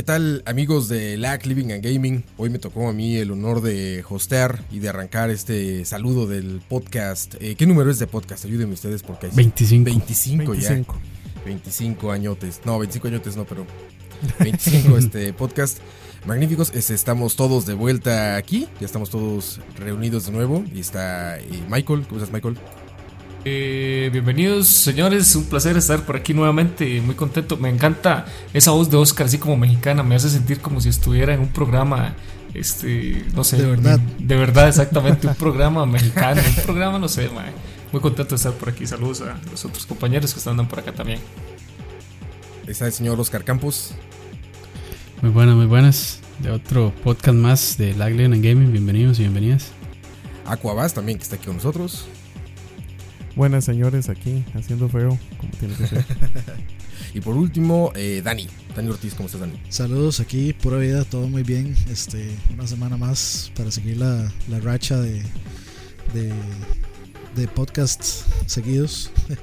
¿Qué tal amigos de LAC Living and Gaming? Hoy me tocó a mí el honor de hostear y de arrancar este saludo del podcast. Eh, ¿Qué número es de podcast? Ayúdenme ustedes porque hay 25. 25 ya. 25. 25 añotes. No, 25 añotes no, pero 25 este podcast. Magníficos, Es- estamos todos de vuelta aquí, ya estamos todos reunidos de nuevo y está eh, Michael, ¿cómo estás Michael? Eh, bienvenidos señores, un placer estar por aquí nuevamente, muy contento. Me encanta esa voz de Oscar, así como mexicana, me hace sentir como si estuviera en un programa, este, no sé, De verdad. de verdad, exactamente, un programa mexicano, un programa, no sé, muy contento de estar por aquí. Saludos a los otros compañeros que están por acá también. Está el señor Oscar Campos. Muy buenas, muy buenas. De otro podcast más de Lag Living and Gaming. Bienvenidos y bienvenidas. Aquabas también que está aquí con nosotros. Buenas señores, aquí haciendo feo, como tiene que ser. Y por último, eh, Dani. Dani Ortiz, ¿cómo estás Dani? Saludos aquí, pura vida, todo muy bien. Este, una semana más para seguir la, la racha de, de, de podcasts seguidos.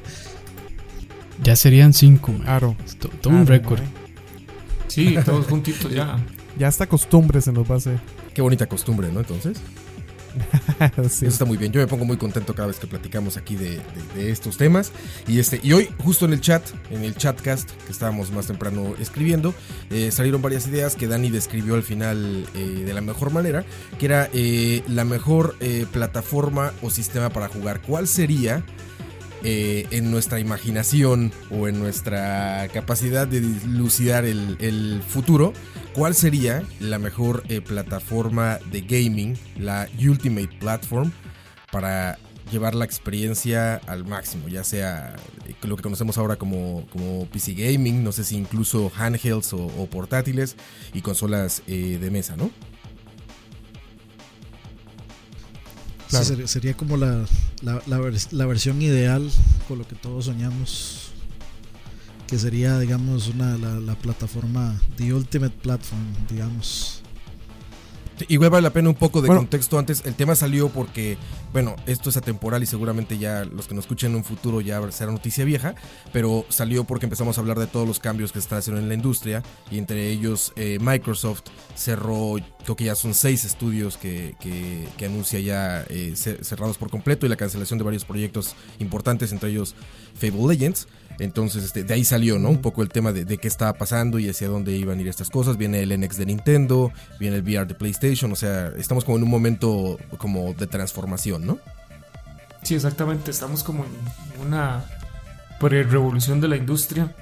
Ya serían cinco, man. Aro. To- Todo un récord. Sí, todos juntitos ya. Ya hasta costumbre se nos va a hacer. Qué bonita costumbre, ¿no? Entonces, Eso está muy bien. Yo me pongo muy contento cada vez que platicamos aquí de, estos temas. Y este, y hoy, justo en el chat, en el chatcast que estábamos más temprano escribiendo, eh, salieron varias ideas que Dani describió al final eh, de la mejor manera, que era eh, la mejor plataforma o sistema para jugar. ¿Cuál sería? en nuestra imaginación o en nuestra capacidad de dilucidar el, el futuro, ¿cuál sería la mejor eh, plataforma de gaming, la Ultimate Platform, para llevar la experiencia al máximo, ya sea eh, lo que conocemos ahora como, como PC Gaming, no sé si incluso handhelds o, o portátiles y consolas eh, de mesa, ¿no? Claro. Sí, ser- sería como la, la, la versión ideal con lo que todos soñamos. Que sería, digamos, una, la, la plataforma, The Ultimate Platform, digamos. Igual vale la pena un poco de Bueno. contexto antes. El tema salió porque, bueno, esto es atemporal y seguramente ya los que nos escuchen en un futuro ya será noticia vieja, pero salió porque empezamos a hablar de todos los cambios que se están haciendo en la industria y entre ellos eh, Microsoft cerró, creo que ya son seis estudios que, que- que anuncia ya eh, ce- cerrados por completo y la cancelación de varios proyectos importantes, entre ellos Fable Legends. Entonces, este, de ahí salió, ¿no? Un poco el tema de, de qué estaba pasando y hacia dónde iban a ir estas cosas. Viene el NX de Nintendo, viene el VR de PlayStation, o sea, estamos como en un momento como de transformación, ¿no? Sí, exactamente. Estamos como en una pre-revolución de la industria.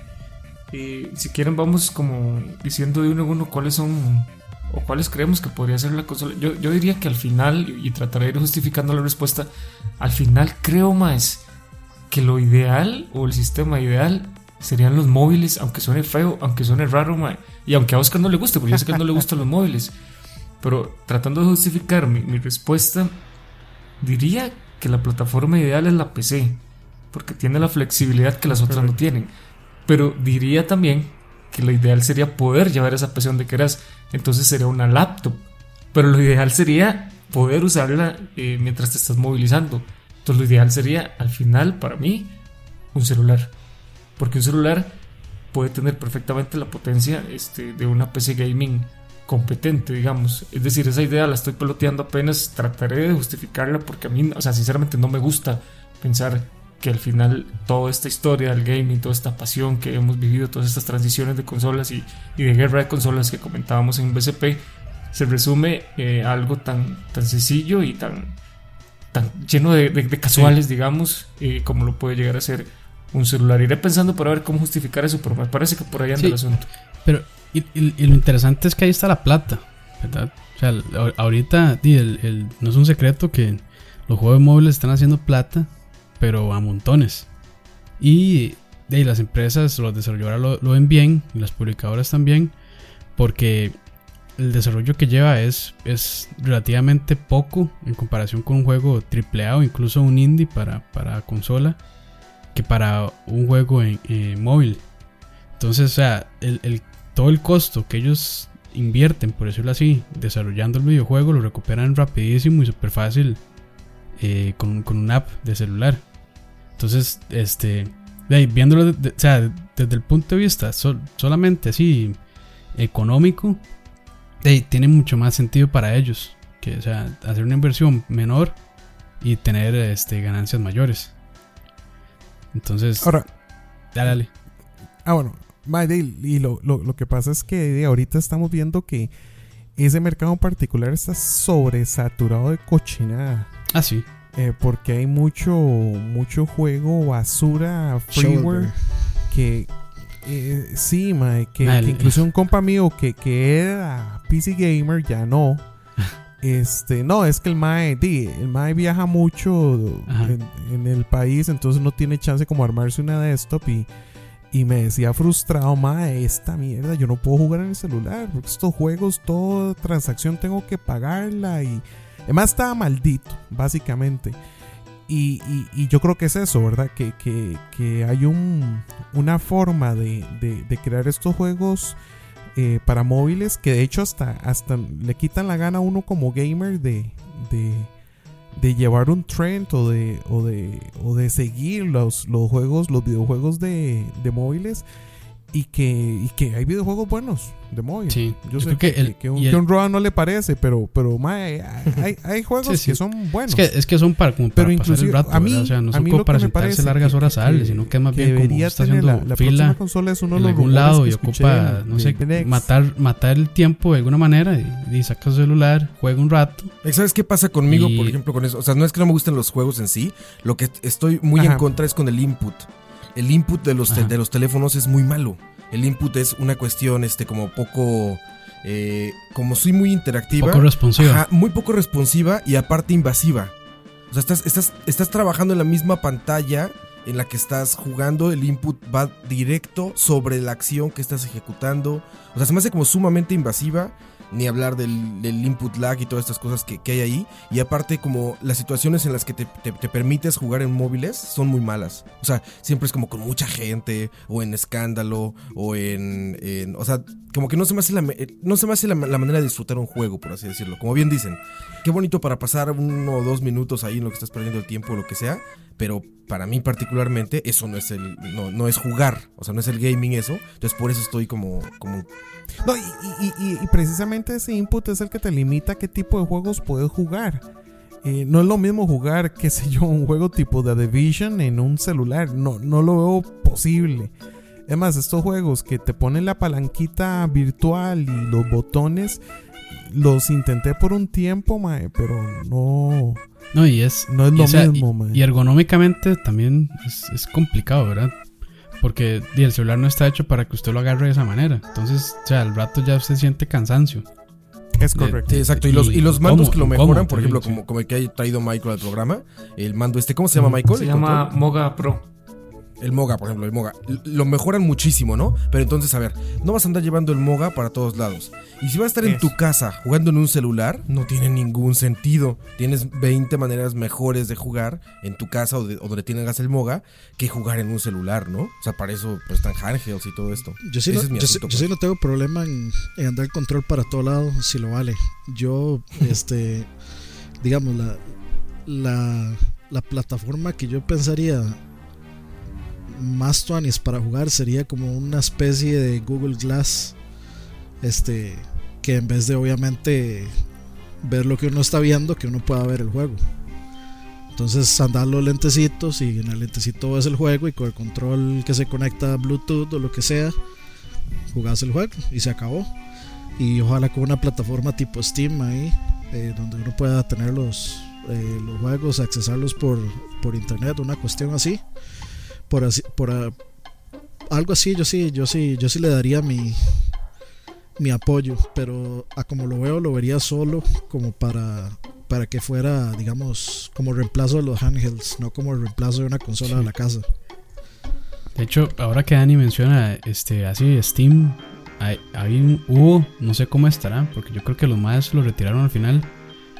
Y si quieren, vamos como diciendo de uno en uno cuáles son o cuáles creemos que podría ser la consola. Yo, yo diría que al final, y trataré de ir justificando la respuesta, al final creo más que lo ideal o el sistema ideal serían los móviles, aunque suene feo, aunque suene raro, mae. y aunque a Oscar no le guste, porque yo sé que no le gustan los móviles. Pero tratando de justificar mi, mi respuesta, diría que la plataforma ideal es la PC, porque tiene la flexibilidad que las otras no tienen. Pero diría también que lo ideal sería poder llevar esa PC donde quieras, entonces sería una laptop. Pero lo ideal sería poder usarla eh, mientras te estás movilizando. Entonces lo ideal sería, al final, para mí, un celular. Porque un celular puede tener perfectamente la potencia este, de una PC gaming competente, digamos. Es decir, esa idea la estoy peloteando apenas, trataré de justificarla porque a mí, o sea, sinceramente no me gusta pensar que al final toda esta historia del gaming, toda esta pasión que hemos vivido, todas estas transiciones de consolas y, de guerra de consolas que comentábamos en BCP, se resume eh, a algo tan, tan sencillo y tan, tan lleno de, de- de casuales, digamos, eh, como lo puede llegar a ser un celular. Iré pensando para ver cómo justificar eso, pero me parece que por ahí anda Sí. el asunto. Pero, y, y- y lo interesante es que ahí está la plata, ¿verdad? O sea, ahorita di, el- el- no es un secreto que los juegos móviles están haciendo plata, pero a montones. Y las empresas, los desarrolladores lo, lo ven bien, y las publicadoras también, porque el desarrollo que lleva es, es relativamente poco en comparación con un juego AAA o incluso un indie para, para consola que para un juego en, en móvil. Entonces, o sea, el, el- todo el costo que ellos invierten, por decirlo así, desarrollando el videojuego, lo recuperan rapidísimo y súper fácil eh, con, con una app de celular. Entonces, este, viéndolo o sea, desde el punto de vista sol- solamente así económico, tiene mucho más sentido para ellos. Que, o sea, hacer una inversión menor y tener este, ganancias mayores. Entonces, Ahora, dale, dale. ah, bueno, y lo, lo- lo que pasa es que ahorita estamos viendo que ese mercado en particular está sobresaturado de cochinada. Ah, sí. eh, porque hay mucho, mucho juego basura, freeware, Shovelware. que eh, sí, mae, que, incluso un compa mío que, que era PC gamer ya no. Este, no, es que el mae, el mae viaja mucho en, en el país, entonces no tiene chance como armarse una desktop y, y me decía frustrado, mae, esta mierda, yo no puedo jugar en el celular, porque estos juegos, toda transacción tengo que pagarla y además estaba maldito, básicamente. Y, y- y yo creo que es eso, ¿verdad? Que, que- que hay un, una forma de, de- de crear estos juegos eh, para móviles que de hecho hasta, hasta le quitan la gana a uno como gamer de, de, de llevar un trend o de, o de, o de seguir los, los juegos, los videojuegos de, de móviles y que, y que hay videojuegos buenos de móvil. Sí, Yo, yo sé creo que, que el- que un, el- que un Roa no le parece, pero, pero mae, hay, hay juegos Sí, sí. que son buenos. Es que, es que son para, como para Pero pasar el rato, a mí-. O sea, no a son mí como lo para sentarse parece largas que- horas a darle, sino que es más que bien como está haciendo la, la fila consola es uno de en los algún lado y ocupa, de- no sé, matar, matar el tiempo de alguna manera y, y saca su celular, juega un rato. ¿Sabes qué pasa conmigo, Y- por ejemplo, con eso? O sea, no es que no me gusten los juegos en sí. Lo que estoy muy Ajá. en contra es con el input. El input de los, de los teléfonos es muy malo. El input es una cuestión, este, como poco. eh, como soy muy interactiva. Poco responsiva. Ajá, muy poco responsiva y aparte invasiva. O sea, estás, estás, estás trabajando en la misma pantalla en la que estás jugando. El input va directo sobre la acción que estás ejecutando. O sea, se me hace como sumamente invasiva. Ni hablar del, del input lag y todas estas cosas que, que hay ahí. Y aparte, como las situaciones en las que te, te- te permites jugar en móviles son muy malas. O sea, siempre es como con mucha gente, o en escándalo, o en. o sea, como que no se me hace, la, me- no se me hace la, la manera de disfrutar un juego, por así decirlo. Como bien dicen, qué bonito para pasar uno o dos minutos ahí en lo que estás perdiendo el tiempo o lo que sea. Pero para mí, particularmente, eso no es el. No, no es jugar. O sea, no es el gaming eso. Entonces, por eso estoy como. como No, y, y- y- y precisamente ese input es el que te limita qué tipo de juegos puedes jugar. Eh, no es lo mismo jugar, qué sé yo, un juego tipo The Division en un celular. No, no lo veo posible. Es más, estos juegos que te ponen la palanquita virtual y los botones, los intenté por un tiempo, mae, pero no, No, y es, no es lo o sea, mismo, y- mae. y ergonómicamente también es, es complicado, ¿verdad? Porque el celular no está hecho para que usted lo agarre de esa manera. Entonces, o sea, al rato ya usted siente cansancio. es correcto. Sí, exacto. Y los, y los mandos cómo- que lo cómo mejoran, por ejemplo, sí. como, como el que ha traído Michael al programa, el mando este, ¿cómo se llama Michael? Se llama control. Moga Pro. El Moga, por ejemplo, el Moga. Lo mejoran muchísimo, ¿no? Pero entonces, a ver, no vas a andar llevando el Moga para todos lados. Y si vas a estar en tu casa jugando en un celular, no tiene ningún sentido. Tienes 20 maneras mejores de jugar en tu casa o, de- o donde tengas el Moga que jugar en un celular, ¿no? O sea, para eso pues, están handhelds y todo esto. Yo sí, Ese no, es mi yo, sí- yo sí pues. no tengo problema en, en andar el control para todo lado si lo vale. Yo, este, digamos, la, la, la plataforma que yo pensaría más tuanis para jugar sería como una especie de Google Glass. Este, que en vez de obviamente ver lo que uno está viendo, que uno pueda ver el juego. Entonces andar los lentecitos y en el lentecito ves el juego y con el control que se conecta a Bluetooth o lo que sea, jugás el juego y se acabó. Y ojalá con una plataforma tipo Steam ahí, eh, donde uno pueda tener los, eh, los juegos, accesarlos por, por internet, una cuestión así. Por así, por algo así, yo sí, yo sí, yo sí le daría mi mi apoyo, pero a como lo veo lo vería solo como para para que fuera, digamos, como reemplazo de los handhelds, no como el reemplazo de una consola Sí. de la casa. De hecho, ahora que Dani menciona este así Steam, hay, hay un, hubo, no sé cómo estará, porque yo creo que los más lo retiraron al final.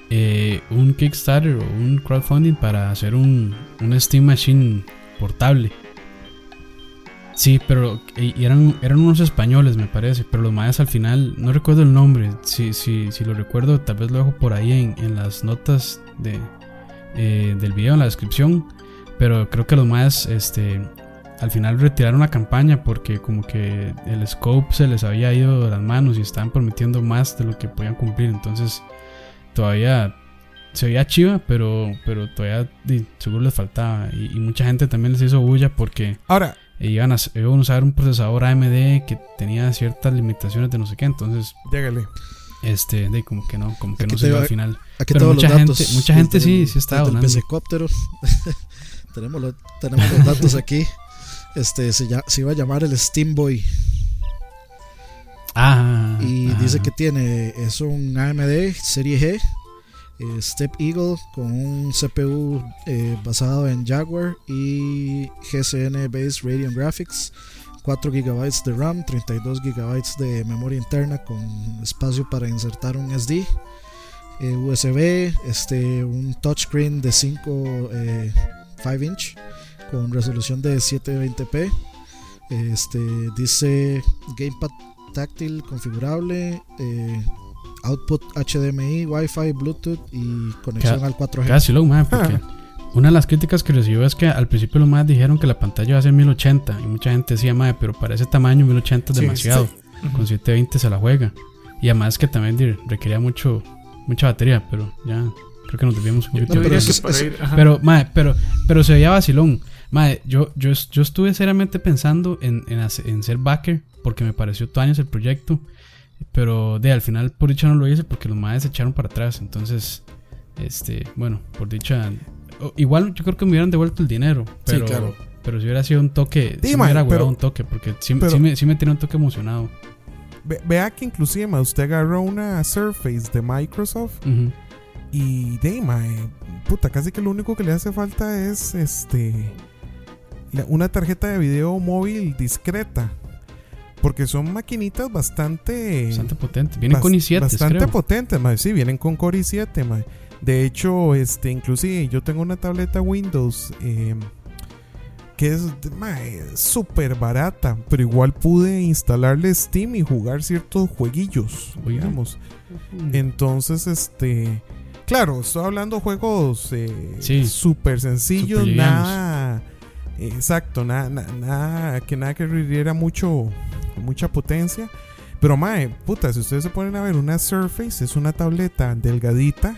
eh, un Kickstarter o un crowdfunding para hacer un, un Steam Machine portable. Sí, pero eran, eran unos españoles, me parece. Pero los mayas al final, no recuerdo el nombre. Si, si, si lo recuerdo, tal vez lo dejo por ahí en, en las notas de, eh, del video, en la descripción. Pero creo que los mayas este, al final retiraron la campaña porque como que el scope se les había ido de las manos y estaban prometiendo más de lo que podían cumplir. Entonces todavía se veía chiva, pero, pero todavía seguro les faltaba. Y mucha gente también les hizo bulla porque Ahora, iban a, iban a usar un procesador AMD que tenía ciertas limitaciones de no sé qué. Entonces, llégale. este, de como que no, como que Aquí no se dio al final. Aquí Pero mucha los datos. gente- mucha gente desde sí- el- sí está el donando. PCcóptero. tenemos, lo- tenemos los datos aquí. Este se, ya- se iba a llamar el Steamboy. Ah, Y ajá. dice que tiene. Es un AMD Serie G. eh, Step Eagle con un CPU eh, basado en Jaguar y GCN Based Radeon Graphics. 4 GB de RAM, 32 GB de memoria interna con espacio para insertar un SD. eh, USB, este, un touchscreen de 5 eh, 5 inch con resolución de 720p. Este dice gamepad táctil configurable, output HDMI, Wi-Fi, Bluetooth y conexión Ca- al 4G. Casi lo, mae, porque una de las críticas que recibió es que al principio los más dijeron que la pantalla iba a ser 1080 y mucha gente decía, mae, pero para ese tamaño 1080 es Sí, demasiado. sí. Con 720 se la juega. Y además que también requería mucho mucha batería, pero ya creo que nos desviamos un poquito. yo pero es- ir. Pero, mae, pero, pero se veía vacilón. Mae, yo, yo, yo estuve seriamente pensando en, en, hacer- en ser backer porque me pareció todo años el proyecto. Pero de al final por dicha no lo hice porque los maes se echaron para atrás. Entonces, este, bueno, por dicha. Igual yo creo que me hubieran devuelto el dinero. Pero, claro. pero si hubiera sido un toque, Sí, si me hubiera pero- un toque, porque sí, pero- sí me, sí me tiene un toque emocionado. Ve- vea que inclusive ma, usted agarró una Surface de Microsoft y de mae, puta, casi que lo único que le hace falta es este la- una tarjeta de video móvil discreta. Porque son maquinitas bastante Bastante potente. Vienen bas- con i7, bastante creo. potentes, mae. Sí, vienen con Core i7, mae. De hecho, este, inclusive yo tengo una tableta Windows eh, que es súper barata, pero igual pude instalarle Steam y jugar ciertos jueguillos, digamos. Entonces, este, claro, estoy hablando de juegos eh, Sí, súper sencillos, súper livianos. nada, exacto, nada, nada, que nada que requiriera mucho, mucha potencia. Pero mae, puta, si ustedes se ponen a ver una Surface, es una tableta delgadita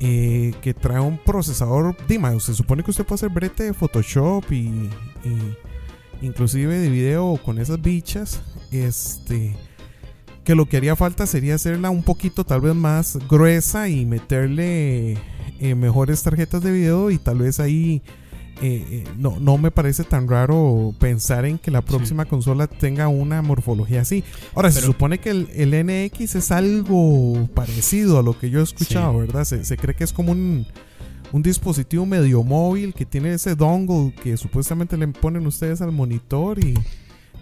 eh, que trae un procesador. Dima, se supone que usted puede hacer brete de Photoshop y, y inclusive de video con esas bichas. Este. Que lo que haría falta sería hacerla un poquito tal vez más gruesa y meterle eh, mejores tarjetas de video y tal vez ahí eh, eh, no, no me parece tan raro pensar en que la próxima consola tenga una morfología así. Ahora, se supone que el, el NX es algo parecido a lo que yo he escuchado, Sí. ¿verdad? Se, se cree que es como un, un dispositivo medio móvil que tiene ese dongle que supuestamente le ponen ustedes al monitor y,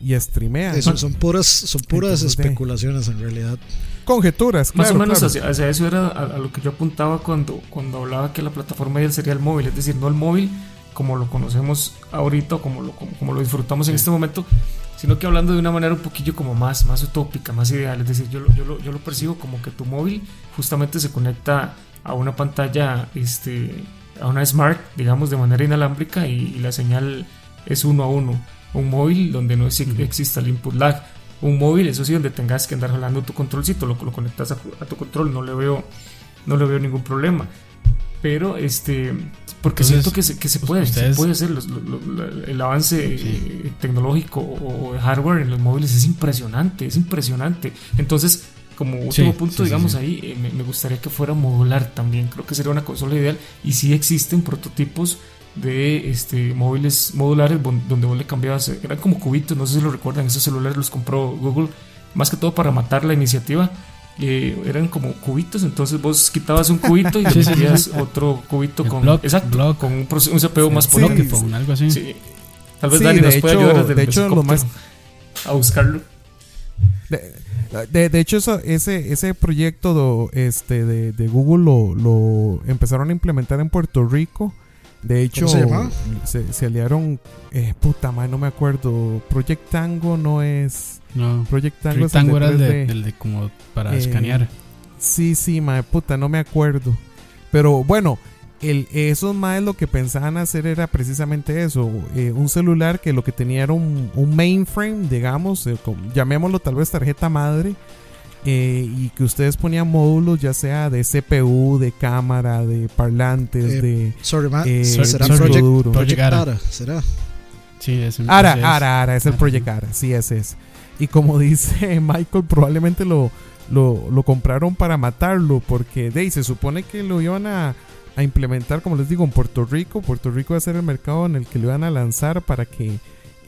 y streamean. Eso, son puras, son puras Entonces, especulaciones en realidad. Conjeturas, Más o menos claro. hacia, hacia eso era a, a lo que yo apuntaba cuando, cuando hablaba que la plataforma ideal sería el móvil, es decir, no el móvil como lo conocemos ahorita como lo, como, como lo disfrutamos en este momento, sino que hablando de una manera un poquillo como más, más utópica, más ideal, es decir, yo lo, yo, lo, yo lo percibo como que tu móvil justamente se conecta a una pantalla, este, a una smart, digamos, de manera inalámbrica y, y la señal es uno a uno. Un móvil donde no exi- exista el input lag. Un móvil, eso sí, donde tengas que andar jalando tu controlcito, lo, lo conectas a, a tu control, no le veo, no le veo ningún problema. Pero este, porque Entonces, siento que se, que se puede, ustedes- se puede hacer. los- el avance eh, tecnológico o, de hardware en los móviles es impresionante, es impresionante. Entonces, como último Sí, punto, sí, digamos ahí, eh, me, me gustaría que fuera modular también. Creo que sería una consola ideal. Y sí existen prototipos de este, móviles modulares donde vos le cambiabas, eran como cubitos, no sé si lo recuerdan, esos celulares los compró Google más que todo para matar la iniciativa. Eh, eran como cubitos, entonces vos quitabas un cubito y le Sí, otro cubito El con, block, exacto, block. con un, un CPU más Sí, potente. Algo así. Sí. Tal vez Sí, Dani de nos puede ayudar desde de hecho, lo más- a buscarlo. De, de- de hecho, eso- ese, ese proyecto do- este, de, de Google lo, lo empezaron a implementar en Puerto Rico. De hecho, se se, se aliaron. Eh, puta madre, no me acuerdo. Project Tango no es. No. Project Tango el Tango era el de, 3D. el de como para Eh, escanear. Sí, sí, madre, puta, no me acuerdo. Pero bueno, el, esos más lo que pensaban hacer era precisamente eso, eh, un celular que lo que tenía era un, un mainframe, digamos, eh, com- llamémoslo tal vez tarjeta madre, eh, y que ustedes ponían módulos ya sea de CPU, de cámara, de parlantes, Eh, de... Sorry, ma, Eh, será Project, duro. Project Project Ara. Será. Sí, es ese Ara. Ara, Ara, es el Ara. Project Ara, sí, ese es. Y como dice Michael, probablemente lo, lo, lo compraron para matarlo, porque de ahí se supone que lo iban a, a implementar, como les digo, en Puerto Rico. Puerto Rico va a ser el mercado en el que lo iban a lanzar para que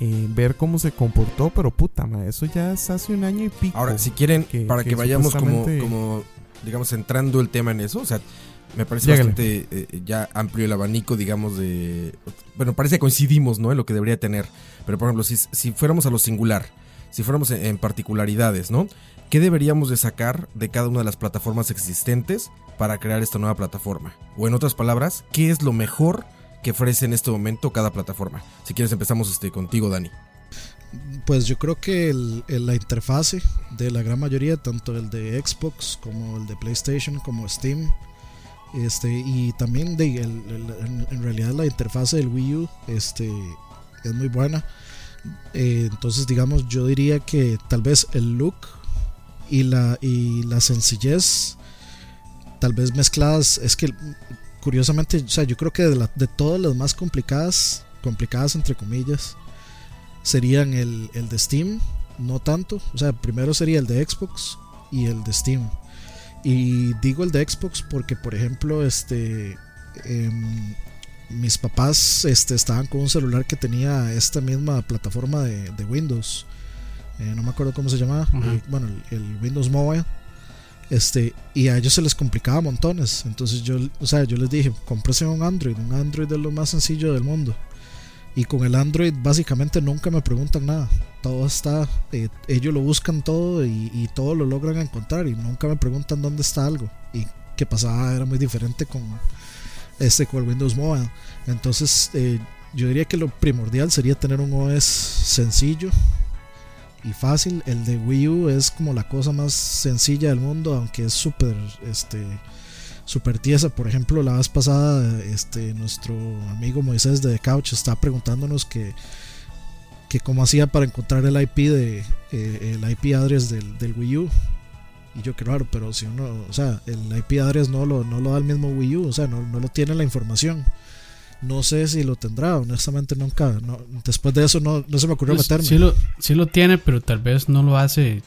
eh, ver cómo se comportó, pero puta, ma, eso ya es hace un año y pico. Ahora, si quieren, que- para que que, vayamos como, supuestamente- como, digamos, centrando el tema en eso, o sea, me parece bastante eh, ya amplio el abanico, digamos, de... Bueno, parece que coincidimos, ¿no? En lo que debería tener. Pero, por ejemplo, si, si fuéramos a lo singular, si fuéramos en, particularidades, ¿no? ¿Qué deberíamos de sacar de cada una de las plataformas existentes para crear esta nueva plataforma? O en otras palabras, ¿qué es lo mejor que ofrece en este momento cada plataforma? Si quieres empezamos este, contigo, Dani. Pues yo creo que el- la interfase de la gran mayoría, tanto el de Xbox como el de PlayStation, como Steam, este, y también de, en realidad la interfase del Wii U este, es muy buena. Eh, entonces, digamos, yo diría que tal vez el look y la, y la sencillez, tal vez mezcladas, es que curiosamente, o sea, yo creo que de, la- de todas las más complicadas, complicadas entre comillas, serían el, el de Steam, no tanto. O sea, primero sería el de Xbox y el de Steam. Y digo el de Xbox porque, por ejemplo, este em, mis papás este, estaban con un celular que tenía esta misma plataforma de, de Windows. Eh, no me acuerdo cómo se llamaba. Bueno, el, el Windows Mobile. Este, y a ellos se les complicaba montones. Entonces yo, o sea, yo les dije, cómprese un Android. Un Android es lo más sencillo del mundo. Y con el Android básicamente nunca me preguntan nada. Todo está, eh, ellos lo buscan todo y, y todo lo logran encontrar y nunca me preguntan dónde está algo. Y que pasaba era muy diferente con este con Windows Mobile. Entonces eh, yo diría que lo primordial sería tener un OS sencillo y fácil. El de Wii U es como la cosa más sencilla del mundo, aunque es súper este super tiesa. Por ejemplo, la vez pasada, este, nuestro amigo Moisés de The Couch está preguntándonos que, que cómo hacía para encontrar el IP de eh, el IP address del, del Wii U. Y yo, qué raro, pero si uno, o sea, el IP address no lo, no lo da el mismo Wii U, o sea, no, no lo tiene la información. No sé si lo tendrá, honestamente nunca. No, después de eso no, no se me ocurrió Pues, meterme. sí, lo, sí lo tiene, pero tal vez no lo hace.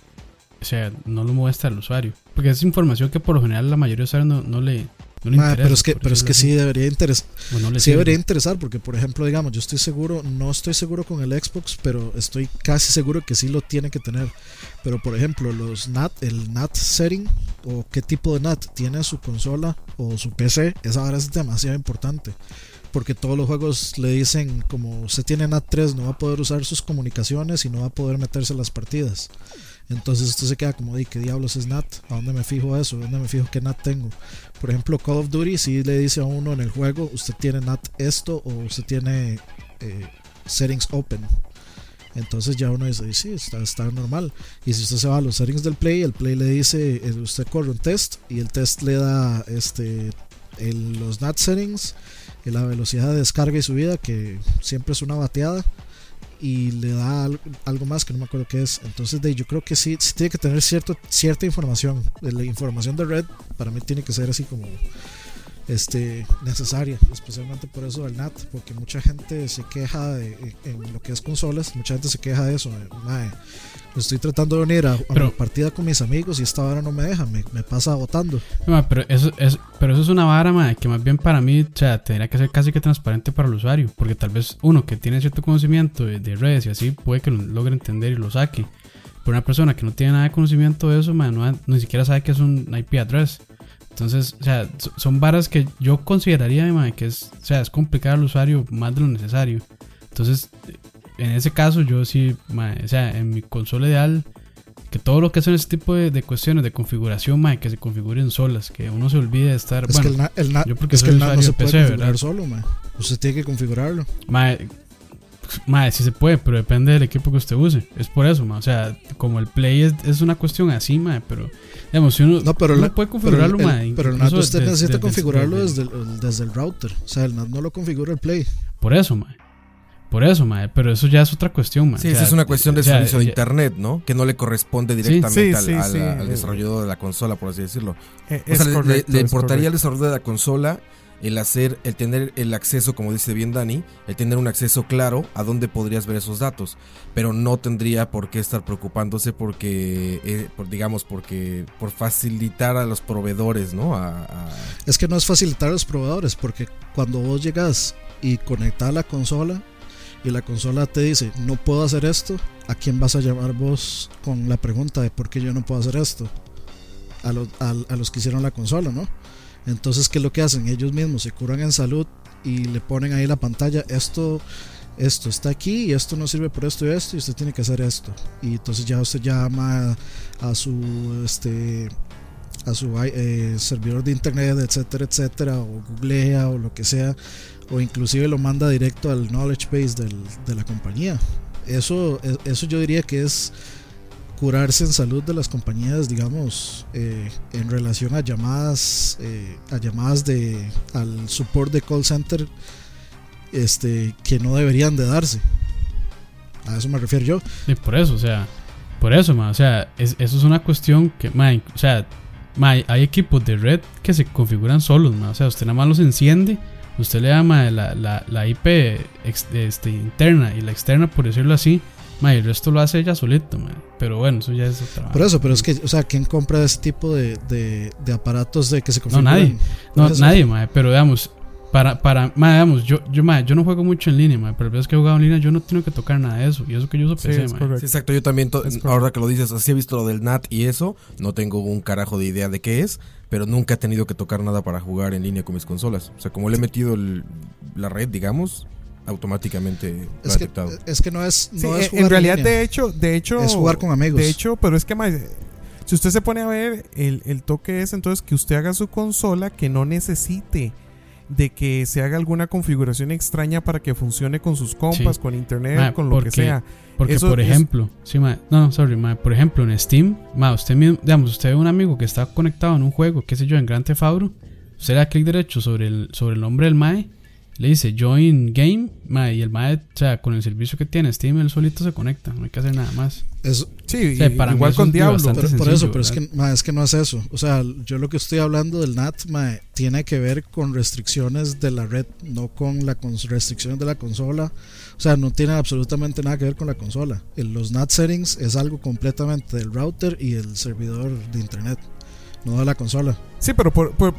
O sea, no lo muestra al usuario. Porque es información que por lo general la mayoría de usuarios no, no le, no le Ma, interesa. pero es que, pero es que sí debería interesar. No Sí debería interesar porque, por ejemplo, digamos, yo estoy seguro, no estoy seguro con el Xbox, pero estoy casi seguro que sí lo tiene que tener. Pero, por ejemplo, los NAT, el NAT setting o qué tipo de NAT tiene su consola o su PC, esa ahora es demasiado importante. Porque todos los juegos le dicen, como usted tiene NAT 3, no va a poder usar sus comunicaciones y no va a poder meterse a las partidas. Entonces usted se queda como, de qué diablos es NAT? ¿A dónde me fijo eso? ¿A dónde me fijo qué NAT tengo? Por ejemplo, Call of Duty si le dice a uno en el juego, usted tiene NAT esto o usted tiene eh, settings open. Entonces ya uno dice, sí, está, normal. Y si usted se va a los settings del Play, el Play le dice, eh, usted corre un test y el test le da este los NAT settings, la velocidad de descarga y subida, que siempre es una bateada. Y le da al- algo más que no me acuerdo qué es. Entonces de, yo creo que sí, sí tiene que tener cierto, cierta información. La información de red para mí tiene que ser así como este necesaria, especialmente por eso del NAT, porque mucha gente se queja de, en lo que es consolas, mucha gente se queja de eso, "Mae, estoy tratando de unir a, a Pero- mi partida con mis amigos y esta hora no me deja, me, me pasa votando. Ma, pero, eso, es, pero eso es una vara, ma, que más bien para mí, o sea, tendría que ser casi que transparente para el usuario. Porque tal vez uno que tiene cierto conocimiento de, de redes y así puede que lo logre entender y lo saque. Pero una persona que no tiene nada de conocimiento de eso, ma, no, ni siquiera sabe que es un IP address. Entonces, o sea, so- son varas que yo consideraría, que es, o sea, es complicar al usuario más de lo necesario. Entonces, en ese caso, yo sí, o sea, en mi consola ideal, que todo lo que son ese tipo de, de cuestiones de configuración, ma, que se configuren solas, que uno se olvide de estar. Es bueno, que el NAT, el NAT- yo porque es que soy el NAT no se de puede PC, configurar ¿verdad? solo, man. Usted tiene que configurarlo. Mae, sí se puede, pero depende del equipo que usted use. Es por eso. O sea, como el Play es, es una cuestión así, mae, pero digamos, si uno, No, pero, uno la- puede pero configurarlo, el, mae. pero el NAT usted necesita configurarlo desde- desde el, desde el router. O sea, el NAT no lo configura el Play. Por eso, mae. Por eso, mae. Pero eso ya es otra cuestión, mae. Sí, O esa es una cuestión de o sea, servicio de ya- internet, ¿no? Que no le corresponde directamente Sí, al, sí, al- sí. al desarrollador de la consola, por así decirlo. Eh, O es sea, le- correcto, le, le es importaría al desarrollador de la consola el hacer, el tener el acceso, como dice bien Dani, el tener un acceso claro a dónde podrías ver esos datos, pero no tendría por qué estar preocupándose porque, eh, por, digamos, porque por facilitar a los proveedores, ¿no? A, Es que no es facilitar a los proveedores, porque cuando vos llegas y conectas la consola y la consola te dice, no puedo hacer esto, ¿a quién vas a llamar vos con la pregunta de por qué yo no puedo hacer esto? A, los- a- a los que hicieron la consola, ¿no? Entonces, ¿qué es lo que hacen? Ellos mismos se curan en salud y le ponen ahí la pantalla, esto, esto está aquí y esto no sirve por esto y esto y usted tiene que hacer esto. Y entonces ya usted llama a su este a su eh, servidor de internet, etcétera, etcétera, o googlea o lo que sea, o inclusive lo manda directo al knowledge base de la compañía. Eso, e- eso yo diría que es curarse en salud de las compañías, digamos, eh, en relación a llamadas, eh, a llamadas de al support de call center, este, que no deberían de darse. A eso me refiero yo. Sí, por eso, o sea, por eso, ma, o sea, es- eso es una cuestión que, ma, o sea, ma, hay equipos de red que se configuran solos, ma, o sea, usted nada más los enciende, usted le da ma, la, la, la IP este, interna y la externa, por decirlo así, ma, y el resto lo hace ella solito, ma, pero bueno, eso ya es otra Por eso, pero es que, o sea, ¿quién compra ese tipo de, de, de aparatos de que se configuran? nadie. Por No, eso. nadie, ma, pero digamos, para, para, ma, digamos, yo, yo, ma, yo no juego mucho en línea, ma, pero veces que he jugado en línea yo no tengo que tocar nada de eso, y eso que yo uso Sí, PC. Sí, exacto, yo también, ahora que lo dices, así he visto lo del NAT y eso, no tengo un carajo de idea de qué es, pero nunca he tenido que tocar nada para jugar en línea con mis consolas. O sea, como le he metido el- la red, digamos, automáticamente Es que, es que no es, Sí, no eh, es jugar en realidad, línea. de hecho, de hecho, Es jugar con amigos. De hecho, pero es que más, si usted se pone a ver, el, el toque es entonces que usted haga su consola que no necesite de que se haga alguna configuración extraña para que funcione con sus compas, Sí. con internet, Ma, con lo que sea. Porque, Eso por es- ejemplo, sí, ma, no, sorry, ma, por ejemplo, en Steam, ma, usted mismo, digamos, usted ve un amigo que está conectado en un juego, qué sé yo, en Grand Theft Auto, usted le da clic derecho sobre el, sobre el nombre del MAE, le dice Join Game, ma, y el MAE, o sea, con el servicio que tiene Steam, él solito se conecta, no hay que hacer nada más. Es- Sí, sea, y- para mí igual eso con Diablo. pero, por eso, pero es que, es que no es eso. O sea, yo lo que estoy hablando del NAT ma, tiene que ver con restricciones de la red, no con las restricciones de la consola. O sea, no tiene absolutamente nada que ver con la consola. El- los NAT settings es algo completamente del router y el servidor de internet, no de la consola. Sí, pero por, por-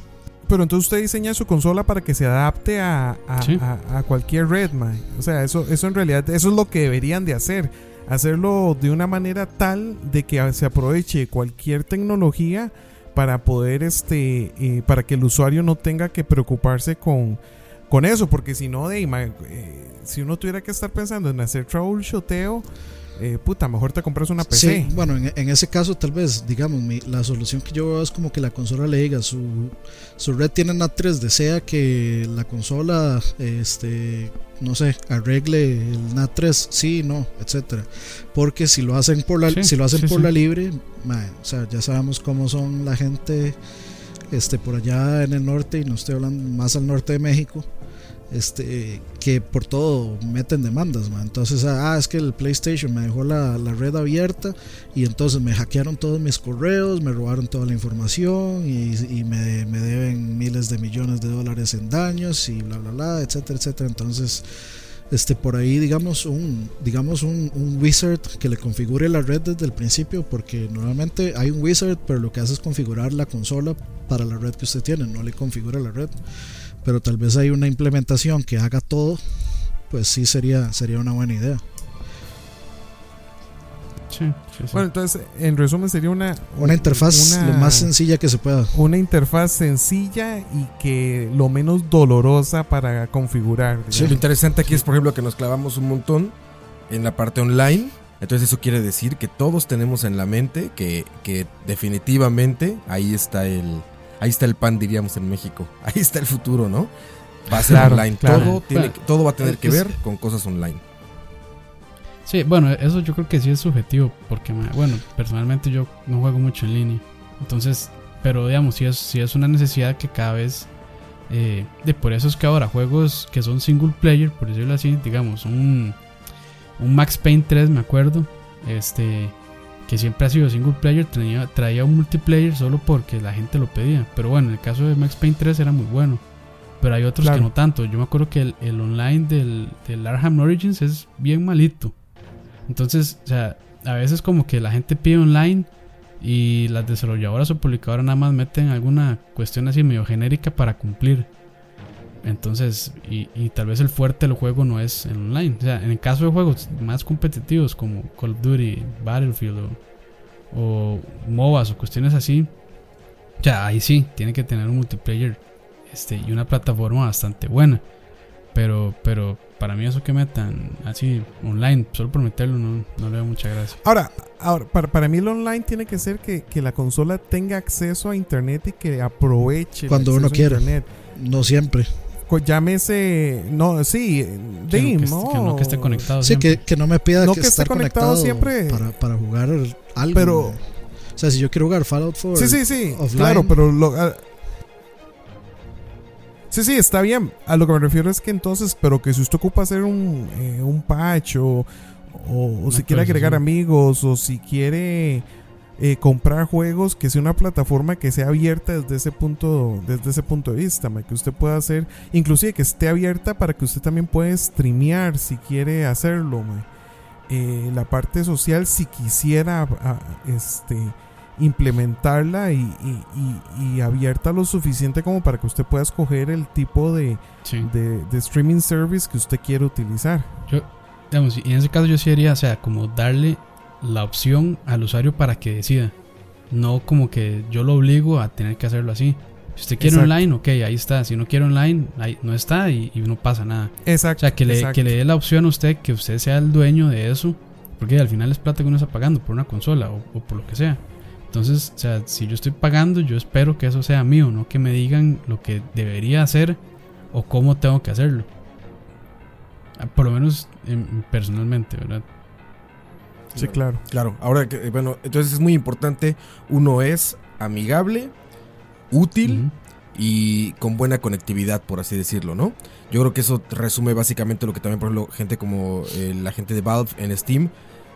pero entonces usted diseña su consola para que se adapte a, a, Sí. a- a cualquier red, mae. O sea, eso, eso en realidad, eso es lo que deberían de hacer. Hacerlo de una manera tal de que se aproveche cualquier tecnología para poder, este, eh, para que el usuario no tenga que preocuparse con, con eso. Porque si no, de, eh, si uno tuviera que estar pensando en hacer troubleshoteo, eh, puta, mejor te compras una PC. Sí, bueno, en, en ese caso tal vez, digamos, mi- la solución que yo veo es como que la consola le diga, su, su red tiene NAT 3, desea que la consola, este, no sé, arregle el NAT 3, sí, no, etcétera. Porque si lo hacen por la, Sí, si lo hacen sí, por sí. la libre, mae, o sea, ya sabemos cómo son la gente, este, por allá en el norte y no estoy hablando más al norte de México este que por todo meten demandas man. entonces ah es que el PlayStation me dejó la, la red abierta y entonces me hackearon todos mis correos me robaron toda la información y, me, me deben miles de millones de dólares en daños y bla bla bla etcétera etcétera entonces este por ahí digamos un digamos un wizard que le configure la red desde el principio porque normalmente hay un wizard pero lo que hace es configurar la consola para la red que usted tiene no le configura la red pero tal vez hay una implementación que haga todo, pues sí sería, sería una buena idea. Sí, sí, sí. Bueno, entonces, en resumen, sería una, Una interfaz una- lo más sencilla que se pueda. una interfaz sencilla y que lo menos dolorosa para configurar. Sí. Lo interesante aquí es, por ejemplo, que nos clavamos un montón en la parte online. Entonces eso quiere decir que todos tenemos en la mente que, que definitivamente ahí está el ahí está el pan diríamos en México. Ahí está el futuro, ¿no? Va a ser Claro, online. claro. Todo, tiene, todo va a tener que ver con cosas online. Sí, bueno, eso yo creo que sí es subjetivo, porque, bueno, personalmente yo no juego mucho en línea. Entonces, pero digamos, sí es, sí es una necesidad que cada vez... eh, de por eso es que ahora juegos que son single player, por decirlo así, digamos, un, un Max Payne 3, me acuerdo, este, que siempre ha sido single player, traía, traía un multiplayer solo porque la gente lo pedía. Pero bueno, en el caso de Max Payne 3 era muy bueno. Pero hay otros Claro. que no tanto. Yo me acuerdo que el, el online del, del Arkham Origins es bien malito. Entonces, o sea, a veces como que la gente pide online y las desarrolladoras o publicadoras nada más meten alguna cuestión así medio genérica para cumplir. Entonces, y, y tal vez el fuerte del juego no es el online. O sea, en el caso de juegos más competitivos como Call of Duty, Battlefield o, o MOBAs o cuestiones así, ya ahí sí, tiene que tener un multiplayer este, y una plataforma bastante buena. Pero, pero para mí eso que metan así online, solo por meterlo, no, no le veo mucha gracia. Ahora, ahora para, para mí el online tiene que ser que, que la consola tenga acceso a internet y que aproveche el Cuando acceso uno a quiera. internet. No siempre. Llámese, no, sí, Que de, no, que, no, que no que esté conectado. Sí, siempre. que, que no me pida No que, que esté estar conectado conectado, siempre. Para, para jugar algo. Pero- o sea, si yo quiero jugar Fallout 4, Sí, sí, sí, offline. claro, pero lo, ah, Sí, sí, está bien. A lo que me refiero es que entonces, pero que si usted ocupa hacer un, eh, un patch o, o- o si quiere agregar amigos o si quiere eh, comprar juegos, que sea una plataforma que sea abierta desde ese punto, desde ese punto de vista, ma, que usted pueda hacer, inclusive que esté abierta para que usted también pueda streamear si quiere hacerlo. ma. Eh, la parte social, si quisiera ah, este implementarla y, y- y- y abierta lo suficiente como para que usted pueda escoger el tipo de, Sí. de, de streaming service que usted quiere utilizar. Digamos, y en ese caso yo sí haría, o sea, como darle la opción al usuario para que decida. No como que yo lo obligo a tener que hacerlo así. Si usted quiere Exacto. online, ok, ahí está. Si no quiere online, ahí no está y, y no pasa nada. Exacto. O sea, que le, que le dé la opción a usted, que usted sea el dueño de eso. Porque al final es plata que uno está pagando por una consola o, o por lo que sea. Entonces, o sea, si yo estoy pagando, yo espero que eso sea mío, no que me digan lo que debería hacer o cómo tengo que hacerlo. Ah, Por lo menos em, personalmente, ¿verdad? Sí, claro. Claro, ahora que, eh, bueno, entonces es muy importante, uno es amigable, útil y con buena conectividad, por así decirlo, ¿no? Yo creo que eso resume básicamente lo que también, por ejemplo, gente como eh, la gente de Valve en Steam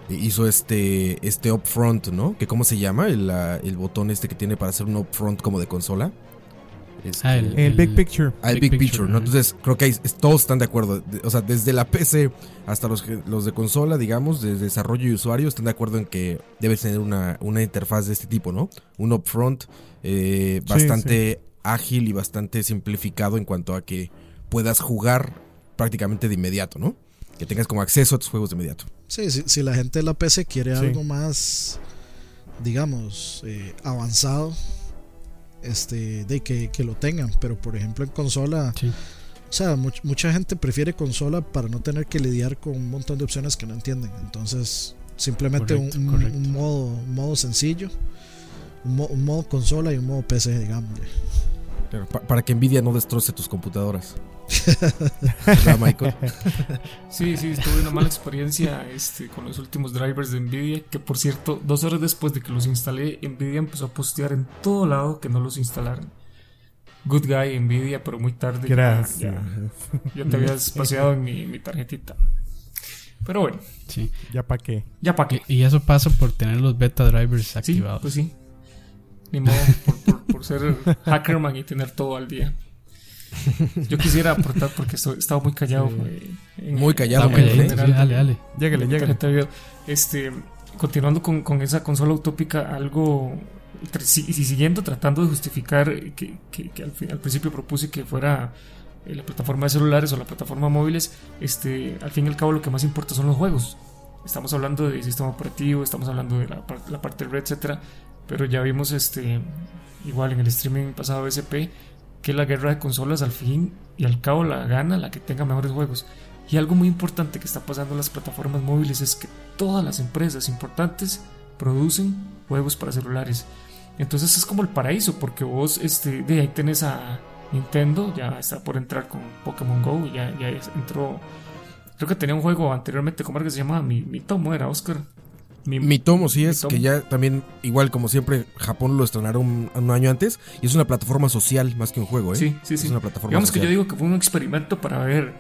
eh, hizo este, este upfront, ¿no? Que cómo se llama, el, el botón este que tiene para hacer un upfront como de consola. Este, Ah, el- El Big Picture. al Big Big, Picture, ¿no? ajá. Entonces creo que es- todos están de acuerdo. De- O sea, desde la PC hasta los, los de consola, digamos, de desarrollo y usuario, están de acuerdo en que debes tener una, una interfaz de este tipo, ¿no? Un upfront eh, Sí, bastante ágil y bastante simplificado en cuanto a que puedas jugar prácticamente de inmediato, ¿no? Que tengas como acceso a tus juegos de inmediato. Sí, si, si la gente de la PC quiere Sí. algo más, digamos, eh, avanzado, este, de que, que lo tengan. Pero por ejemplo en consola, Sí. o sea, much- mucha gente prefiere consola para no tener que lidiar con un montón de opciones que no entienden. Entonces, simplemente un- Correcto, un, correcto. un modo, un modo sencillo, un, mo- un modo consola y un modo PC, digamos. Pero para que Nvidia no destroce tus computadoras. ¿Verdad, Michael? Sí, sí, tuve una mala experiencia este, con los últimos drivers de Nvidia, que por cierto, dos horas después de que los instalé, Nvidia empezó a postear en todo lado que no los instalaran. Good guy Nvidia, pero muy tarde. ya- Gracias. Ya, ya te habías paseado en mi, mi tarjetita. Pero bueno, Sí. ¿Ya para qué? ya para qué. Y, y eso pasa por tener los beta drivers Sí, activados. pues sí. Ni modo, por, por- por ser hackerman y tener todo al día. Yo quisiera aportar porque estoy, estaba muy callado. eh, en- Muy callado, Está en ¿eh? calladito, general sí, dale, de- dale. De de video. Este, continuando con, con esa consola utópica, algo y siguiendo tratando de justificar que, que- que al, fin- al principio propuse que fuera eh, la plataforma de celulares o la plataforma móviles, este, al fin y al cabo lo que más importa son los juegos. Estamos hablando de sistema operativo, estamos hablando de la, la parte red, etcétera, pero ya vimos este igual en el streaming pasado de SP que la guerra de consolas al fin y al cabo la gana la que tenga mejores juegos. Y algo muy importante que está pasando en las plataformas móviles es que todas las empresas importantes producen juegos para celulares. Entonces es como el paraíso, porque vos este, de ahí tenés a Nintendo, ya está por entrar con Pokémon Go, ya, ya entró creo que tenía un juego anteriormente, ¿cómo era que se llamaba? Mi, mi tomo era, Oscar. Mi, tomo, sí es, Tomo. que ya también, igual como siempre, Japón lo estrenaron un, un año antes y es una plataforma social más que un juego, ¿eh? Sí, sí, Es sí. una plataforma Digamos que yo digo que fue un experimento para ver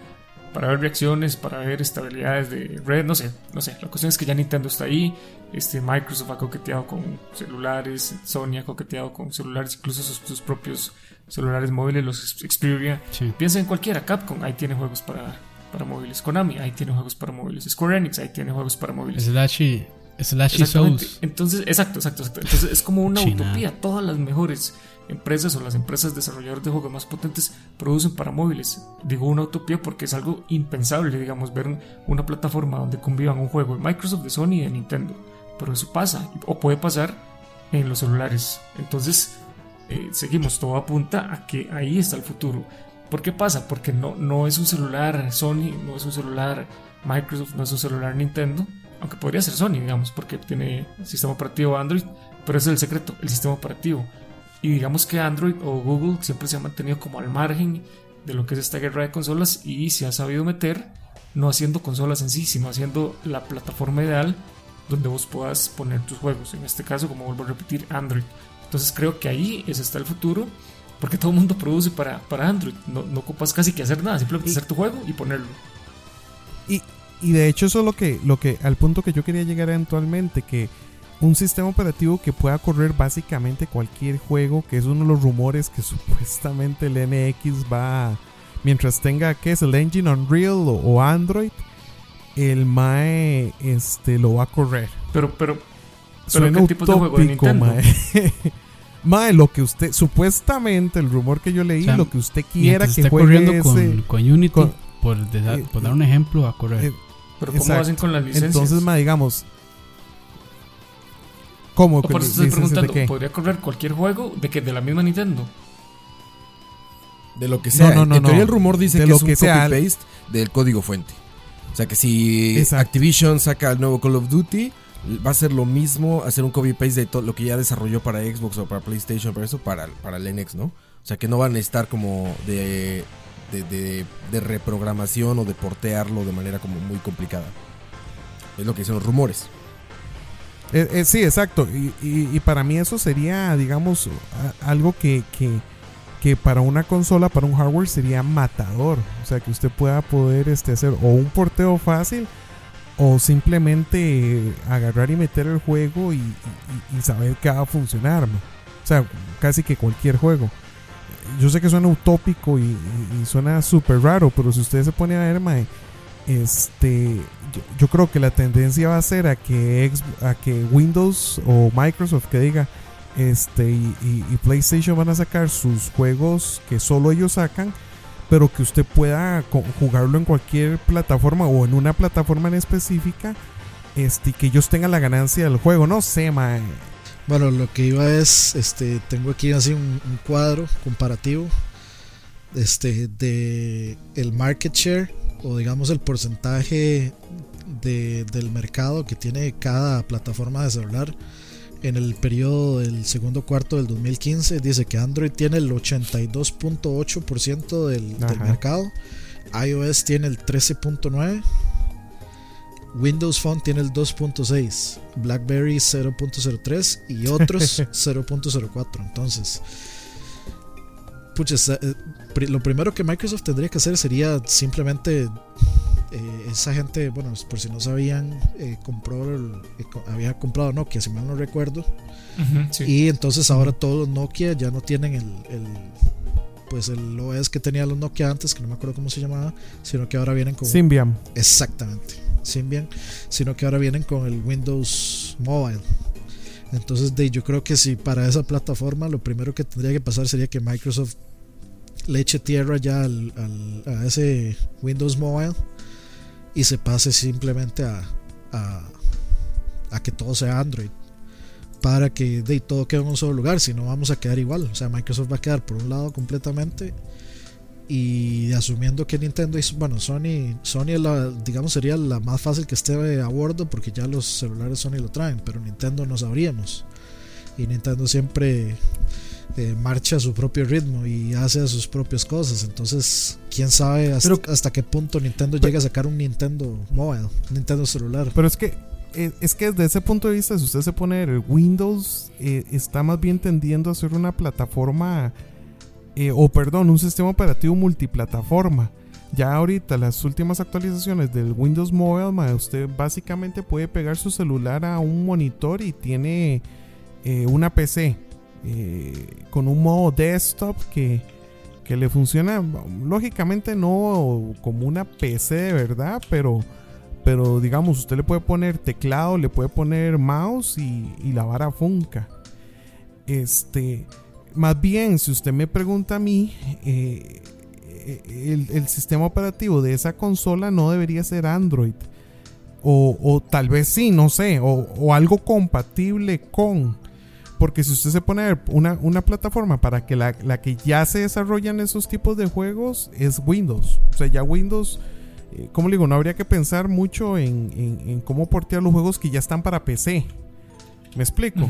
para ver reacciones, para ver estabilidades de red, no sé, no sé. La cuestión es que ya Nintendo está ahí, este Microsoft ha coqueteado con celulares, Sony ha coqueteado con celulares, incluso sus, sus propios celulares móviles, los Xperia. Sí. Piensa en cualquiera, Capcom, ahí tiene juegos para, para móviles, Konami, ahí tiene juegos para móviles, Square Enix, ahí tiene juegos para móviles. Slashy, Exactamente. Souls. Entonces, exacto, exacto, exacto. Entonces es como una China. utopía. Todas las mejores empresas o las empresas desarrolladoras de juegos más potentes producen para móviles. Digo una utopía porque es algo impensable, digamos, ver una plataforma donde convivan un juego de Microsoft, de Sony y de Nintendo. Pero eso pasa, o puede pasar en los celulares. Entonces, eh, seguimos, todo apunta a que ahí está el futuro. ¿Por qué pasa? Porque no, no es un celular Sony, no es un celular Microsoft, no es un celular Nintendo, aunque podría ser Sony, digamos, porque tiene sistema operativo Android, pero ese es el secreto, el sistema operativo. Y digamos que Android o Google siempre se ha mantenido como al margen de lo que es esta guerra de consolas y se ha sabido meter, no haciendo consolas en sí, sino haciendo la plataforma ideal donde vos puedas poner tus juegos. En este caso, como vuelvo a repetir, Android. Entonces creo que ahí ese está el futuro, porque todo el mundo produce para, para Android. No, no ocupas casi que hacer nada, simplemente Y- hacer tu juego y ponerlo. Y, y de hecho eso es lo que, lo que, al punto que yo quería llegar eventualmente, que un sistema operativo que pueda correr básicamente cualquier juego, que es uno de los rumores que supuestamente el NX va, mientras tenga, ¿qué es? El engine Unreal o, o Android, el MAE este, lo va a correr. Pero, pero, pero ¿qué tipos de juego de Nintendo? mae. Mae, lo que usted, supuestamente el rumor que yo leí, O sea, lo que usted quiera que esté juegue corriendo con, ese- con Unity, con- por, desa- eh, por dar un ejemplo, a correr. eh, Pero ¿cómo Exacto. hacen con las licencias? Entonces, ma, digamos. ¿Cómo? O por li- eso estoy preguntando, qué? ¿podría correr cualquier juego de que de la misma Nintendo? De lo que sea. No, no, no, en teoría no. el rumor dice De que lo es un que sea. copy-paste del código fuente. O sea que si Exacto. Activision saca el nuevo Call of Duty, va a ser lo mismo hacer un copy-paste de todo lo que ya desarrolló para Xbox o para PlayStation, para eso, para, para el NX, ¿no? O sea que no van a estar como de, de, de- reprogramación o de portearlo de manera como muy complicada. Es lo que dicen los rumores. Eh, eh, sí, exacto. Y, para mí eso sería, digamos, algo que, que, que para una consola, para un hardware sería matador. O sea, que usted pueda poder este, hacer o un porteo fácil o simplemente agarrar y meter el juego y, y- saber que va a funcionar. O sea, casi que cualquier juego. Yo sé que suena utópico y, y- suena súper raro, pero si usted se pone a ver, mae, este, yo, creo que la tendencia va a ser a que, a que Windows o Microsoft que diga, este, y, PlayStation van a sacar sus juegos que solo ellos sacan, pero que usted pueda jugarlo en cualquier plataforma o en una plataforma en específica, este, que ellos tengan la ganancia del juego. No sé, mae. Bueno, lo que iba es, este, tengo aquí así un, un cuadro comparativo, este, de el market share o digamos el porcentaje de- del mercado que tiene cada plataforma de celular en el periodo del segundo cuarto del 2015. Dice que Android tiene el 82.8% del, del mercado, iOS tiene el 13.9%. Windows Phone tiene el 2.6, BlackBerry 0.03 y otros 0.04. Entonces, pucha, eh, lo primero que Microsoft tendría que hacer sería simplemente eh, esa gente, bueno, por si no sabían, eh, compró el- eh, había comprado Nokia, si mal no recuerdo, sí. y entonces ahora todos los Nokia ya no tienen el, el pues el OS que tenía los Nokia antes, que no me acuerdo cómo se llamaba, sino que ahora vienen con Symbian. Exactamente, Sino que ahora vienen con el Windows Mobile. Entonces, de, yo creo que si para esa plataforma lo primero que tendría que pasar sería que Microsoft le eche tierra ya al, al- a ese Windows Mobile y se pase simplemente a, a, a que todo sea Android para que de, todo quede en un solo lugar, si no vamos a quedar igual. O sea, Microsoft va a quedar por un lado completamente y asumiendo que Nintendo y bueno Sony Sony es la, digamos sería la más fácil que esté a bordo porque ya los celulares Sony lo traen pero Nintendo no sabríamos y Nintendo siempre eh, marcha a su propio ritmo y hace sus propias cosas. Entonces, quién sabe hasta, Pero- hasta qué punto Nintendo llega a sacar un Nintendo Mobile, Nintendo celular. Pero es que eh, es que desde ese punto de vista, si usted se pone Windows, eh, está más bien tendiendo a ser una plataforma, eh, o perdón, un sistema operativo multiplataforma. Ya ahorita las últimas actualizaciones del Windows Mobile, usted básicamente puede pegar su celular a un monitor y tiene eh, una PC eh, con un modo desktop que, que le funciona, lógicamente no como una PC de verdad, pero pero digamos, usted le puede poner teclado, le puede poner mouse y, y la vara funca. Este, más bien, si usted me pregunta a mí, eh, eh, el, sistema operativo de esa consola no debería ser Android. O, tal vez sí, no sé, o, o algo compatible con. Porque si usted se pone a ver una, una plataforma para que la, la que ya se desarrollan esos tipos de juegos es Windows. O sea, ya Windows eh, como le digo, no habría que pensar mucho en, en- en cómo portear los juegos que ya están para PC. ¿Me explico?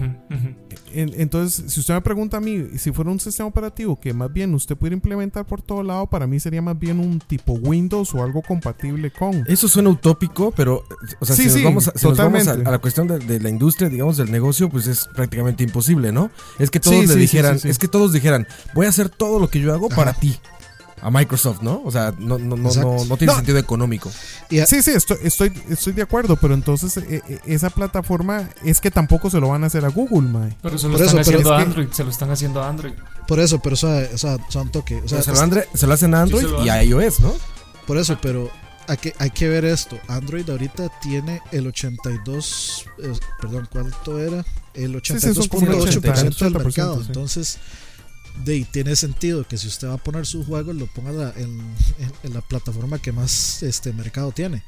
En- entonces, si usted me pregunta a mí, si fuera un sistema operativo que más bien usted pudiera implementar por todo lado, para mí sería más bien un tipo Windows o algo compatible con. Eso suena utópico, pero, o sea, Sí, si, nos sí, vamos a, si nos vamos a- totalmente. a la cuestión de, de la industria, digamos, del negocio, pues es prácticamente imposible, ¿no? Es que todos Sí, le sí, sí, dijeran, sí, sí. es que todos dijeran, voy a hacer todo lo que yo hago Ajá. para ti. A Microsoft, ¿no? O sea, no, no, no, no, no tiene No. sentido económico. A- Sí, sí, estoy, estoy, estoy de acuerdo, pero entonces eh, eh, esa plataforma es que tampoco se lo van a hacer a Google, mae. Pero se lo Por están eso, haciendo a que- Android, se lo están haciendo a Android. por eso, pero o sea, o sea, son toque. O sea, se, lo es- andre- se lo hacen a Android Sí, y a iOS, ¿no? por eso, pero hay que, hay que ver esto. Android ahorita tiene el 82, eh, perdón, ¿cuánto era? El Sí, sí, son como 82.8% del 80%, mercado. sí. Entonces, de tiene sentido que si usted va a poner sus juegos, lo ponga la- en, en- en la plataforma que más este mercado tiene.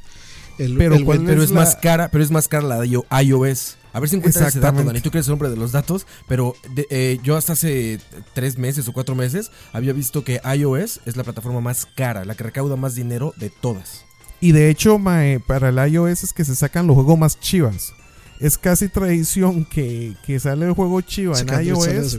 El, Pero el ¿cuál Win- Pero es la- más cara, pero es más cara la de io- iOS. A ver si encuentras ese dato. Dani. Tú que eres el hombre de los datos, pero de- eh, yo hasta hace tres meses o cuatro meses había visto que iOS es la plataforma más cara, la que recauda más dinero de todas. Y de hecho, mae, para el iOS es que se sacan los juegos más chivas. Es casi tradición que, que sale el juego chiva en iOS.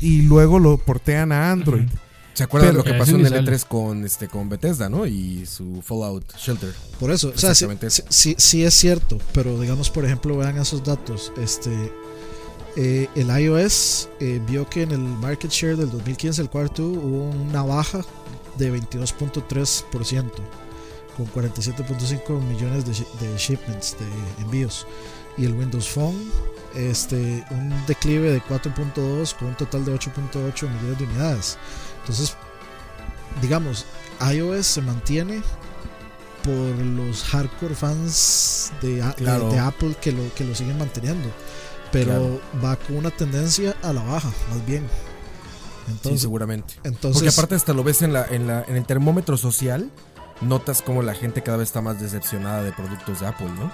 Y luego lo portean a Android. ¿Se acuerdan Pero- de lo que pasó en el sale. E3 con, este, con Bethesda, ¿no? Y su Fallout Shelter. Por eso, o sea, sí, Exactamente sí, sí- sí es cierto, pero digamos, por ejemplo, vean esos datos. Este, eh, el iOS eh, vio que en el market share del 2015, el cuarto, hubo una baja de 22.3%, con 47.5 millones de shipments, de envíos. Y el Windows Phone, este, un declive de 4.2 con un total de 8.8 millones de unidades. Entonces, digamos, iOS se mantiene por los hardcore fans de, Apple que lo, que lo siguen manteniendo. Pero va con una tendencia a la baja, más bien. Sí, seguramente. entonces Porque aparte hasta lo ves en, la, en, la, en el termómetro social, notas como la gente cada vez está más decepcionada de productos de Apple, ¿no?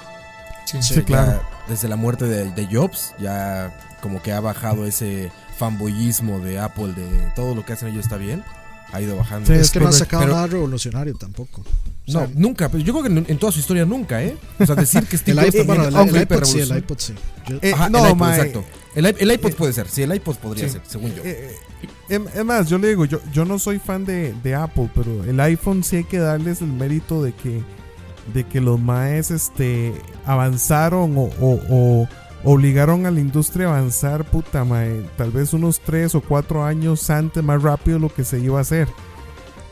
Sí, Sí, claro. desde la muerte de, de Jobs, ya como que ha bajado ese fanboyismo de Apple, de todo lo que hacen ellos está bien, ha ido bajando. Sí, es es que no ha sacado Pero- nada revolucionario tampoco. O no, nunca, pero yo creo que en, en toda su historia nunca, ¿eh? O sea, decir que el Steve Jobs iPod, bueno, el, el aunque iPod sí, el iPod sí. Yo- Eh, Ajá, no, el iPod, exacto. El, el iPod eh, puede ser, sí, el iPod podría sí. ser, según yo. Eh, eh, em- es más, yo le digo, yo, yo no soy fan de, de Apple, pero el iPhone sí hay que darles el mérito de que, de que los maes este, avanzaron o, obligaron a la industria a avanzar, puta mae, tal vez unos 3 o 4 años antes, más rápido lo que se iba a hacer.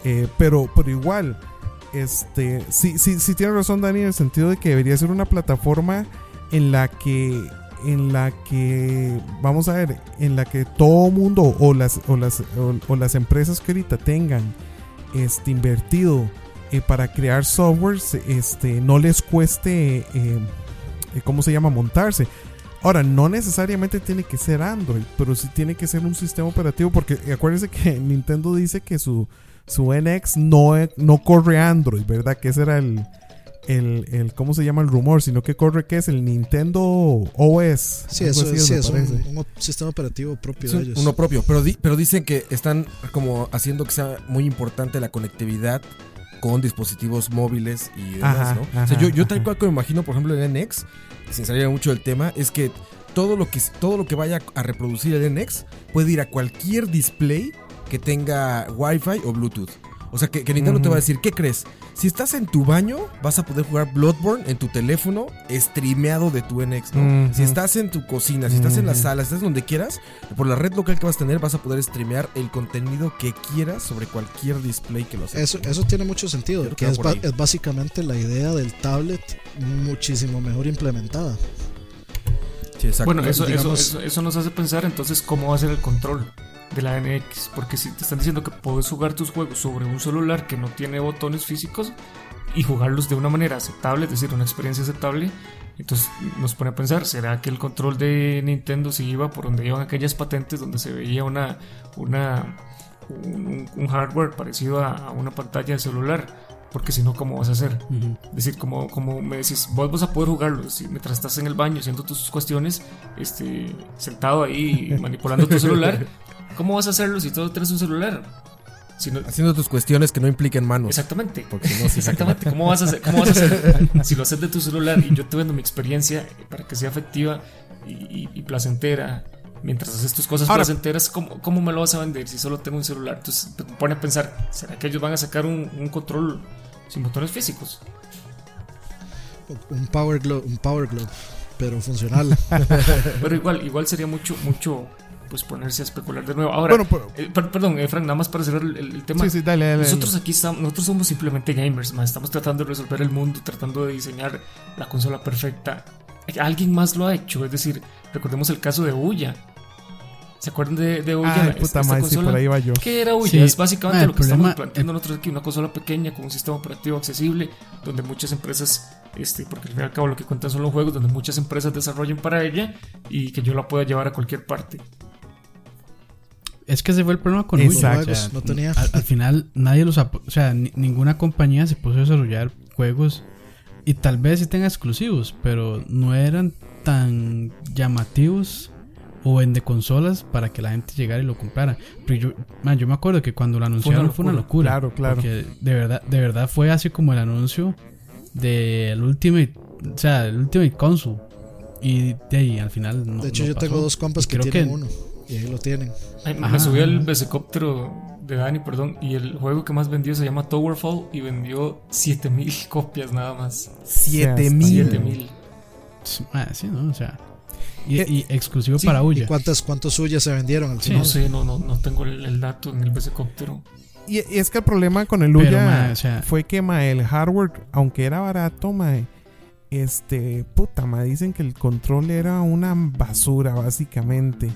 Eh, pero, pero igual, este, sí, sí, sí tiene razón Dani en el sentido de que debería ser una plataforma en la que en la que vamos a ver en la que todo mundo o las o las o las empresas que ahorita tengan este invertido eh, para crear softwares este no les cueste eh, eh, cómo se llama montarse. Ahora no necesariamente tiene que ser Android pero sí tiene que ser un sistema operativo porque acuérdense que Nintendo dice que su su NX no, no corre Android verdad que ese era el el, el cómo se llama el rumor, sino que corre que es el Nintendo OS. sí, eso así es, sí, es un, sistema operativo propio de ellos. uno propio, pero, di- pero dicen que están como haciendo que sea muy importante la conectividad con dispositivos móviles y demás, Ajá, ¿no? o sea, yo, yo tal cual que me imagino, por ejemplo, el NX, sin salir mucho del tema, es que todo lo que, todo lo que vaya a reproducir el NX puede ir a cualquier display que tenga Wi-Fi o Bluetooth. O sea, que, que Nintendo te va a decir, ¿qué crees? Si estás en tu baño, vas a poder jugar Bloodborne en tu teléfono streameado de tu NX, ¿no? Si estás en tu cocina, si estás en la sala, si estás donde quieras, por la red local que vas a tener, vas a poder streamear el contenido que quieras sobre cualquier display que lo acepte. Eso, eso tiene mucho sentido, Creo que es, ba- básicamente la idea del tablet muchísimo mejor implementada. Sí, exacto. Bueno, eso, eso, eso nos hace pensar entonces cómo va a ser el control de la NX. Porque si te están diciendo que puedes jugar tus juegos sobre un celular que no tiene botones físicos y jugarlos de una manera aceptable, es decir, una experiencia aceptable, entonces nos pone a pensar, ¿será que el control de Nintendo si iba por donde iban aquellas patentes donde se veía una, una, un, un hardware parecido a, a una pantalla de celular? Porque si no, ¿cómo vas a hacer? Es decir, como, como me decís, vos vas a poder jugarlo si mientras estás en el baño haciendo tus cuestiones, este, sentado ahí manipulando tu celular. ¿Cómo vas a hacerlo si todo tienes un celular? Si no- Haciendo tus cuestiones que no impliquen manos. exactamente. Porque si no, se Exactamente. ¿Cómo vas, a hacer, ¿Cómo vas a hacer? Si lo haces de tu celular y yo te vendo mi experiencia para que sea efectiva y, y- y placentera. Mientras haces tus cosas Ahora- placenteras, ¿cómo, ¿cómo me lo vas a vender si solo tengo un celular? Entonces te pone a pensar, ¿será que ellos van a sacar un, un control sin botones físicos? Un Power Glove, un Power Glove pero funcional. Pero igual, igual sería mucho, mucho, pues ponerse a especular de nuevo. Ahora, Bueno, pero- eh, per- perdón, eh, Frank, nada más para cerrar el, el tema. Sí, sí, dale, dale. Nosotros dale. aquí estamos, nosotros somos simplemente gamers, más estamos tratando de resolver el mundo, tratando de diseñar la consola perfecta. Alguien más lo ha hecho, es decir, recordemos el caso de Ouya. ¿Se acuerdan de, de Ouya? Ay, Esta- puta esta madre, sí, consola? por ahí va yo. ¿Qué era Ouya? Sí, es básicamente ah, lo que estamos planteando nosotros aquí, una consola pequeña con un sistema operativo accesible, donde muchas empresas, este, porque al fin y al cabo lo que cuentan son los juegos, donde muchas empresas desarrollen para ella y que yo la pueda llevar a cualquier parte. Es que ese fue el problema con Exacto. Ouya, o sea, Juegos, no tenía. Al, al final nadie los o sea, ni- ninguna compañía se puso a desarrollar juegos y tal vez sí tenga exclusivos, pero no eran tan llamativos o en de consolas para que la gente llegara y lo comprara. Pero yo, man, yo me acuerdo que cuando lo anunciaron fue una locura. Claro, claro. Porque de verdad, de verdad fue así como el anuncio del Ultimate, o sea, el Ultimate Console. Y de ahí al final no. De hecho, no yo tengo dos compas Y que creo tienen que- uno y ahí lo tienen. Ay, me Ajá. subí al vesecóptero de Dani, perdón, y el juego que más vendió se llama Towerfall y vendió 7000 copias nada más. 7000. 7000. Ah, sí, ¿no? O sea. Y, Eh, y exclusivo sí, para ¿Y Ouya. cuántas, cuántas suyas se vendieron al Sí. final? No sé, no, no, no tengo el, el dato en el vesecóptero. Y, y es que el problema con el Uya mae, o sea- fue que mae, el hardware, aunque era barato, mae, este, puta, mae, dicen que el control era una basura, básicamente.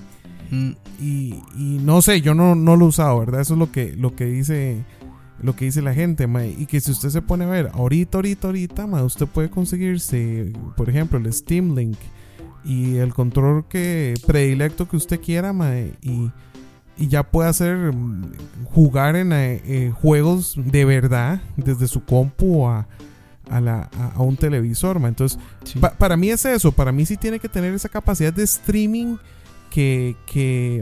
Mm, Y, y no sé, yo no, no lo he usado, ¿verdad? Eso es lo que, lo que dice lo que dice la gente, mae. Y que si usted se pone a ver, ahorita, ahorita, ahorita, mae, usted puede conseguirse, por ejemplo, el Steam Link y el control que predilecto que usted quiera, mae, y, y ya puede hacer mm, jugar en eh, eh, juegos de verdad desde su compu a, a, la- a- a un televisor, mae. Entonces, sí. Pa- para mí es eso, para mí sí tiene que tener esa capacidad de streaming que, que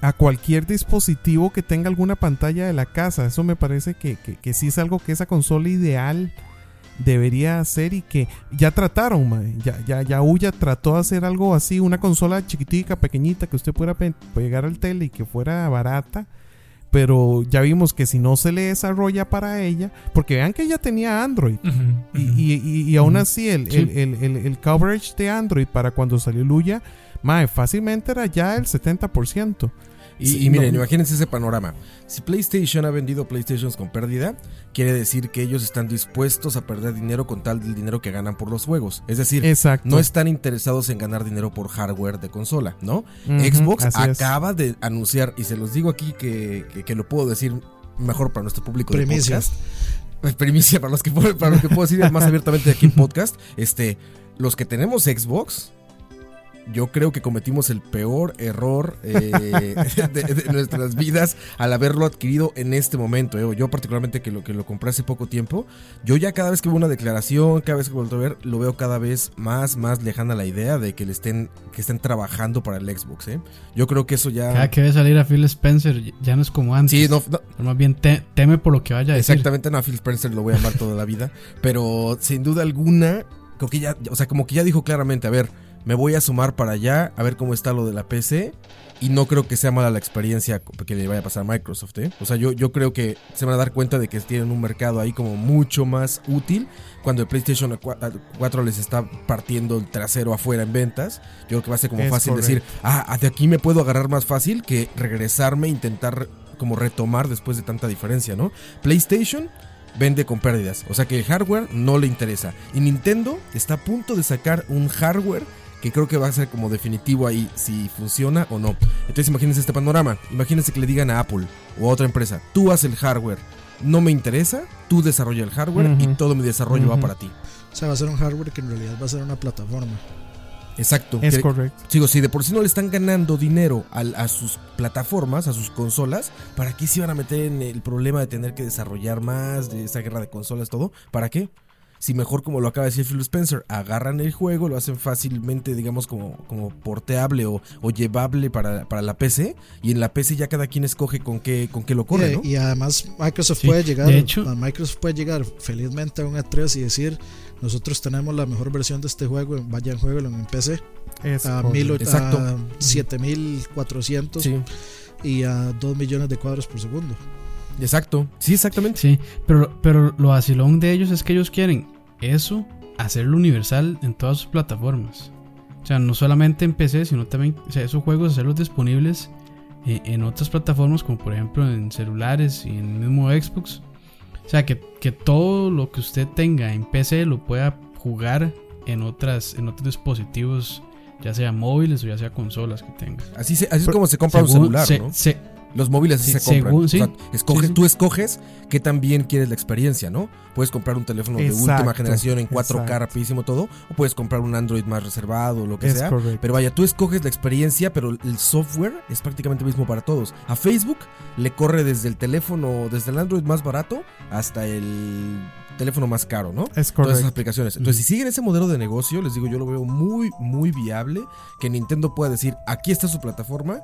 a cualquier dispositivo que tenga alguna pantalla de la casa, eso me parece que, que, que sí es algo que esa consola ideal debería hacer y que ya trataron, ya, ya, ya Uya trató de hacer algo así, una consola chiquitica, pequeñita, que usted pudiera pe- pegar al tele y que fuera barata. Pero ya vimos que si no se le desarrolla para ella, porque vean que ella tenía Android, y, y, y- y aún así, el, Sí. el, el, el- el coverage de Android para cuando salió Luya, mae, fácilmente era ya el 70%. Y, Sí, y miren, no. imagínense ese panorama. Si PlayStation ha vendido PlayStations con pérdida, quiere decir que ellos están dispuestos a perder dinero con tal del dinero que ganan por los juegos. Es decir, Exacto. no están interesados en ganar dinero por hardware de consola, ¿no? Xbox es. acaba de anunciar, y se los digo aquí que, que- que lo puedo decir mejor para nuestro público de Primicia. podcast. Pues, Primicia para los que puedo- para los que puedo decir más abiertamente aquí en podcast. Este, los que tenemos Xbox, yo creo que cometimos el peor error eh, de, de nuestras vidas al haberlo adquirido en este momento. eh. Yo particularmente que lo que lo compré hace poco tiempo, yo ya cada vez que veo una declaración, cada vez que vuelvo a ver, lo veo cada vez más, más lejana la idea de que le estén, que estén trabajando para el Xbox. ¿eh? Yo creo que eso ya... Cada que ve salir a Phil Spencer ya no es como antes. Sí, no, no, más bien te- teme por lo que vaya a decir. Exactamente, no, a Phil Spencer lo voy a amar toda la vida. Pero sin duda alguna, creo que ya, o sea, como que ya dijo claramente, a ver, me voy a sumar para allá a ver cómo está lo de la PC. Y no creo que sea mala la experiencia que le vaya a pasar a Microsoft. ¿eh? O sea, yo, yo creo que se van a dar cuenta de que tienen un mercado ahí como mucho más útil. Cuando el PlayStation 4 les está partiendo el trasero afuera en ventas. Yo creo que va a ser como Es fácil decir, correcto. ah, de aquí me puedo agarrar más fácil que regresarme e intentar como retomar después de tanta diferencia, ¿no? PlayStation vende con pérdidas. O sea que el hardware no le interesa. Y Nintendo está a punto de sacar un hardware que creo que va a ser como definitivo ahí si funciona o no. Entonces imagínense este panorama. Imagínense que le digan a Apple o a otra empresa, tú haz el hardware. No me interesa, tú desarrolla el hardware y todo mi desarrollo va para ti. O sea, va a ser un hardware que en realidad va a ser una plataforma. Exacto. Es Que- correcto. Digo, si de por sí no le están ganando dinero al- a, sus plataformas, a sus consolas, ¿para qué se iban a meter en el problema de tener que desarrollar más, de esa guerra de consolas, todo? ¿Para qué? Si mejor, como lo acaba de decir Phil Spencer, agarran el juego, lo hacen fácilmente, digamos, como, como porteable o, o llevable para, para la PC, y en la PC ya cada quien escoge con qué, con qué lo corre, y, ¿no? y además Microsoft Sí, puede llegar, de hecho- a Microsoft puede llegar felizmente a un E3 y decir, nosotros tenemos la mejor versión de este juego, vayan jueguenlo en PC Es a, mil, Exacto. a 7400 Sí, y a 2 millones de cuadros por segundo. Exacto. Sí, exactamente. Sí, pero, pero lo vacilón de ellos es que ellos quieren eso, hacerlo universal en todas sus plataformas. O sea, no solamente en PC, sino también, o sea, esos juegos hacerlos disponibles en, en otras plataformas, como por ejemplo en celulares y en el mismo Xbox. O sea, que, que todo lo que usted tenga en PC lo pueda jugar en, otras, en otros dispositivos, ya sea móviles o ya sea consolas que tenga. Así, se- así es como se compra un celular, se- ¿no? se- Los móviles Sí, se compran. según- O sea, sí. escoge- Sí, sí. Tú escoges qué tan bien quieres la experiencia, ¿no? Puedes comprar un teléfono de última generación en 4K exacto. rapidísimo todo, o puedes comprar un Android más reservado, lo que Es sea. correcto. Pero vaya, tú escoges la experiencia, pero el software es prácticamente el mismo para todos. A Facebook le corre desde el teléfono, desde el Android más barato hasta el teléfono más caro, ¿no? Es Todas esas correcto. aplicaciones. Entonces, si siguen ese modelo de negocio, les digo, yo lo veo muy, muy viable que Nintendo pueda decir, aquí está su plataforma,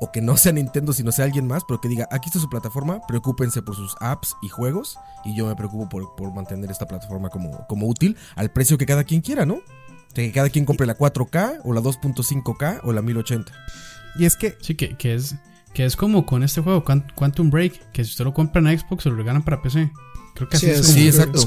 o que no sea Nintendo, sino sea alguien más, pero que diga, aquí está su plataforma, preocúpense por sus apps y juegos, y yo me preocupo por, por mantener esta plataforma como, como útil al precio que cada quien quiera, ¿no? Que cada quien compre la 4K o la 2.5K o la 1080. Y es que Sí, que, que es que es como con este juego Quant- Quantum Break, que si usted lo compra en Xbox se lo regalan para PC. Creo que así Sí, es, es, como Sí, es exacto.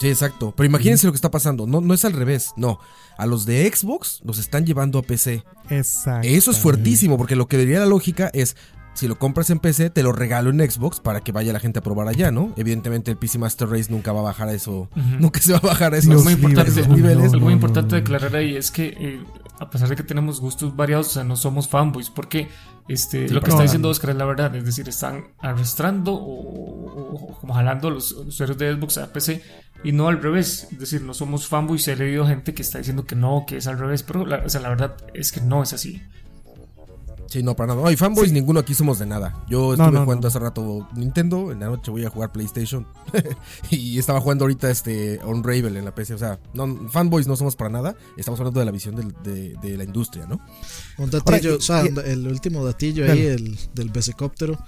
Sí, exacto. Pero imagínense lo que está pasando. No, no es al revés, no. A los de Xbox los están llevando a PC. exacto. Eso es fuertísimo, porque lo que diría la lógica es, si lo compras en PC, te lo regalo en Xbox para que vaya la gente a probar allá, ¿no? Evidentemente el PC Master Race nunca va a bajar a eso, nunca se va a bajar a esos, Dios muy importante, esos niveles. no, Algo muy no, importante no. declarar ahí es que eh, a pesar de que tenemos gustos variados, o sea, no somos fanboys, porque este, lo que está diciendo Oscar es la verdad, es decir, están arrastrando o, o- o como jalando a los usuarios de Xbox a PC y no al revés, es decir, no somos fanboys, he leído gente que está diciendo que no, que es al revés, pero la, o sea, la verdad es que no es así. Sí, no, para nada. No, y fanboys ninguno aquí somos de nada. Yo estuve no, jugando no. hace rato Nintendo, en la noche voy a jugar PlayStation. y estaba jugando ahorita este Unravel en la PC. O sea, no, fanboys no somos para nada. Estamos hablando de la visión del- de, de la industria, ¿no? Un datillo, Ahora, o sea, y- el último datillo ahí el, del bececóptero.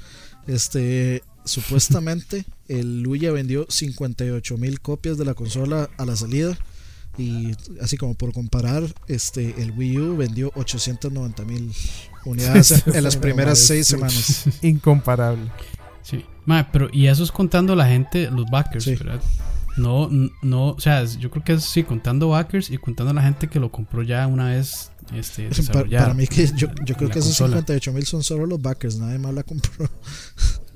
Este, supuestamente el Luya vendió 58 mil copias de la consola a la salida. Y así como por comparar, este, el Wii U vendió 890 mil unidades en las primeras seis semanas. Incomparable. Sí. Ma, pero y eso es contando la gente, los backers, Sí. ¿verdad? No, no, o sea, yo creo que es sí, contando backers y contando la gente que lo compró ya una vez este, Para, para mí que yo, yo creo que esos consola. 58 mil son solo los backers, nadie más la compró.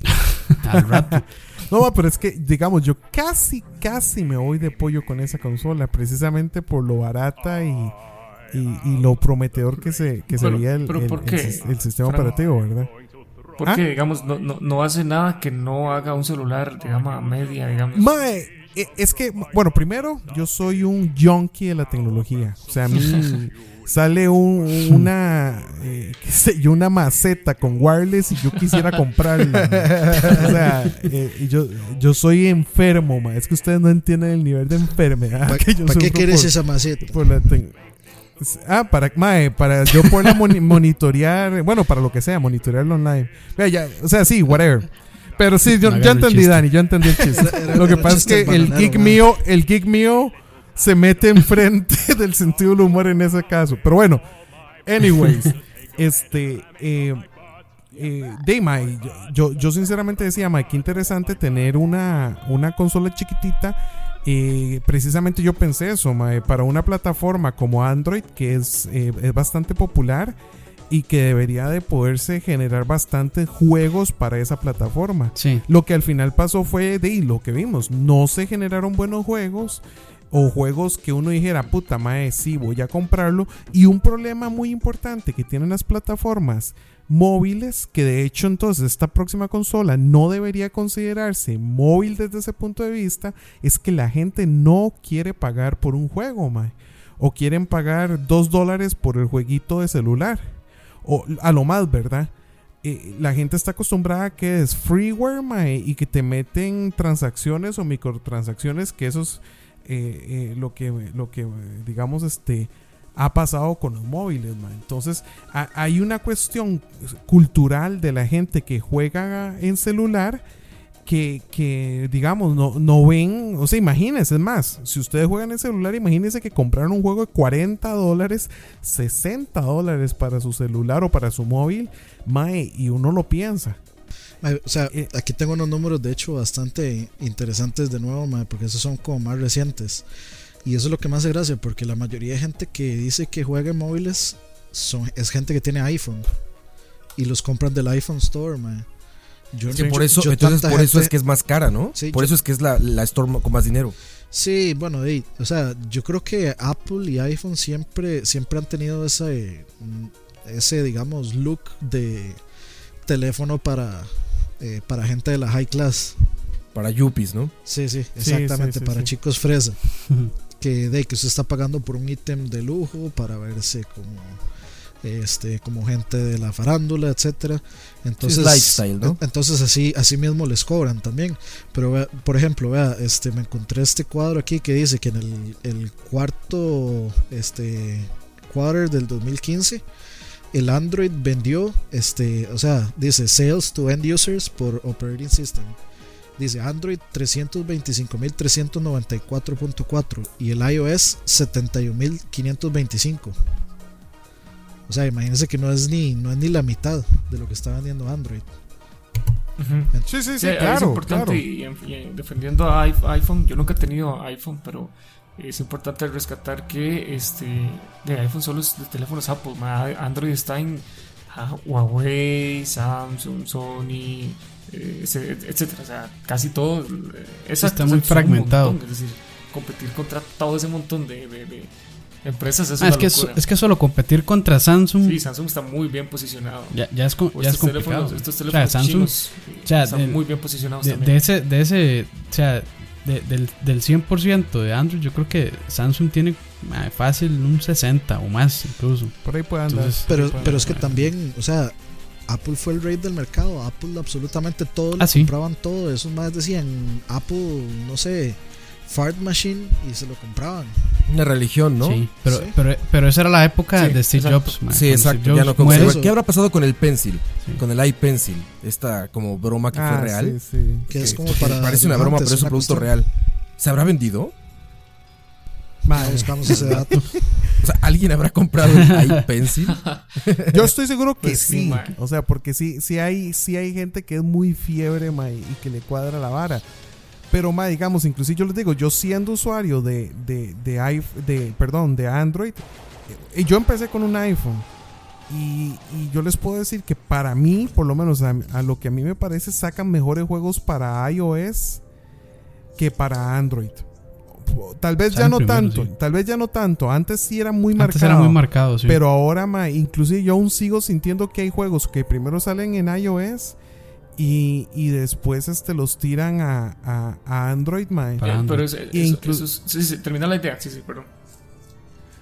Al rato. No, pero es que, digamos, yo casi, casi me voy de pollo con esa consola, precisamente por lo barata y, y, y lo prometedor que se, que Pero- sería el, el- ¿por el qué, sis- el sistema operativo, ¿verdad? Porque, Ah. digamos, no, no, no hace nada que no haga un celular de gama media, digamos. Mae, e- es que, bueno, primero, yo soy un junkie de la tecnología. O sea, a mí sale un- una, eh, qué sé yo, una maceta con wireless y yo quisiera comprarla. o sea, eh, yo, yo soy enfermo, ma. Es que ustedes no entienden el nivel de enfermedad ¿Para que yo qué quieres por- esa maceta? por la tec- Ah, para, mae, para yo poderla moni- monitorear, bueno, para lo que sea, monitorearlo online. Vea, ya, o sea, sí, whatever. Pero sí, yo, entendí. Dani, yo entendí el chiste. Era- Lo que pasa es que el geek mío, el geek mío se mete enfrente del sentido del humor en ese caso. Pero bueno, anyways, este, eh, eh, de, mae, yo, yo sinceramente decía, mae, qué interesante tener una, una consola chiquitita. Eh, precisamente yo pensé eso, mae, para una plataforma como Android, que es, eh, es bastante popular y que debería de poderse generar bastantes juegos para esa plataforma. Sí. Lo que al final pasó fue de lo que vimos. No se generaron buenos juegos o juegos que uno dijera, puta madre, sí, voy a comprarlo. Y un problema muy importante que tienen las plataformas móviles, que de hecho entonces esta próxima consola no debería considerarse móvil desde ese punto de vista, es que la gente no quiere pagar por un juego, mae. O quieren pagar dos dólares por el jueguito de celular. O a lo más, ¿verdad? eh, la gente está acostumbrada a que es freeware mae, y que te meten transacciones o microtransacciones que eso es eh, eh, lo que lo que digamos este ha pasado con los móviles mae. entonces ha- hay una cuestión cultural de la gente que juega en celular que, que, digamos, no, no ven, o sea, imagínense, es más, si ustedes juegan en celular, imagínense que compraron un juego de 40 dólares, 60 dólares para su celular o para su móvil, mae, y uno lo piensa. O sea, Eh, aquí tengo unos números de hecho bastante interesantes de nuevo, porque esos son como más recientes. Y eso es lo que más hace gracia, porque la mayoría de gente que dice que juega en móviles son, es gente que tiene iPhone. Y los compran del iPhone Store. Yo, Es que yo- por eso, yo entonces tanta por eso es que es más cara, ¿no? Sí, por yo- eso es que es la, la store con más dinero. Sí, bueno, o sea, yo creo que Apple y iPhone siempre, siempre han tenido ese, mm, ese, digamos, look de teléfono para, eh, para gente de la high class. Para yuppies, ¿no? Sí, sí, sí, exactamente, sí, para sí. chicos fresa. Que de que usted está pagando por un ítem de lujo para verse como este como gente de la farándula, etcétera. Entonces, lifestyle, ¿no? Entonces así así mismo les cobran también. Pero vea, por ejemplo, vea, este me encontré este cuadro aquí que dice que en el, el cuarto este quarter del 2015 el Android vendió este, o sea, dice sales to end users por operating system. Dice Android 325.394.4 y el iOS 71.525. O sea, imagínense que no es ni no es ni la mitad de lo que está vendiendo Android. Sí, sí, sí, Sí, es importante claro. y, y defendiendo a iPhone, yo nunca he tenido iPhone, pero es importante rescatar que este de iPhone solo es de teléfonos Apple, Android está en ah, Huawei, Samsung, Sony, eh, etcétera, o sea, casi todo eh, Está muy fragmentado. montón, es decir, competir contra todo ese montón de, de- de empresas es Ah, una es, que, locura. es que solo competir contra Samsung Sí, Samsung está muy bien posicionado. ya, ya es, ya es estos complicado. teléfonos, estos o sea, teléfonos Samsung, chinos eh, o sea, están muy bien posicionados de, también. de ese, de ese, o sea, de- del, del 100% de Android, yo creo que Samsung tiene fácil un 60 o más incluso. Por ahí puede andar. Entonces, Pero, puede pero es que también, o sea, Apple fue el rey del mercado. Apple absolutamente todo, le Ah, sí. compraban todo. Esos más decían Apple, no sé, Fart Machine y se lo compraban. Una religión, ¿no? Sí, pero, Sí. pero, pero esa era la época Sí, de Steve exacto. Jobs. man. Sí, exacto. Steve Ya no Eso. ¿Qué habrá pasado con el pencil? Sí. Con el iPencil. Esta como broma que Ah, fue real. sí, sí. Que es Que- como para. Parece una broma, pero es un producto cuestión. real. ¿Se habrá vendido? Ma, buscamos ese dato. O sea, ¿alguien habrá comprado el iPencil? Yo estoy seguro que Pues sí, o sea, porque sí, sí hay, sí hay gente que es muy fiebre, y que le cuadra la vara. Pero, ma, digamos, inclusive yo les digo, yo siendo usuario de, de, de, iPh- de, perdón, de Android, eh, yo empecé con un iPhone. Y, y yo les puedo decir que para mí, por lo menos a, a lo que a mí me parece, sacan mejores juegos para iOS que para Android. Tal vez ya no primero, tanto, sí. tal vez ya no tanto. Antes sí era muy Antes marcado. era muy marcado, sí. Pero ahora, ma, inclusive yo aún sigo sintiendo que hay juegos que primero salen en iOS y, y después este, los tiran a, a, a Android, ma. Para Eh, Android. pero es- Y eso- inclu- eso es- sí, sí, termina la idea, sí, sí, perdón.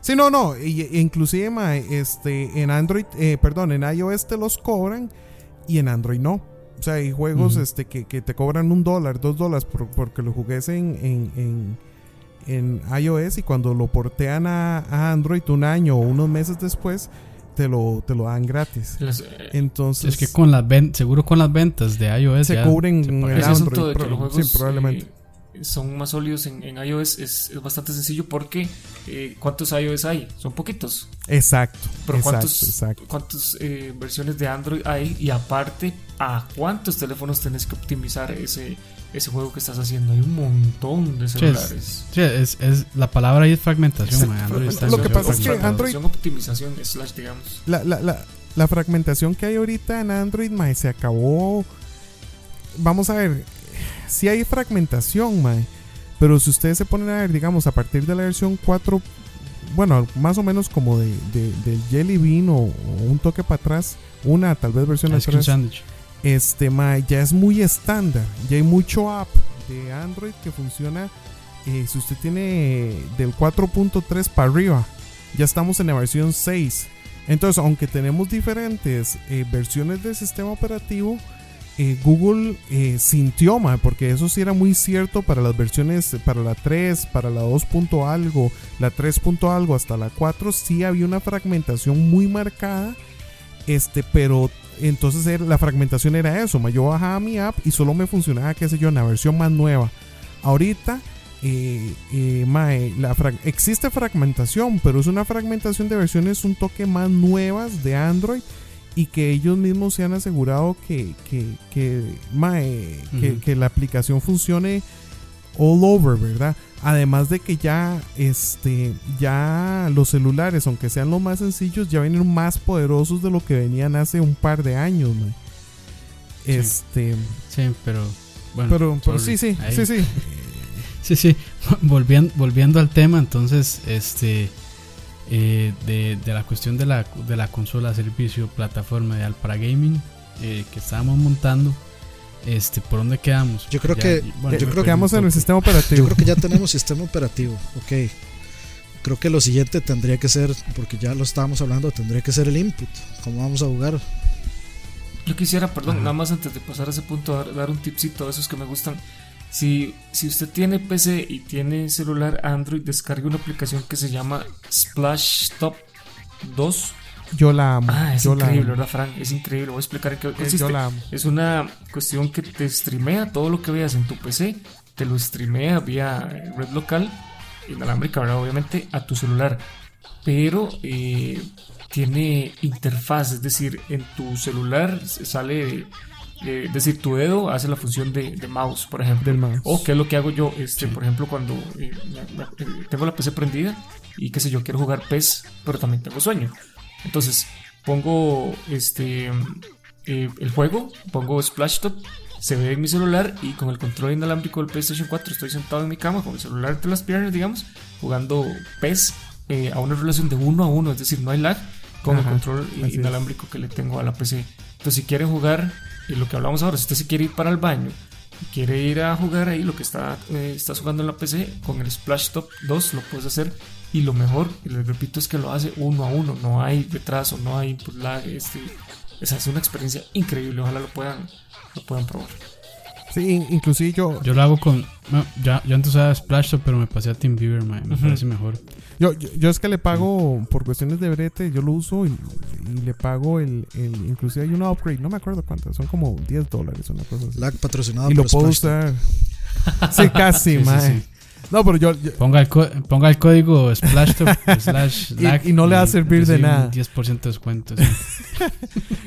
Sí, no, no. y- y inclusive, ma, este, en Android, eh, perdón, en iOS te los cobran y en Android no. O sea, hay juegos este, que, que te cobran un dólar, dos dólares por- porque lo jugues en, en, en, en iOS y cuando lo portean a, a Android un año o unos meses después, te lo, te lo dan gratis. Las, eh, Entonces, es que con las ven- seguro con las ventas de iOS se ya cubren en el ese asunto Android, de que pro- los juegos sí, probablemente. eh, son más sólidos en, en iOS es, es, bastante sencillo porque eh, ¿cuántos iOS hay? Son poquitos. Exacto. Pero exacto, ¿cuántos, exacto. ¿cuántas eh, versiones de Android hay? Y aparte, ¿a cuántos teléfonos tenés que optimizar ese, ese juego que estás haciendo? Hay un montón de Sí, celulares. es, sí, es, es- la palabra ahí es fragmentación. Sí, mae, Android está lo que pasa es que. Android- optimización slash, digamos. La, la, la, la fragmentación que hay ahorita en Android, mae, se acabó. Vamos a ver. Si hay fragmentación, mae. Pero si ustedes se ponen a ver, digamos, a partir de la versión 4, bueno, más o menos como de, de- del Jelly Bean o, o un toque para atrás, una tal vez versión Ice cream atrás, sandwich. Este, mae, ya es muy estándar. Ya hay mucho app de Android que funciona. eh, si usted tiene del 4.3 para arriba, ya estamos en la versión 6. Entonces, aunque tenemos diferentes eh, versiones del sistema operativo, eh, Google eh, sintió, mae, porque eso sí era muy cierto para las versiones, para la 3, para la 2. punto algo, la 3. punto algo hasta la 4, sí había una fragmentación muy marcada. Este, pero entonces era- la fragmentación era eso, ma, yo bajaba mi app y solo me funcionaba, qué sé yo, en la versión más nueva. Ahorita, eh, eh, la frag- existe fragmentación, pero es una fragmentación de versiones un toque más nuevas de Android y que ellos mismos se han asegurado que, que, que la aplicación funcione all over, ¿verdad? Además de que ya, este, ya los celulares, aunque sean los más sencillos, ya vienen más poderosos de lo que venían hace un par de años. Este, Sí, pero bueno. pero, sí, sí, Ahí. sí, sí. Sí, sí. Volviendo, volviendo al tema, entonces, este. eh, de, de la cuestión de la, de la consola, servicio, plataforma de para gaming eh, que estábamos montando. Este, ¿por dónde quedamos? Yo creo Ya- que- bueno, yo creo que Quedamos en el sistema Yo operativo. creo que ya tenemos sistema operativo, ok. Creo que lo siguiente tendría que ser, porque ya lo estábamos hablando, tendría que ser el input. ¿Cómo vamos a jugar? Yo quisiera, perdón, Ajá. nada más antes de pasar a ese punto, dar, dar un tipcito a esos que me gustan. Si, si usted tiene PC y tiene celular Android, descargue una aplicación que se llama Splash Top 2. Yo la amo. Ah, es yo increíble. ¿verdad, Frank? Es increíble. Voy a explicar en qué consiste. Yo la amo. Es una cuestión que te streamea todo lo que veas en tu PC, te lo streamea vía red local, inalámbrica, ¿verdad? Obviamente, a tu celular. Pero eh, tiene interfaz, es decir, en tu celular sale, eh, es decir, tu dedo hace la función de, de mouse, por ejemplo. Del mouse. O qué es lo que hago yo, este, por ejemplo, cuando eh, tengo la PC prendida y qué sé yo, quiero jugar PES, pero también tengo sueño. Entonces, pongo este eh, el juego, pongo Splash Top, se ve en mi celular y con el control inalámbrico del PlayStation 4 estoy sentado en mi cama con el celular entre las piernas, digamos, jugando PES eh, a una relación de uno a uno, es decir, no hay lag con Ajá, el control así es. inalámbrico que le tengo a la PC. Entonces, si quieren jugar, y lo que hablamos ahora, si usted se quiere ir para el baño, quiere ir a jugar ahí lo que está, eh, estás jugando en la PC, con el Splash Top 2 lo puedes hacer. Y lo mejor, y les repito, es que lo hace uno a uno, no hay retraso, no hay input lag. Este, o sea, es una experiencia increíble, ojalá lo puedan, lo puedan probar. Sí, in- inclusive yo, Yo lo hago con. no, ya, yo antes usaba Splash Top, pero me pasé a TeamViewer, me Ujú. parece mejor. yo, yo, yo es que le pago por cuestiones de brete, yo lo uso y, y le pago el, el. Inclusive hay una upgrade, no me acuerdo cuántas, son como 10 dólares, una cosa así. Lag patrocinado y lo por puedo usar. Sí, casi, Sí, sí. No, pero yo, yo- Ponga el, co- ponga el código Splash Top slash Y- y no le va a servir de un nada. 10% de descuento. sí.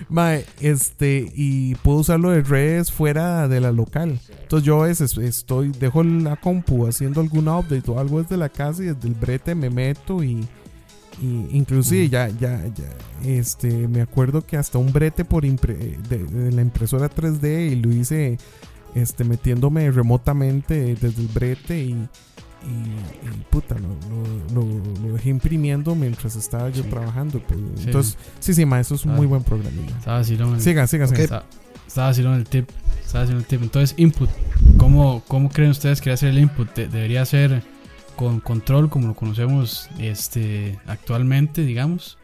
Mae, este, y puedo usarlo de redes fuera de la local. Entonces yo veces estoy, dejo la compu haciendo algún update o algo desde la casa y desde el brete me meto y, y inclusive ya, ya, ya, este, me acuerdo que hasta un brete por impre- de, de la impresora 3D y lo hice, este, metiéndome remotamente desde el brete y, y, y, puta, lo, lo- lo- lo dejé imprimiendo mientras estaba yo Sí. trabajando. pues. Sí. Entonces, sí, sí, ma, eso es un Ah. muy buen. Estaba vacilón el- Siga, siga, siga. Estaba, estaba haciendo el tip. Estaba haciendo el tip. Entonces, input. ¿Cómo, cómo creen ustedes que debe ser el input? De- ¿Debería ser con control como lo conocemos este, actualmente, digamos?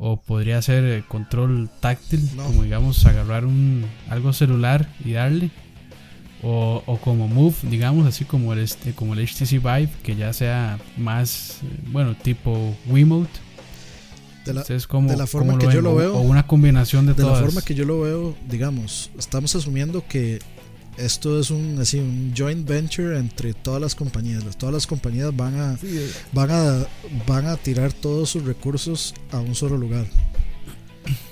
¿O podría ser eh, control táctil? No. Como digamos, agarrar un, algo celular y darle. O, o como Move, digamos, así como el, este, como el HTC Vive, que ya sea más, eh, bueno, tipo Wiimote. De la, ¿Ustedes cómo- de la forma cómo que yo ven? lo veo- O una combinación de, de la todas. forma que yo lo veo, digamos, estamos asumiendo que esto es un así un joint venture entre todas las compañías. Todas las compañías van a van a van a tirar todos sus recursos a un solo lugar.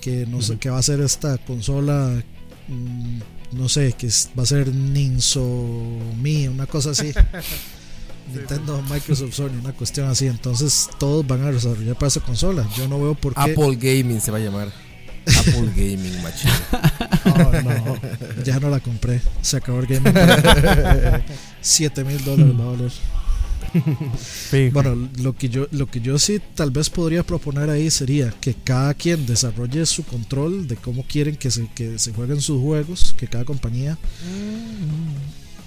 Que no sé qué va a ser esta consola mm, no sé, que va a ser Ninso Mi, una cosa así. Nintendo, Microsoft, Sony, una cuestión así. Entonces todos van a desarrollar para esa consola. Yo no veo por qué. Apple Gaming se va a llamar. Apple Gaming, machín. Oh, no, ya no la compré. Se acabó el gaming. 7 mil dólares Bueno, lo que yo lo que yo sí tal vez podría proponer ahí sería que cada quien desarrolle su control de cómo quieren que se, que se jueguen sus juegos, que cada compañía.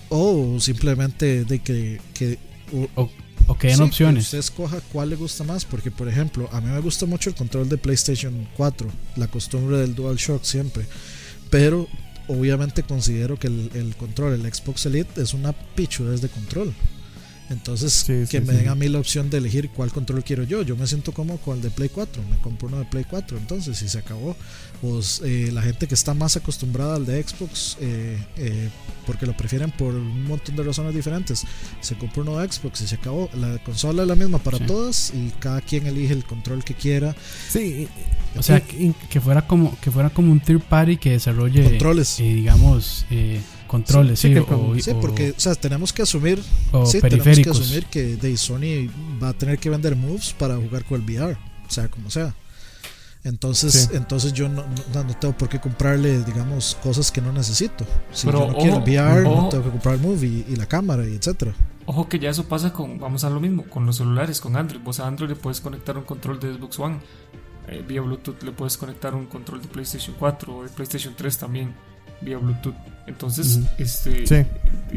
O simplemente de que, que o que den opciones. usted escoja cuál le gusta más, porque por ejemplo, a mí me gusta mucho el control de PlayStation 4, la costumbre del DualShock siempre, pero obviamente considero que el, control, el Xbox Elite, es una pichudez de control. Entonces, que me den a mí la opción de elegir cuál control quiero yo. Yo me siento como con el de Play 4. Me compro uno de Play 4. Entonces, si se acabó, pues eh, la gente que está más acostumbrada al de Xbox, eh, eh, porque lo prefieren por un montón de razones diferentes, se compra uno de Xbox y se acabó. La consola es la misma para todas y cada quien elige el control que quiera. Sí, o sea, que, fuera como que fuera como un third party que desarrolle controles, digamos controles, sí, sí, porque o sea, tenemos que asumir, sí, tenemos que asumir que de Sony va a tener que vender moves para jugar con el VR, o sea, como sea. Entonces, entonces yo no, no, tengo por qué comprarle, digamos, cosas que no necesito. Si yo no quiero el VR, no tengo que comprar el Move y, la cámara y etcétera. Ojo que ya eso pasa con, vamos a lo mismo, con los celulares, con Android. Vos a Android le puedes conectar un control de Xbox One. Eh, vía Bluetooth le puedes conectar un control de PlayStation 4 o de PlayStation 3 también vía Bluetooth. Entonces, este,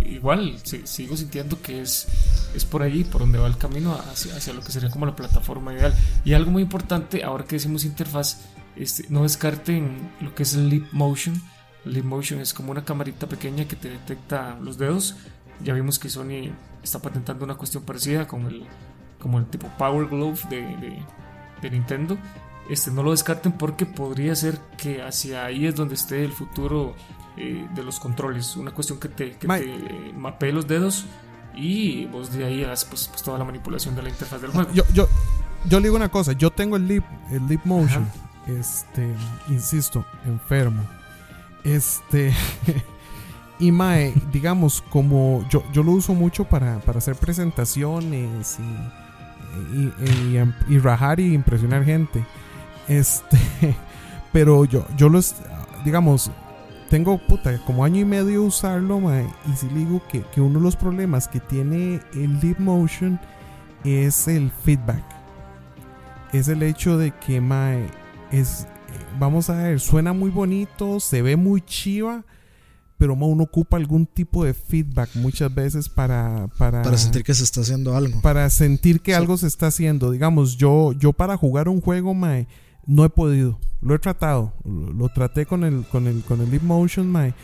igual sigo sintiendo que es, es por allí, por donde va el camino hacia, hacia, lo que sería como la plataforma ideal. Y algo muy importante, ahora que decimos interfaz, este, no descarten lo que es el Leap Motion. Leap Motion es como una camarita pequeña que te detecta los dedos. Ya vimos que Sony está patentando una cuestión parecida con el, como el tipo Power Glove de, de, de Nintendo este, no lo descarten porque podría ser que hacia ahí es donde esté el futuro eh, de los controles. Una cuestión que te, que te mapee los dedos y vos de ahí hagas pues, pues, toda la manipulación de la interfaz del juego. Yo, yo, yo le digo una cosa, yo tengo el Leap, el Leap Motion, este, insisto, enfermo. Este, y Mae, digamos, como yo, yo lo uso mucho para, para hacer presentaciones y, y, y, y rajar y impresionar gente. Este, pero yo, yo los, digamos, tengo puta, como año y medio usarlo, y si digo que, que, uno de los problemas que tiene el Deep Motion es el feedback. Es el hecho de que, mae, es, vamos a ver, suena muy bonito, se ve muy chiva, pero uno ocupa algún tipo de feedback muchas veces para, para... Para sentir que se está haciendo algo. Para sentir que algo se está haciendo. Digamos, yo, yo para jugar un juego, mae, no he podido. Lo he tratado. Lo, traté con el, con el, con el Leap Motion,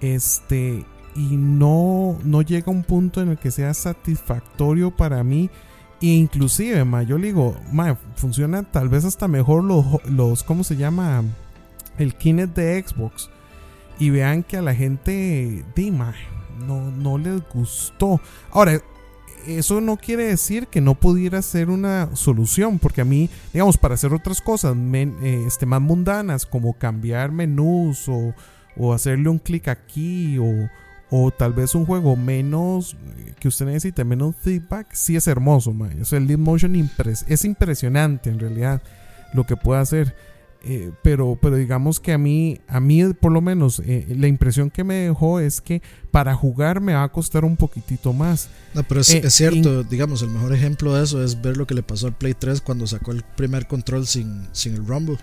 este, y no, no llega a un punto en el que sea satisfactorio para mí. E inclusive, ma, yo le digo, ma, funciona tal vez hasta mejor los, los, ¿cómo se llama? El Kinect de Xbox. Y vean que a la gente, di, no, no les gustó. Ahora, eso no quiere decir que no pudiera ser una solución, porque a mí, digamos, para hacer otras cosas eh, este, más mundanas, como cambiar menús o, o hacerle un clic aquí o, o, tal vez un juego menos que usted necesite menos feedback, sí es hermoso, el Lead Motion es impresionante en realidad lo que puede hacer. Eh, pero, pero digamos que a mí, a mí por lo menos, eh, la impresión que me dejó es que para jugar me va a costar un poquitito más. No, pero es, eh, cierto, digamos, el mejor ejemplo de eso es ver lo que le pasó al Play 3 cuando sacó el primer control sin, sin el Rumble.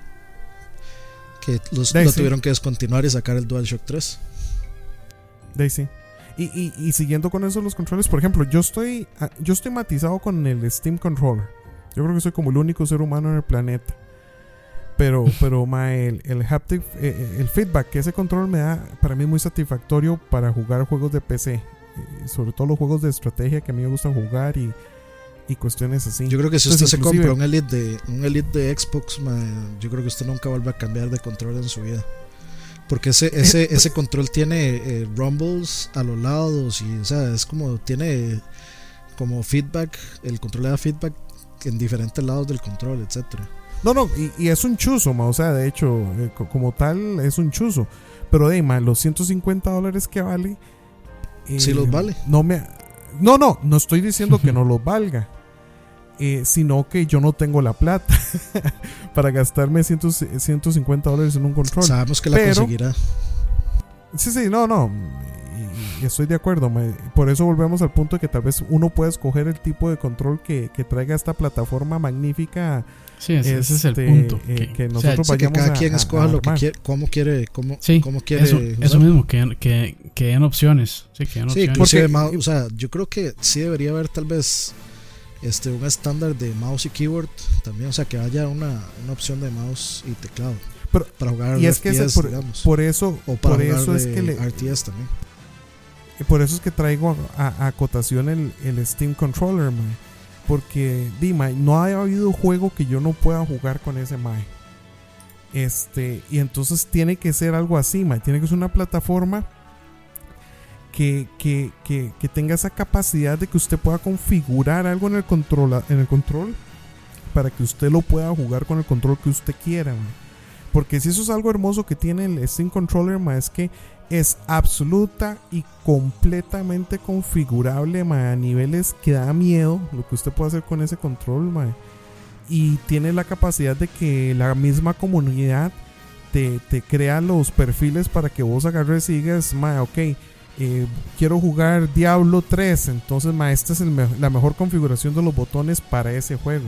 Que los, lo tuvieron que descontinuar y sacar el DualShock 3. Daisy. Y, y, y, siguiendo con eso los controles, por ejemplo, yo estoy, ah, yo estoy matizado con el Steam Controller. Yo creo que soy como el único ser humano en el planeta pero, pero el, el haptic, eh, eh, el feedback que ese control me da, para mí es muy satisfactorio para jugar juegos de PC. Eh, sobre todo los juegos de estrategia que a mí me gustan jugar y, y cuestiones así. Yo creo que si usted se compra un Elite de, un Elite de Xbox, yo creo que usted nunca vuelve a cambiar de control en su vida. Porque ese, ese, ese control tiene eh, rumbles a los lados y, o sea, es como, tiene como feedback, el control le da feedback en diferentes lados del control, etcétera. No, no, y, y es un chuzo, ma, o sea, de hecho, eh, co- como tal, es un chuzo. Pero de ma, los 150 dólares que vale. eh, Sí los vale. No, me, no, no, no estoy diciendo que no los valga. eh, sino que yo no tengo la plata para gastarme 100 150 dólares en un control. Sabemos que la Pero- conseguirá. Sí, sí, no, no. Y, y estoy de acuerdo. Por eso volvemos al punto de que tal vez uno pueda escoger el tipo de control que, que traiga esta plataforma magnífica. Sí, ese, ese es el Este, punto. eh, que o sea, que cada a- quien a- escoja a lo que quiere, cómo quiere, cómo, Sí, cómo quiere eso, mismo, que, que, que den opciones. Sí, que den Sí, opciones. Porque- o sea, yo creo que sí debería haber tal vez este un estándar de mouse y keyboard también, o sea, que haya una, una opción de mouse y teclado Pero- para jugar y es que ese- RTS, por, digamos, por eso, o para por jugar eso es que le, RTS también. por eso es que traigo a, a- a acotación el, el Steam Controller, mae. Porque, Dima, no ha habido juego que yo no pueda jugar con ese mae. Este, y entonces tiene que ser algo así, mae. Tiene que ser una plataforma que, que, que, que tenga esa capacidad de que usted pueda configurar algo en el control, en el control para que usted lo pueda jugar con el control que usted quiera. Porque si eso es algo hermoso que tiene el Steam Controller, es que es absoluta y completamente configurable mae, a niveles que da miedo lo que usted puede hacer con ese control mae. y tiene la capacidad de que la misma comunidad te, te crea los perfiles para que vos agarres y digas mae, ok eh, quiero jugar Diablo 3 entonces mae, esta es la mejor configuración de los botones para ese juego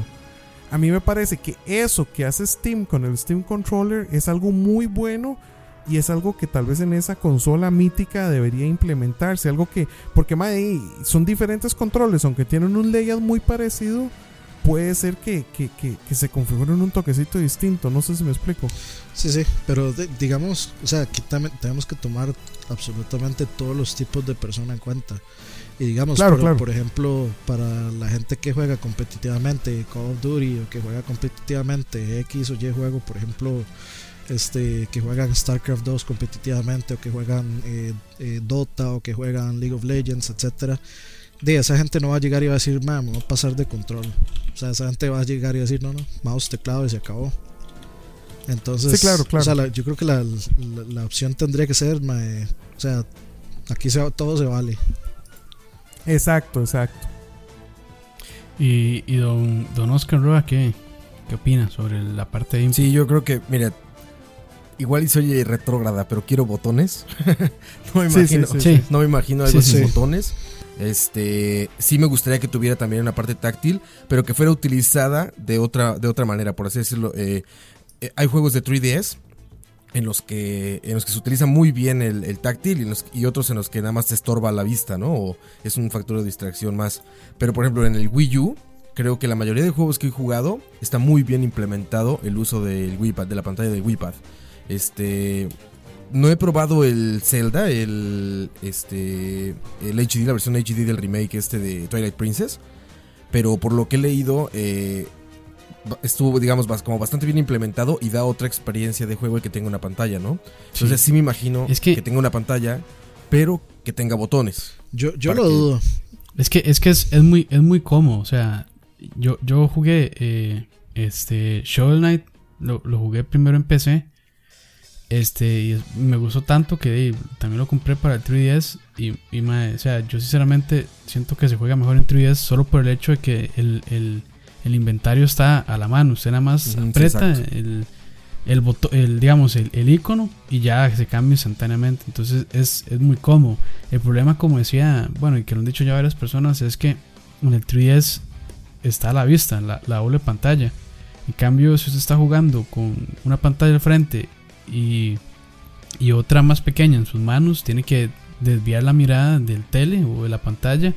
a mí me parece que eso que hace Steam con el Steam Controller es algo muy bueno y es algo que tal vez en esa consola mítica debería implementarse. Algo que, porque mae, son diferentes controles, aunque tienen un layout muy parecido, puede ser que, que, que, que se configuren un toquecito distinto. No sé si me explico. Sí, sí, pero de- digamos, o sea, aquí también tenemos que tomar absolutamente todos los tipos de persona en cuenta. Y digamos, Claro, por, claro. por ejemplo, para la gente que juega competitivamente Call of Duty o que juega competitivamente X o Y juego, por ejemplo, este que juegan StarCraft 2 competitivamente o que juegan eh, eh, Dota o que juegan League of Legends, etcétera. De esa gente no va a llegar y va a decir, "Ma, me voy a pasar de control. O sea, esa gente va a llegar y va a decir, no, no, mouse, teclado y se acabó. Entonces, Sí, claro, claro. o sea, la- yo creo que la, la- la opción tendría que ser, ma, eh, o sea, aquí se, todo se vale. Exacto, exacto. Y, y don, don Oscar Roa, ¿qué, ¿qué opina sobre la parte de? Sí, yo creo que, mira, igual y soy retrógrada, pero quiero botones. no me Sí, imagino, sí, Sí. no me imagino algo Sí, sin sí. botones. Este, sí me gustaría que tuviera también una parte táctil, pero que fuera utilizada de otra, de otra manera, por así decirlo. Eh, eh, hay juegos de 3DS en los que, en los que se utiliza muy bien el, el táctil y, en los- y otros en los que nada más te estorba la vista, ¿no? O es un factor de distracción más. Pero por ejemplo, en el Wii U, creo que la mayoría de juegos que he jugado está muy bien implementado el uso del Wii Pad, de la pantalla del Wii Pad. Este. No he probado el Zelda, el. Este. El HD, la versión HD del remake este de Twilight Princess. Pero por lo que he leído. eh, estuvo, digamos, como bastante bien implementado y da otra experiencia de juego el que tenga una pantalla, ¿no? Entonces sí me imagino Es que- que tenga una pantalla, pero que tenga botones. Yo, yo lo que- dudo. Es que es que es, es muy es muy cómodo, o sea, yo yo jugué eh, este Shovel Knight lo, lo jugué primero en PC. Este y me gustó tanto que también lo compré para el 3DS y, y mae, o sea, yo sinceramente siento que se juega mejor en 3DS solo por el hecho de que el, el, el inventario está a la mano, usted nada más aprieta el el botón, el, digamos, el, el icono y ya se cambia instantáneamente. Entonces es, es muy cómodo. El problema, como decía, bueno, y que lo han dicho ya varias personas, es que en el 3DS está a la vista, la, la doble pantalla. En cambio, si usted está jugando con una pantalla al frente y, y otra más pequeña en sus manos, tiene que desviar la mirada del tele o de la pantalla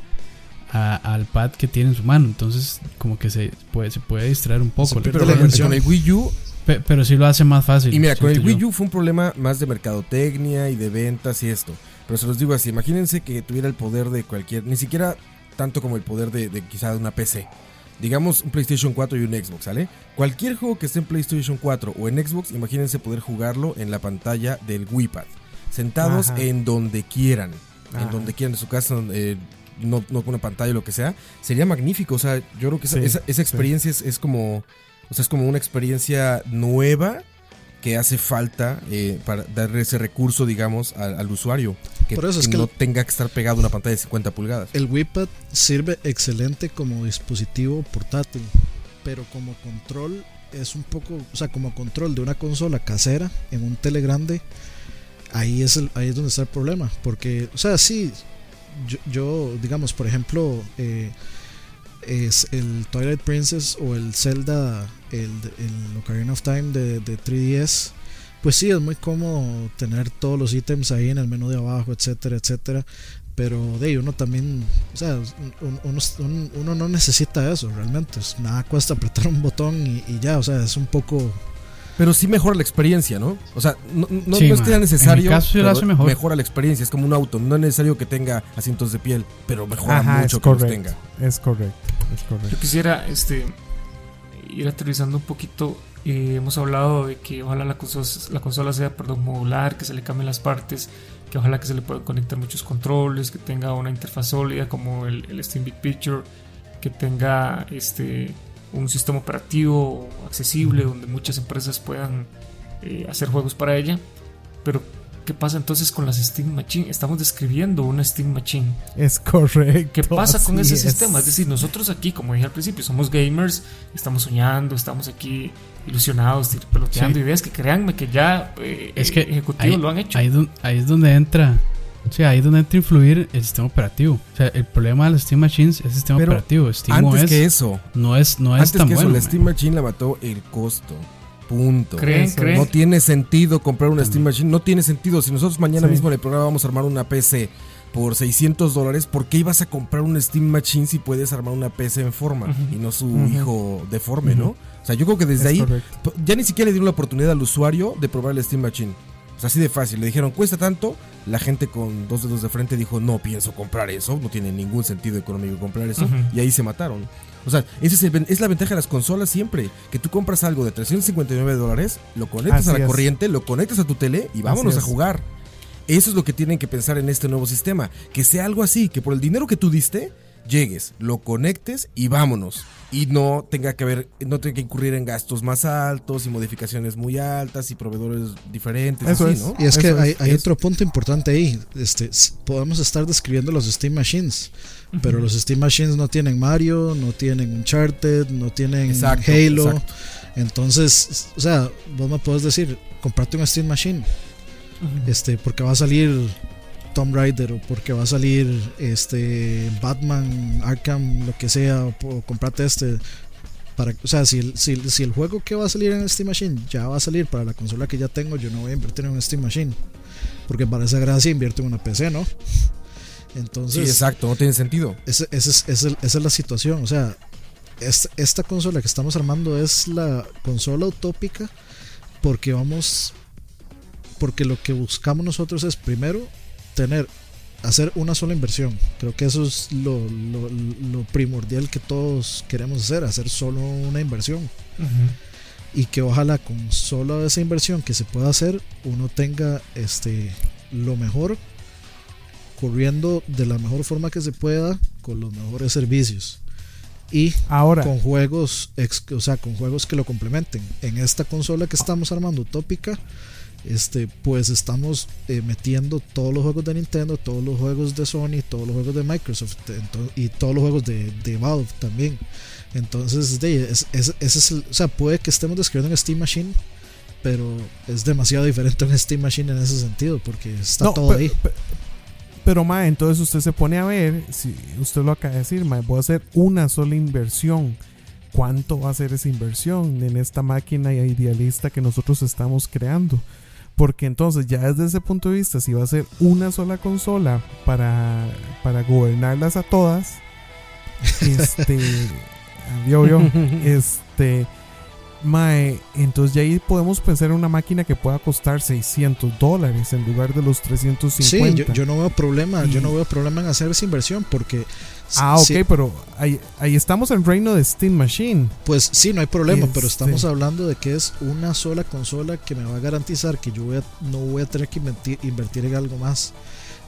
a- al pad que tiene en su mano. Entonces, como que se puede, se puede distraer un poco. Pero la con, el Wii U Pe- pero sí lo hace más fácil. Y mira, con el. Wii U fue un problema más de mercadotecnia y de ventas y esto. Pero se los digo así, imagínense que tuviera el poder de cualquier, ni siquiera tanto como el poder de, de quizá de una PC. Digamos un PlayStation 4 y un Xbox, ¿sale? Cualquier juego que esté en PlayStation 4 o en Xbox, imagínense poder jugarlo en la pantalla del Wii Pad, sentados Ajá. en donde quieran, Ajá. en donde quieran, en su casa, eh, no, no con una pantalla o lo que sea, sería magnífico. O sea, yo creo que esa, Sí, esa- esa experiencia es, es como, o sea, es como una experiencia nueva que hace falta eh, para darle ese recurso, digamos, al, al usuario. Que, Por eso es que que no el- tenga que estar pegado a una pantalla de 50 pulgadas. El Wii-Pad sirve excelente como dispositivo portátil, pero como control es un poco, o sea, como control de una consola casera en un tele grande, ahí es, el, ahí es donde está el problema, porque, o sea, sí, yo, yo, digamos, por ejemplo, eh, es el Twilight Princess o el Zelda, el, el Ocarina of Time de, de 3DS, pues sí, es muy cómodo tener todos los ítems ahí en el menú de abajo, etcétera, etcétera. Pero de ahí uno también, o sea, un- uno, un- uno no necesita eso realmente. Nada cuesta apretar un botón y, y ya, o sea, es un poco. Pero sí mejora la experiencia, ¿no? O sea, no, no, Sí, no es que sea En mi necesario. caso lo hace mejor. Mejora la experiencia, es como un auto. No es necesario que tenga asientos de piel, pero mejora Ajá, mucho es que los correcto. tenga. Es correcto, es correcto. Yo quisiera este, ir aterrizando un poquito. Eh, hemos hablado de que ojalá la consola, la consola sea perdón, modular, que se le cambien las partes, que ojalá que se le puedan conectar muchos controles, que tenga una interfaz sólida como el, el Steam Big Picture, que tenga este, un sistema operativo accesible donde muchas empresas puedan eh, hacer juegos para ella. Pero, ¿qué pasa entonces con las Steam Machine? Estamos describiendo una Steam Machine. Es correcto. ¿Qué pasa con ese sistema? Es decir, nosotros aquí, como dije al principio, somos gamers, estamos soñando, estamos aquí ilusionados, peloteando Sí. ideas que créanme que ya eh, Es que ejecutivos ahí, lo han hecho. Ahí es donde entra. O sea, ahí es donde entra a influir el sistema operativo. O sea, el problema de las Steam Machines es el sistema Pero operativo. Steam Antes OS que eso, no es, no es antes tan que eso, bueno. la man. Steam Machine la mató el costo. Punto. ¿Creen? Eso, ¿Creen? No tiene sentido comprar una Steam Machine. No tiene sentido. Si nosotros mañana Sí. mismo en el programa vamos a armar una PC por 600 dólares, ¿por qué ibas a comprar una Steam Machine si puedes armar una PC en forma y no su hijo deforme. ¿no? O sea, yo creo que desde Es ahí correcto. ya ni siquiera le dieron la oportunidad al usuario de probar el Steam Machine. O sea, así de fácil. Le dijeron, cuesta tanto. La gente con dos dedos de frente dijo, no pienso comprar eso. No tiene ningún sentido económico comprar eso. Y ahí se mataron. O sea, ese es, el ven- es la ventaja de las consolas siempre. Que tú compras algo de 359 dólares, lo conectas Así a la es. corriente, lo conectas a tu tele y vámonos a jugar. Eso es lo que tienen que pensar en este nuevo sistema. Que sea algo así, que por el dinero que tú diste, llegues, lo conectes y vámonos. Y no tenga que haber, no tenga que incurrir en gastos más altos y modificaciones muy altas y proveedores diferentes. Eso así, es. ¿no? Y es que Eso hay, es- hay es- otro punto importante ahí. Este, podemos estar describiendo los Steam Machines, pero los Steam Machines no tienen Mario, no tienen Uncharted, no tienen Exacto, Halo. exacto. Entonces, o sea, vos me puedes decir, comprate un Steam Machine. Este porque va a salir Tomb Raider o porque va a salir este Batman Arkham lo que sea o, o comprate este para o sea si el, si, el- si el juego que va a salir en Steam Machine ya va a salir para la consola que ya tengo yo no voy a invertir en un Steam Machine porque para esa gracia invierto en una PC no Sí, entonces exacto, no tiene sentido. esa es la situación. O sea, esta, esta consola que estamos armando es la consola utópica porque vamos. Porque lo que buscamos nosotros es primero tener. Hacer una sola inversión. Creo que eso es lo, lo- lo primordial que todos queremos hacer. Hacer solo una inversión. Ujú. Y que ojalá con solo esa inversión que se pueda hacer, uno tenga este lo mejor corriendo de la mejor forma que se pueda con los mejores servicios y Ahora, con juegos ex- o sea con juegos que lo complementen en esta consola que estamos armando utópica este pues estamos eh, metiendo todos los juegos de Nintendo todos los juegos de Sony todos los juegos de Microsoft y todos los juegos de, de Valve también entonces de, es, es- ese es el- o sea puede que estemos describiendo en Steam Machine pero es demasiado diferente un Steam Machine en ese sentido porque está no, todo pero, ahí pe- pero, ma, entonces usted se pone a ver, si usted lo acaba de decir, ma, voy a hacer una sola inversión. ¿Cuánto va a ser esa inversión en esta máquina idealista que nosotros estamos creando? Porque entonces ya desde ese punto de vista, si va a ser una sola consola para, para gobernarlas a todas, este, yo, este, Mae, entonces ya ahí podemos pensar en una máquina que pueda costar 600 dólares en lugar de los 350. Sí, yo, yo no veo problema, yo no veo problema en hacer esa inversión porque Ah, ok, pero ahí, ahí estamos en reino de Steam Machine. pues sí, no hay problema, pero Este- estamos hablando de que es una sola consola que me va a garantizar que yo voy a- no voy a tener que invertir, invertir en algo más.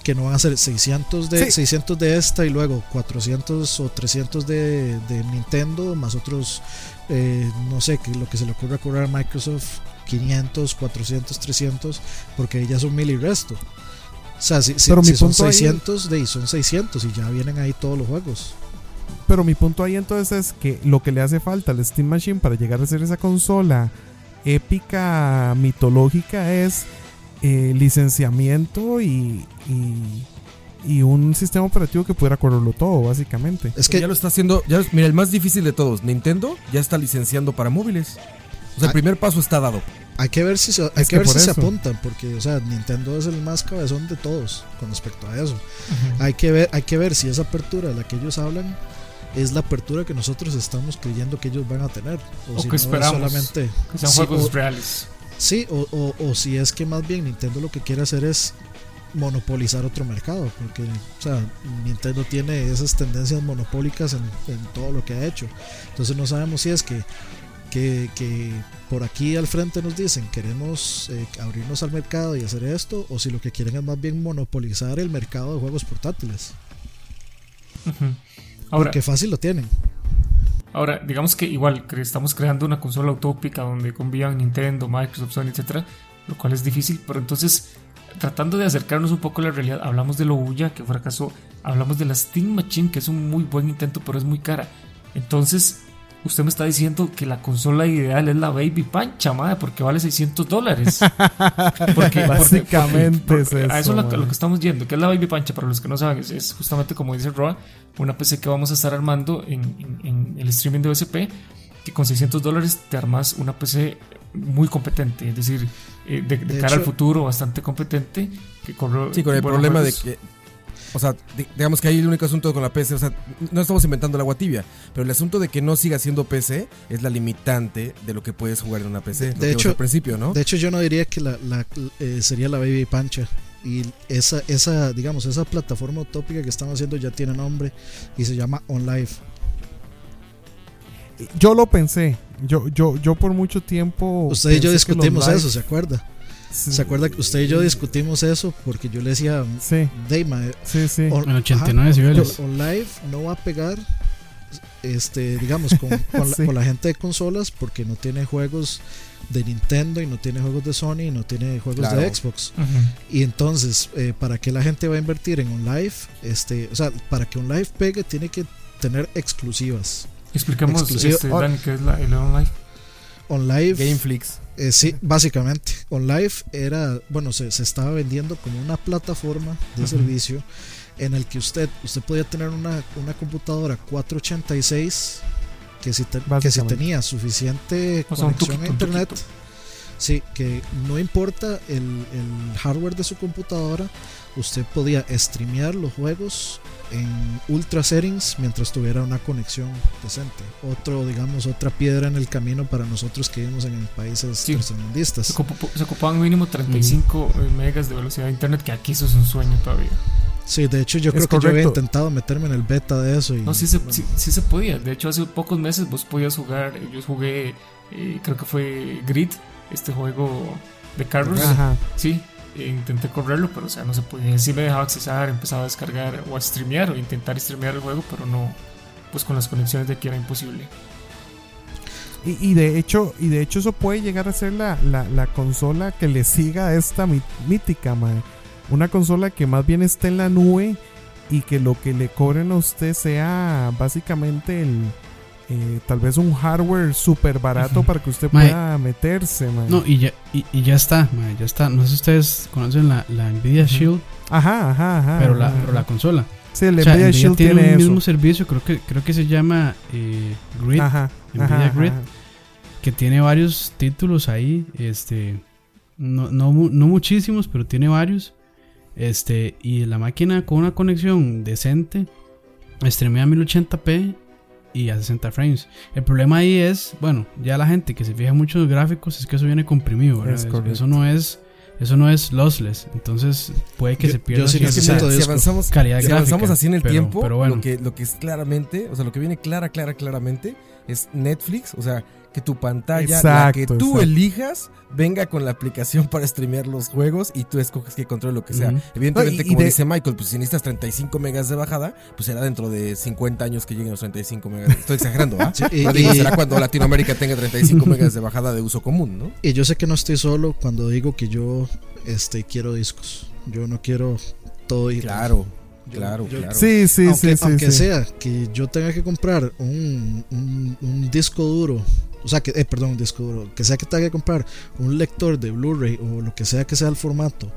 Que no van a ser 600 de, Sí. 600 de esta y luego 400 o 300 de, de Nintendo, más otros, eh, no sé, que lo que se le ocurra cobrar a Microsoft, 500, 400, 300, porque ya son mil y resto. O sea, si, Pero son punto ahí- 600, de son 600 y ya vienen ahí todos los juegos. Pero mi punto ahí entonces es que lo que le hace falta al Steam Machine para llegar a ser esa consola épica, mitológica, es eh, licenciamiento y, y, y un sistema operativo que pudiera correrlo todo, básicamente. Es Que ya lo está haciendo. Ya, mira, el más difícil de todos. Nintendo ya está licenciando para móviles. O sea, el Ah. primer paso está dado. hay que ver si se, hay Es que que ver si se apuntan, porque o sea, Nintendo es el más cabezón de todos con respecto a eso. Hay que ver, hay que ver si esa apertura de la que ellos hablan es la apertura que nosotros estamos creyendo que ellos van a tener. O, O si que no es esperamos. solamente. Que sean Sí, juegos o- reales. Sí, o, o- o si es que más bien Nintendo lo que quiere hacer es monopolizar otro mercado, porque o sea, Nintendo tiene esas tendencias monopólicas en, en todo lo que ha hecho. Entonces no sabemos si es que, que, que por aquí al frente nos dicen queremos eh, abrirnos al mercado y hacer esto, o si lo que quieren es más bien monopolizar el mercado de juegos portátiles. Ahora, porque fácil lo tienen. Ahora, digamos que igual estamos creando una consola utópica donde convivan Nintendo, Microsoft, Sony, etcétera, lo cual es difícil, pero entonces, tratando de acercarnos un poco a la realidad, hablamos de lo Ouya, que fracasó, hablamos de la Steam Machine, que es un muy buen intento, pero es muy cara. Entonces, usted me está diciendo que la consola ideal es la Baby Pancha, madre, porque vale 600 dólares. Porque, porque- Básicamente porque- es porque a eso eso, es lo, lo que estamos yendo. que es la Baby Pancha? Para los que no saben, es, es justamente como dice Roa, una PC que vamos a estar armando en, en- en el streaming de OSP, que con 600 dólares te armas una PC muy competente, es decir, eh, de, de De cara al futuro bastante competente, que corre Sí, con el problema de juegos. que. O sea, di- digamos que ahí el único asunto con la PC, o sea, no estamos inventando el agua tibia, pero el asunto de que no siga siendo PC es la limitante de lo que puedes jugar en una PC. lo De que vimos hecho- al principio, ¿no? De hecho, yo no diría que la, la- eh, sería la Baby Pancha. Y esa, esa, digamos, esa plataforma utópica que estamos haciendo ya tiene nombre y se llama OnLive. Yo lo pensé. Yo, yo, yo por mucho tiempo. Usted y yo discutimos live- eso, ¿se acuerda? Sí, ¿Se acuerda que usted y yo discutimos eso? Porque yo le decía, Sí, Deima, sí, sí. on- En 89 ajá, decibeles. on- OnLive no va a pegar, este, digamos, con, con la, Sí. con la gente de consolas porque no tiene juegos de Nintendo y no tiene juegos de Sony y no tiene juegos de. Xbox. Y entonces, eh, ¿para qué la gente va a invertir en OnLive? Este, o sea, para que OnLive pegue tiene que tener exclusivas. Expliquemos, Exclusivo. este, qué es la, el online. OnLive, Gameflix. Eh, sí, básicamente, OnLive era, bueno, se, se estaba vendiendo como una plataforma de servicio en el que usted, usted podía tener una, una computadora 486 que si, te- que si tenía suficiente O sea, un conexión tuquito, a internet, tuquito. Sí, que no importa el, el hardware de su computadora, usted podía streamear los juegos en ultra settings mientras tuviera una conexión decente. Otro, digamos, otra piedra en el camino para nosotros que vivimos en países Sí. tercermundistas. Se, ocupa- se ocupaban mínimo 35 eh, megas de velocidad de internet, que aquí eso es un sueño todavía. Sí, de hecho yo Es creo que yo había intentado meterme en el beta de eso y No, sí se, bueno, sí, sí se podía. De hecho, hace pocos meses vos podías jugar. Yo jugué, eh, creo que fue Grid, este juego de carros. Ajá. Sí, intenté correrlo, pero o sea, no se podía. Sí me dejaba accesar, empezaba a descargar o a streamear o intentar streamear el juego, pero no, pues con las conexiones de aquí era imposible. Y, y de hecho, y de hecho eso puede llegar a ser la, la, la consola que le siga a esta mítica, mae. Una consola que más bien esté en la nube y que lo que le cobren a usted sea básicamente el eh, tal vez un hardware súper barato para que usted Mae. pueda meterse, mae. No, y ya, y, y ya está, mae, ya está. No sé si ustedes conocen la, la Nvidia Shield, Ajá, ajá, ajá. pero, la, pero la consola. Sí, el O sea, Nvidia Nvidia Shield tiene, eso. mismo servicio, creo que, creo que se llama eh, Grid, Ajá, Nvidia. Grid. que tiene varios títulos ahí. Este, no, no, no muchísimos, pero tiene varios. Este, y la máquina con una conexión decente, streamea a 1080p y a 60 frames. El problema ahí es, bueno, ya la gente que se fija mucho en los gráficos es que eso viene comprimido, ¿verdad? Es Eso- no es eso no es lossless, entonces puede que Yo- se pierda yo sí Es que si avanzamos, calidad si gráfica. avanzamos así en el pero- tiempo, pero bueno. lo, que, lo que es claramente, o sea, lo que viene clara, clara, claramente es Netflix, o sea, que tu pantalla, la que tú exacto. elijas, venga con la aplicación para streamear los juegos y tú escoges qué control lo que sea. Evidentemente, No, y- y como de- dice Michael, pues si necesitas 35 megas de bajada, pues será dentro de 50 años que lleguen los 35 megas. Estoy exagerando, ¿ah? Sí, y- No digo, y- será cuando Latinoamérica tenga 35 megas de bajada de uso común, ¿no? Y yo sé que no estoy solo cuando digo que yo este, quiero discos. Yo no quiero todo digital. Claro, claro, yo- claro. Sí, sí, aunque sí, aunque sí. sea que yo tenga que comprar un, un- un disco duro, o sea, que, eh, perdón, un disco duro, que sea que tenga que comprar un lector de Blu-ray o lo que sea que sea el formato,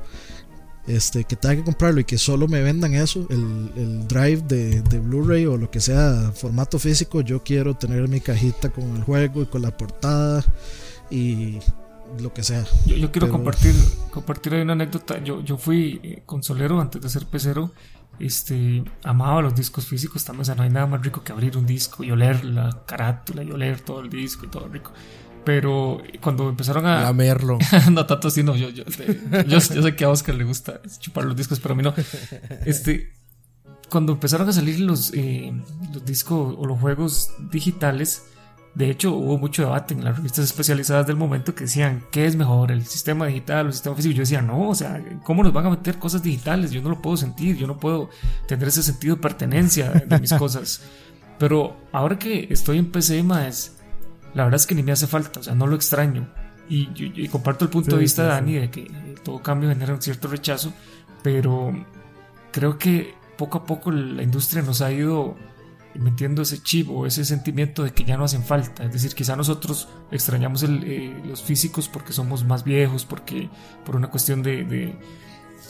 este, que tenga que comprarlo y que solo me vendan eso, el, el drive de, de Blu-ray o lo que sea formato físico, yo quiero tener mi cajita con el juego y con la portada y lo que sea. Yo, yo quiero Pero- compartir, compartir ahí una anécdota. Yo, yo fui eh, consolero antes de ser pecero. Este, amaba los discos físicos también. O sea, no hay nada más rico que abrir un disco y oler la carátula y oler todo el disco y todo rico. Pero eh, cuando empezaron a. Lamerlo. no tanto así, no. Yo, yo, de- yo, yo sé que a Oscar le gusta chupar los discos, pero a mí no. Este, cuando empezaron a salir los, eh, los discos o los juegos digitales, de hecho hubo mucho debate en las revistas especializadas del momento que decían, ¿qué es mejor, el sistema digital o el sistema físico? Yo decía, no, o sea, ¿cómo nos van a meter cosas digitales? Yo no lo puedo sentir, yo no puedo tener ese sentido de pertenencia de mis cosas. Pero ahora que estoy en PC, más, la verdad es que ni me hace falta, o sea, no lo extraño. Y, comparto el punto Sí, de vista de sí. Dani de que eh, todo cambio genera un cierto rechazo, pero creo que poco a poco la industria nos ha ido metiendo ese chip o ese sentimiento de que ya no hacen falta. Es decir, quizá nosotros extrañamos el, eh, los físicos porque somos más viejos, porque por una cuestión de, de,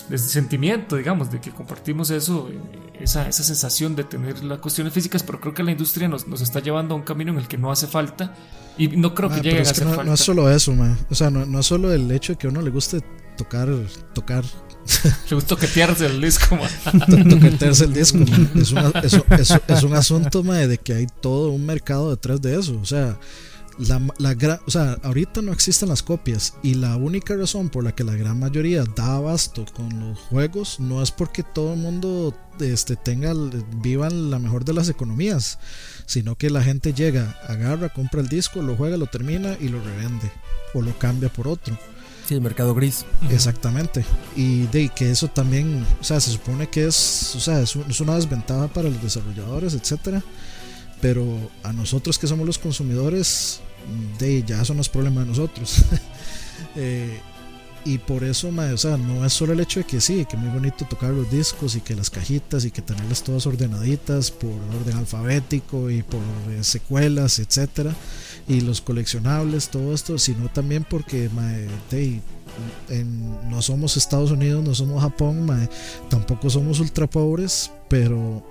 de sentimiento, digamos, de que compartimos eso, eh, esa, esa sensación de tener las cuestiones físicas, pero creo que la industria nos, nos está llevando a un camino en el que no hace falta y no creo que Ah, lleguen pero a hacer no, falta. no es solo eso, man. O sea, no, no es solo el hecho de que a uno le guste tocar, tocar, Le gusta toquetearse el disco, man. to- toquetearse el disco, man. Es, una- es- es- es un asunto, man, de que hay todo un mercado detrás de eso. O sea, la, la gra- o sea, ahorita no existen las copias y la única razón por la que la gran mayoría da abasto con los juegos no es porque todo el mundo este, tenga, el- viva en la mejor de las economías, sino que la gente llega, agarra, compra el disco, lo juega, lo termina y lo revende o lo cambia por otro. Sí, el mercado gris. Exactamente. Y de que eso también, o sea, se supone que es, o sea, es, un- es una desventaja para los desarrolladores, etcétera. Pero a nosotros que somos los consumidores, de ya eso no es problema de nosotros. Eh, y por eso, mae, o sea, no es solo el hecho de que sí, que muy bonito tocar los discos y que las cajitas y que tenerlas todas ordenaditas por orden alfabético y por eh, secuelas, etcétera, y los coleccionables, todo esto, sino también porque mae, de, no somos Estados Unidos, no somos Japón, mae, tampoco somos ultra pobres, pero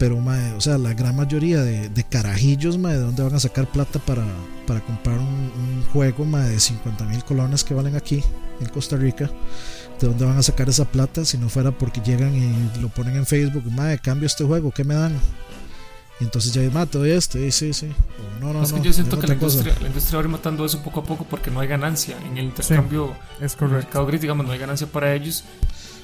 pero mae, o sea, la gran mayoría de, de carajillos, mae, de dónde van a sacar plata para, para comprar un, un juego mae, de 50 mil colones que valen aquí en Costa Rica, de dónde van a sacar esa plata si no fuera porque llegan y lo ponen en Facebook, mae, cambio este juego, ¿qué me dan? Y entonces ya, mae, te doy este, y sí, sí. O, no, no, es que no, yo siento que la industria, la industria va a ir matando eso poco a poco porque no hay ganancia en el intercambio. Es el correcto. mercado gris, digamos, no hay ganancia para ellos.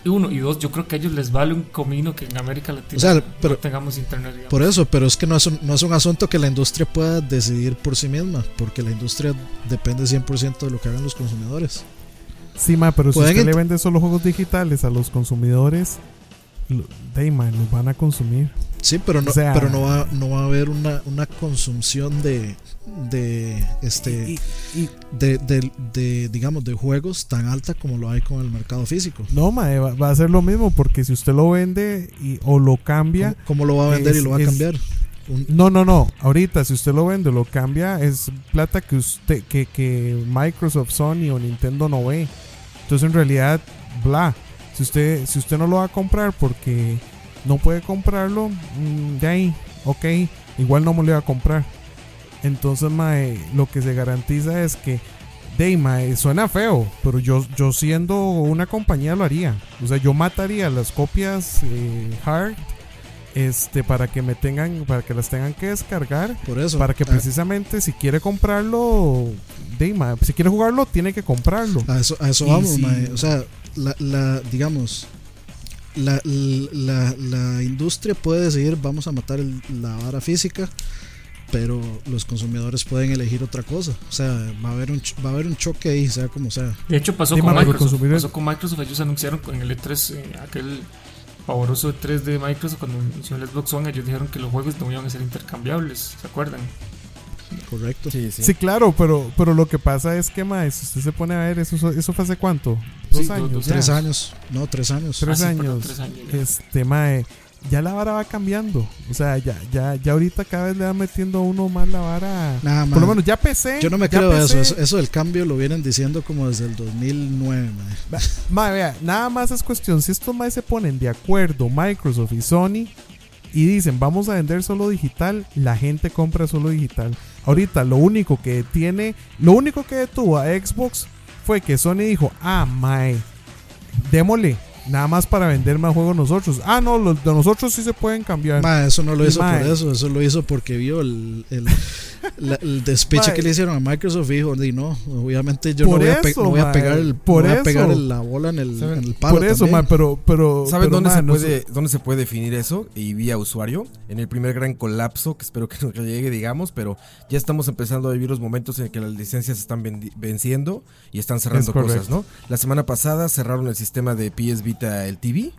Y uno, y dos, yo creo que a ellos les vale un comino que en América Latina O sea, pero- no tengamos internet. digamos. Por eso, pero es que no es, un, no es un asunto que la industria pueda decidir por sí misma, porque la industria depende 100% de lo que hagan los consumidores. Sí, ma, pero si usted le vende solo juegos digitales a los consumidores, lo- de, ma, los van a consumir. Sí, pero no, O sea- pero no va, no va a haber una, una consumición de, de este Y- y- de, de- de, digamos de juegos tan alta como lo hay con el mercado físico. no, ma, va, va a ser lo mismo porque si usted lo vende y, o lo cambia, ¿Cómo, cómo lo va a vender es- y lo va a cambiar? Un- No, no, no. Ahorita, si usted lo vende, lo cambia, es plata que usted, que, que Microsoft, Sony o Nintendo no ve. Entonces, en realidad, bla. Si usted, si usted no lo va a comprar porque no puede comprarlo, mm, de ahí, ok, igual no me lo va a comprar. Entonces, mae, lo que se garantiza es que, de mae, suena feo, pero yo, yo siendo una compañía lo haría. O sea, yo mataría las copias eh, hard este para que me tengan para que las tengan que descargar Por eso. para que a- precisamente si quiere comprarlo de, ma, si quiere jugarlo tiene que comprarlo A eso, a eso Y vamos, si-. O sea, la, la digamos, la, la, la industria puede decidir, vamos a matar el- la vara física, pero los consumidores pueden elegir otra cosa. O sea, va a haber un, ch- va a haber un choque ahí, sea como sea. De hecho, pasó Sí, con Microsoft. Pasó con Microsoft. Ellos anunciaron en el E3, eh, aquel pavoroso E3 de Microsoft, cuando anunció el Xbox One, ellos dijeron que los juegos no iban a ser intercambiables. ¿Se acuerdan? Correcto. Sí, sí. sí claro pero pero lo que pasa es que ma, si usted se pone a ver eso eso fue hace cuánto dos Sí, años dos- ya. Tres años. No, tres años. Tres Ah, sí, perdón, años. tres años, ya. este mae ya la vara va cambiando o sea ya ya ya ahorita cada vez le va metiendo a uno más la vara Nada por lo menos ya PC Yo no me creo eso, eso. Eso del cambio lo vienen diciendo como desde el 2009, mae. Mae, vea, nada más es cuestión. Si estos más se ponen de acuerdo, Microsoft y Sony, y dicen vamos a vender solo digital, la gente compra solo digital. Ahorita lo único que tiene, lo único que detuvo a Xbox fue que Sony dijo, ah, mae, démosle, nada más para vender más juegos nosotros. Ah, no, los de nosotros sí se pueden cambiar. Ma, eso no lo Y hizo mae. por eso, eso lo hizo porque vio el, el, la- el despiche Mae. que le hicieron a Microsoft y dijo, "Di, no, obviamente yo Por no voy, a, pe- eso, no voy a mae, pegar el, por no voy a eso. pegar el- la bola en el, ¿Saben? en el palo Por eso, también". mae, pero, pero. ¿Sabes dónde, se no puede, dónde se puede definir eso? Y vía usuario. En el primer gran colapso, que espero que no llegue, digamos, pero ya estamos empezando a vivir los momentos en que las licencias se están venciendo y están cerrando Es cosas, ¿no? La semana pasada cerraron el sistema de PS Vita, el TV.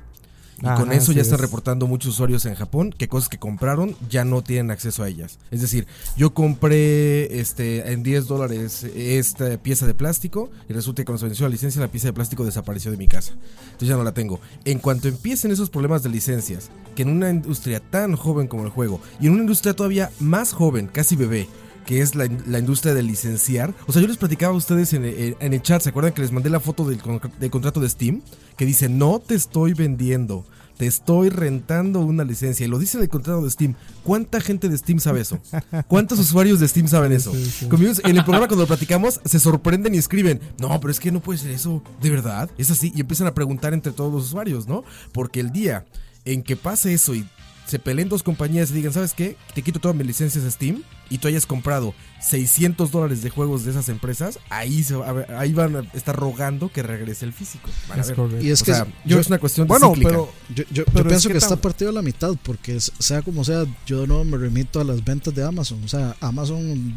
Y Ajá, con eso ya están es. reportando muchos usuarios en Japón que cosas que compraron ya no tienen acceso a ellas. Es decir, yo compré este en 10 dólares esta pieza de plástico y resulta que cuando se venció la licencia la pieza de plástico desapareció de mi casa. Entonces ya no la tengo. En cuanto empiecen esos problemas de licencias, que en una industria tan joven como el juego y en una industria todavía más joven, casi bebé, que es la, la industria de licenciar. O sea, yo les platicaba a ustedes en, en- en el chat, ¿se acuerdan que les mandé la foto del, del contrato de Steam? Que dice, no te estoy vendiendo, te estoy rentando una licencia. Y lo dice en el contrato de Steam. ¿Cuánta gente de Steam sabe eso? ¿Cuántos usuarios de Steam saben eso? Sí, sí. Conmigo en el programa cuando lo platicamos se sorprenden y escriben, no, pero es que no puede ser eso, ¿de verdad? Es así. Y empiezan a preguntar entre todos los usuarios, ¿no? Porque el día en que pase eso y se peleen dos compañías y digan, ¿sabes qué? Te quito todas mis licencias de Steam y tú hayas comprado 600 dólares de juegos de esas empresas, ahí, se va a ver- ahí van a estar rogando que regrese el físico. Van a Es ver. correcto. Y es O que sea, yo, yo es una cuestión de Bueno, cíclica. pero yo, yo- yo pero es pienso que que, está partido a la mitad porque sea como sea, yo de nuevo me remito a las ventas de Amazon. O sea, Amazon,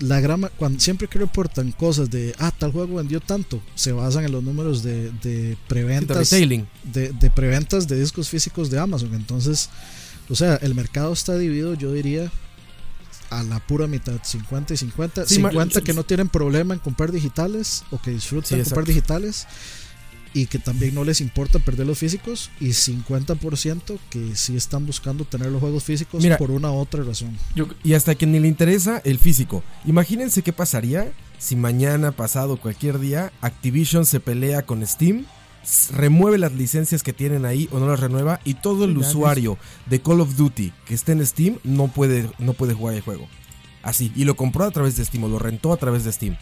la grama, cuando, siempre que reportan cosas de, ah, tal juego vendió tanto, se basan en los números de, de preventas. de, de preventas de discos físicos de Amazon. Entonces, o sea, el mercado está dividido, yo diría, a la pura mitad, 50 y 50. Sí, ma- 50 que no tienen problema en comprar digitales o que disfrutan Sí, comprar digitales y que también no les importa perder los físicos y 50% que sí están buscando tener los juegos físicos Mira. por una u otra razón. Yo, Y hasta que ni le interesa el físico. Imagínense qué pasaría si mañana, pasado, cualquier día, Activision se pelea con Steam, remueve las licencias que tienen ahí o no las renueva y todo el usuario de Call of Duty que esté en Steam no puede, no puede jugar el juego. Así. Y lo compró a través de Steam o lo rentó a través de Steam.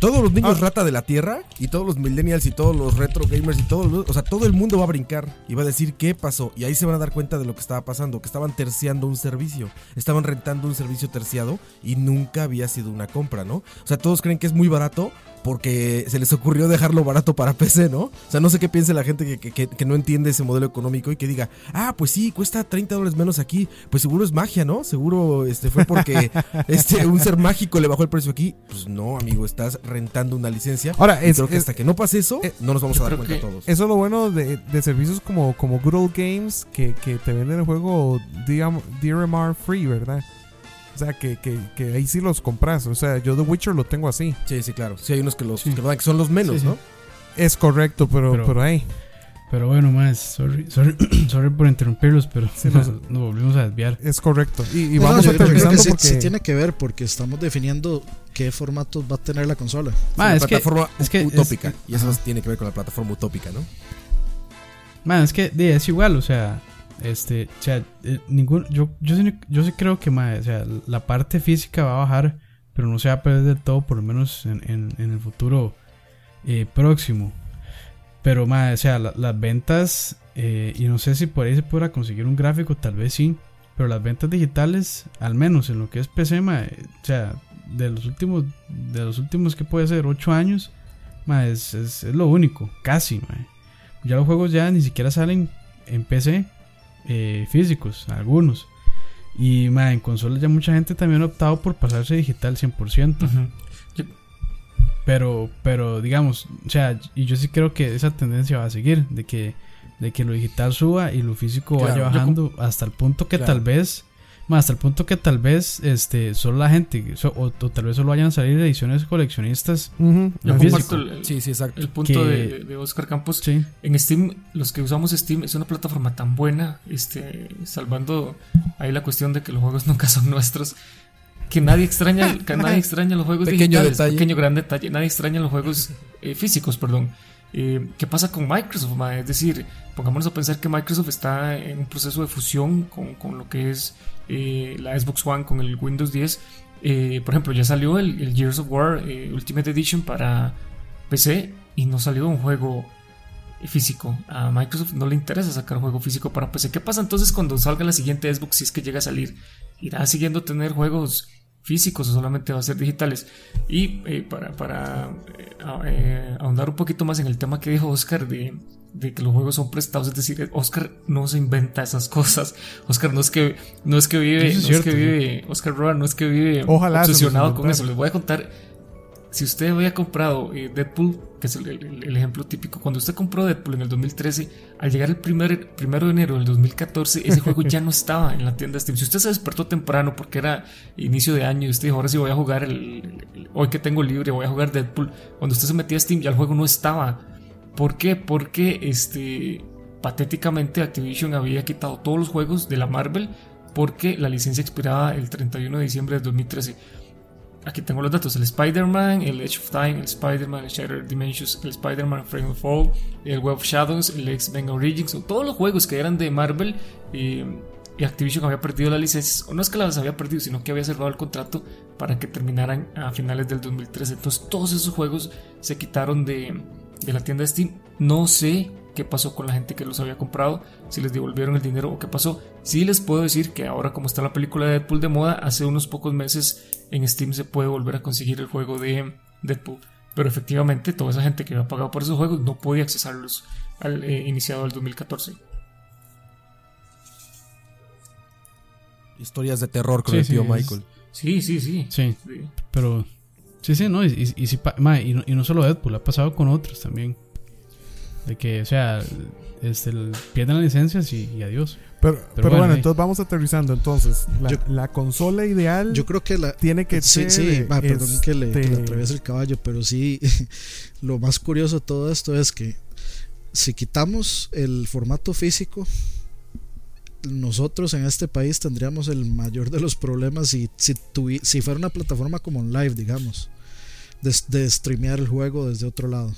Todos los niños Ah. rata de la tierra y todos los millennials y todos los retro gamers y todos los, o sea, todo el mundo va a brincar y va a decir qué pasó y ahí se van a dar cuenta de lo que estaba pasando, que estaban terciando un servicio, estaban rentando un servicio terciado y nunca había sido una compra, ¿no? O sea, todos creen que es muy barato porque se les ocurrió dejarlo barato para PC, ¿no? O sea, no sé qué piense la gente que, que- que- que no entiende ese modelo económico y que diga, ah, pues sí, cuesta 30 dólares menos aquí, pues seguro es magia, ¿no? Seguro este fue porque este un ser mágico le bajó el precio aquí. Pues no, amigo, estás rentando una licencia. Ahora, es, creo que es- hasta que no pase eso, eh, no nos vamos a dar cuenta todos. eso es lo bueno de, de servicios como, como Good Old Games que, que te venden el juego DRMR free, ¿verdad? O sea, que, que, que ahí sí los compras. O sea, yo The Witcher lo tengo así. Sí, sí, claro. Sí, hay unos que los Sí. que lo dan, que son los menos, Sí, sí. ¿no? Es correcto, pero, Pero- pero, ahí. Pero bueno, más, sorry, sorry, sorry por interrumpirlos, pero Sí, nos, no. nos volvimos a desviar. Es correcto. Y, y No, vamos creo aterrizando que sí, porque. sí tiene que ver porque estamos definiendo qué formatos va a tener la consola. Ma, la es que, plataforma es que es- utópica. y eso Ajá. tiene que ver con la plataforma utópica, ¿no? Man, es que es igual, o sea, este, o sea, eh, ningún, yo, yo, sí, yo sí creo que, ma, o sea, la parte física va a bajar, pero no se va a perder del todo, por lo menos en, en, en el futuro eh, próximo. Pero, ma, o sea, la- las ventas Eh, y no sé si por ahí se podrá conseguir un gráfico, tal vez sí. Pero las ventas digitales, al menos en lo que es PC, o sea, de los últimos, de los últimos que puede ser 8 años, es, es, es, lo único, casi. Ya los juegos ya ni siquiera salen en PC eh, físicos, algunos. Y mae, en consolas ya mucha gente también ha optado por pasarse digital 100%. Uh -huh. Pero, pero digamos, o sea, y yo sí creo que esa tendencia va a seguir, de que, de que lo digital suba y lo físico claro, vaya bajando hasta el punto que claro. tal vez, más hasta el punto que tal vez, este, solo la gente, so, o, o, tal vez solo vayan a salir ediciones coleccionistas. Uh -huh. Yo comparto el, sí, sí, exacto. el punto que, de, de, Oscar Campos. Sí. En Steam, los que usamos Steam es una plataforma tan buena, este, salvando ahí la cuestión de que los juegos nunca son nuestros que nadie extraña que nadie extraña los juegos pequeño digitales detalle. pequeño gran detalle nadie extraña los juegos eh, físicos perdón eh, ¿Qué pasa con Microsoft? Ma? Es decir, pongámonos a pensar que Microsoft está en un proceso de fusión con, con lo que es eh, la Xbox One con el Windows 10. Eh, por ejemplo, ya salió el, el Gears of War eh, Ultimate Edition para PC y no salió un juego físico. A Microsoft no le interesa sacar juego físico para PC. ¿Qué pasa entonces cuando salga la siguiente Xbox si es que llega a salir? ¿Irá siguiendo tener juegos físicos o solamente va a ser digitales? Y para, ahondar un poquito más en el tema que dijo Oscar de, de, que los juegos son prestados, es decir, Oscar no se inventa esas cosas. Oscar no es que, no es que vive, es no cierto, es que vive, Oscar Roa no es que vive Ojalá se obsesionado con eso. Les voy a contar si usted había comprado eh, Deadpool, que es el, el, el, ejemplo típico, cuando usted compró Deadpool en el 2013, al llegar el primer, primero de enero del 2014, ese juego ya no estaba en la tienda Steam. Si usted se despertó temprano porque era inicio de año y usted dijo, ahora sí voy a jugar, el, hoy que tengo libre, voy a jugar Deadpool, cuando usted se metía a Steam ya el juego no estaba. ¿Por qué? Porque este, patéticamente Activision había quitado todos los juegos de la Marvel porque la licencia expiraba el 31 de diciembre de 2013 aquí tengo los datos: el Spider-Man, el Edge of Time, el Spider-Man, el Shattered Dimensions, el Spider-Man Frame of Fall, el Web of Shadows, el X-Men Origins, todos los juegos que eran de Marvel. Y Activision había perdido las licencias, o no es que las había perdido, sino que había cerrado el contrato para que terminaran a finales del 2013. Entonces, todos esos juegos se quitaron de, de la tienda de Steam. No sé qué pasó con la gente que los había comprado, si les devolvieron el dinero o qué pasó. Sí les puedo decir que ahora como está la película de Deadpool de moda, hace unos pocos meses en Steam se puede volver a conseguir el juego de Deadpool. Pero efectivamente toda esa gente que había pagado por esos juegos no podía accesarlos al eh, iniciado del 2014. Historias de terror con Sí, el sí, tío es- Michael. Sí, sí, sí. Sí, Sí. pero. Sí, sí, no. Y, y, y sí pa- ma, y no, y no solo Deadpool, ha pasado con otros también. De que, o sea, este, el- pierden las licencias y, y adiós. Pero, pero, bueno, entonces vamos aterrizando. Entonces, la, Yo- la consola ideal Yo creo que la. tiene que Sí, ser. sí, va, perdón que le, que le este, atraviese el caballo, pero sí, lo más curioso de todo esto es que si quitamos el formato físico, nosotros en este país tendríamos el mayor de los problemas si, si, tuvi- si fuera una plataforma como live, digamos, de, de streamear el juego desde otro lado.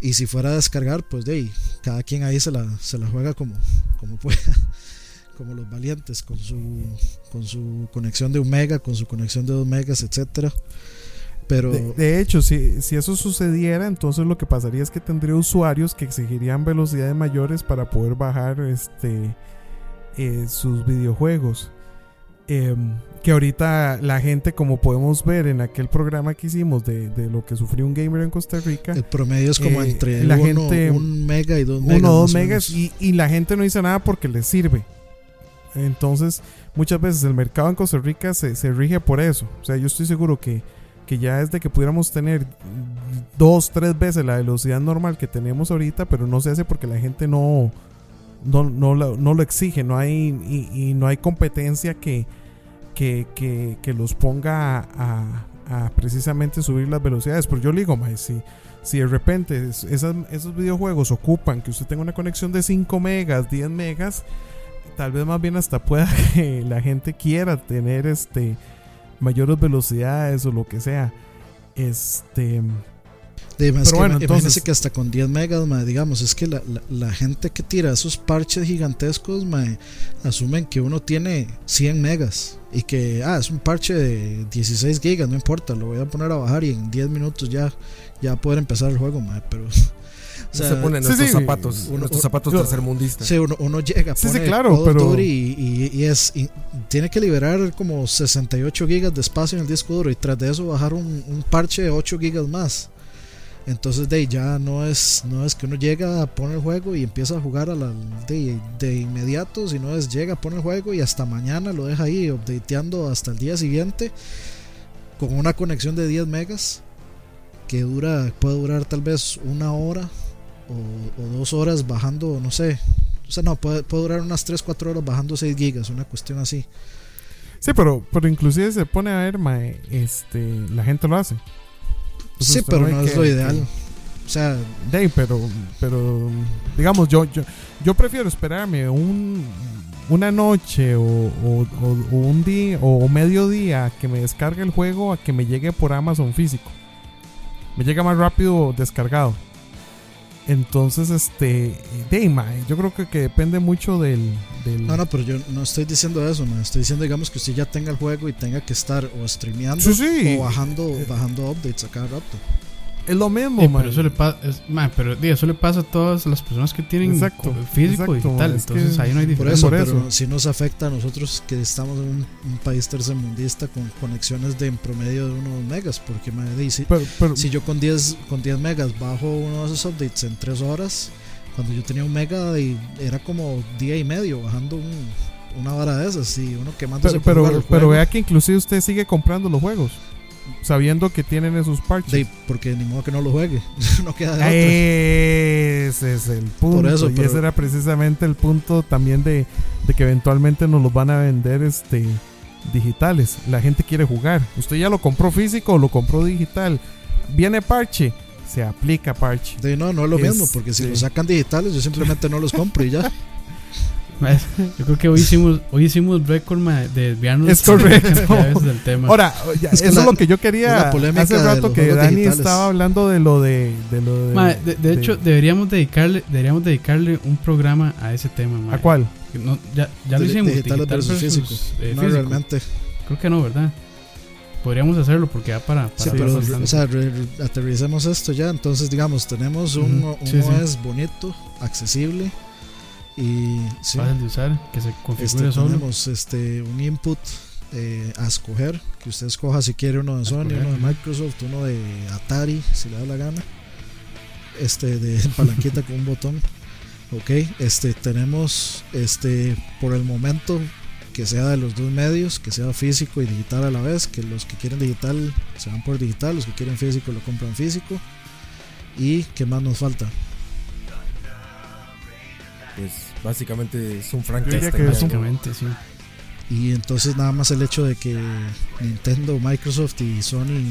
Y si fuera a descargar, pues de ahí, cada quien ahí se la, se la juega como, como pueda, como los valientes, con su, con su conexión de un mega, con su conexión de dos megas, etcétera. Pero De, hecho, si, si eso sucediera, entonces lo que pasaría es que tendría usuarios que exigirían velocidades mayores para poder bajar este eh, sus videojuegos. Em, que ahorita la gente, como podemos ver en aquel programa que hicimos de, de lo que sufrió un gamer en Costa Rica, el promedio es como Eh, entre la uno, gente- un mega y dos megas. uno dos megas y, y la gente no dice nada porque les sirve. Entonces, muchas veces el mercado en Costa Rica se, se rige por eso. O sea, yo estoy seguro que, que ya desde que pudiéramos tener dos, tres veces la velocidad normal que tenemos ahorita, pero no se hace porque la gente no, no, no, lo, no lo exige, no hay, y, no hay competencia que, que, que, que los ponga a, precisamente subir las velocidades. Pero yo le digo, mae, si, si de repente esos videojuegos ocupan que usted tenga una conexión de 5 megas, 10 megas, tal vez más bien hasta pueda que la gente quiera tener este mayores velocidades o lo que sea. Este, De más Pero que bueno, entonces- que hasta con 10 megas, digamos, es que la, la- la gente que tira esos parches gigantescos, mae, asumen que uno tiene 100 megas y que, ah, es un parche de 16 gigas, no importa, lo voy a poner a bajar y en 10 minutos ya, ya poder empezar el juego, mae, pero, o O sea, se ponen sí, nuestros sí, zapatos, uno- nuestros zapatos tercermundistas. Sí, uno, uno llega, Sí, sí, pone claro, Call of pero- Duty y, y- y es, y tiene que liberar como 68 gigas de espacio en el disco duro y tras de eso bajar un, un parche de 8 gigas más. Entonces de ya no es, no es que uno llega, pone el juego y empieza a jugar a la, de, de inmediato, sino es llega, pone el juego y hasta mañana lo deja ahí updateando hasta el día siguiente con una conexión de 10 megas que dura, puede durar tal vez una hora o, o dos horas bajando, no sé. O sea, no, puede, puede durar unas 3, 4 horas bajando 6 gigas, una cuestión así. Sí, pero, pero inclusive se pone a ver, este, la gente lo hace. Entonces sí, usted pero no es lo que- ideal. O sea, De ahí, pero, pero digamos, yo, yo, yo prefiero esperarme un, una noche o, o- o- o un día o medio día que me descargue el juego a que me llegue por Amazon físico. Me llega más rápido descargado. Entonces, este, de ahí, mae, yo creo que, que depende mucho del, del- no, no, pero yo no estoy diciendo eso, man. Estoy diciendo, digamos, que usted ya tenga el juego y tenga que estar o streameando Sí, sí. o bajando, bajando updates a cada rato. Es lo mismo, Sí, pero eso le pasa, pero eso le pasa a todas las personas que tienen Exacto, físico exacto, y digital. que- Entonces ahí no hay Por diferencia. eso, Por pero eso. si nos afecta a nosotros que estamos en un, un país tercermundista con conexiones de en promedio de unos megas, porque y si, Pero- pero- si yo con 10, con 10 megas bajo uno de esos updates en 3 horas, cuando yo tenía un mega y era como día y medio bajando un- una vara de esas y uno quemándose pero, por pero, pero vea que inclusive usted sigue comprando los juegos. Sabiendo que tienen esos parches. Porque ni modo que no lo juegue, no queda de. Ese es el punto. Por eso, y pero- ese era precisamente el punto también de, de que eventualmente nos los van a vender este digitales. La gente quiere jugar. Usted ya lo compró físico o lo compró digital. Viene parche, se aplica parche. No, no es lo Es- mismo, porque si sí. lo sacan digitales, yo simplemente no los compro y ya. Yo creo que hoy hicimos, hoy hicimos récord ma, de desviarnos Es correcto. del tema. Ahora, ya, Es que eso la- es lo que yo quería hace rato que Dani digitales. estaba hablando de lo de, de lo de, Ma, de, de hecho, deberíamos dedicarle, deberíamos dedicarle un programa a ese tema. ma. ¿a cuál? No- ya, ya lo hicimos. digital versus físico. eh, no físico. realmente. Creo que no, ¿verdad? Podríamos hacerlo porque da para. para Sí, pero o sea, re- re- aterricemos esto ya. Entonces, digamos, tenemos un, Ujú, un sí, sí. OS bonito, accesible y sí, fácil de usar, que se configure este, solo. tenemos este, un input eh, a escoger. Que usted escoja si quiere uno de Sony, escoger, uno de. Microsoft, uno de Atari, si le da la gana. Este, de palanquita con un botón. Ok, este, tenemos este, por el momento que sea de los dos medios, que sea físico y digital a la vez, que los que quieren digital se van por digital, los que quieren físico lo compran físico. ¿Y qué más nos falta? Pues básicamente es un Frankenstein. Básicamente, sí. Y entonces nada más el hecho de que Nintendo, Microsoft y Sony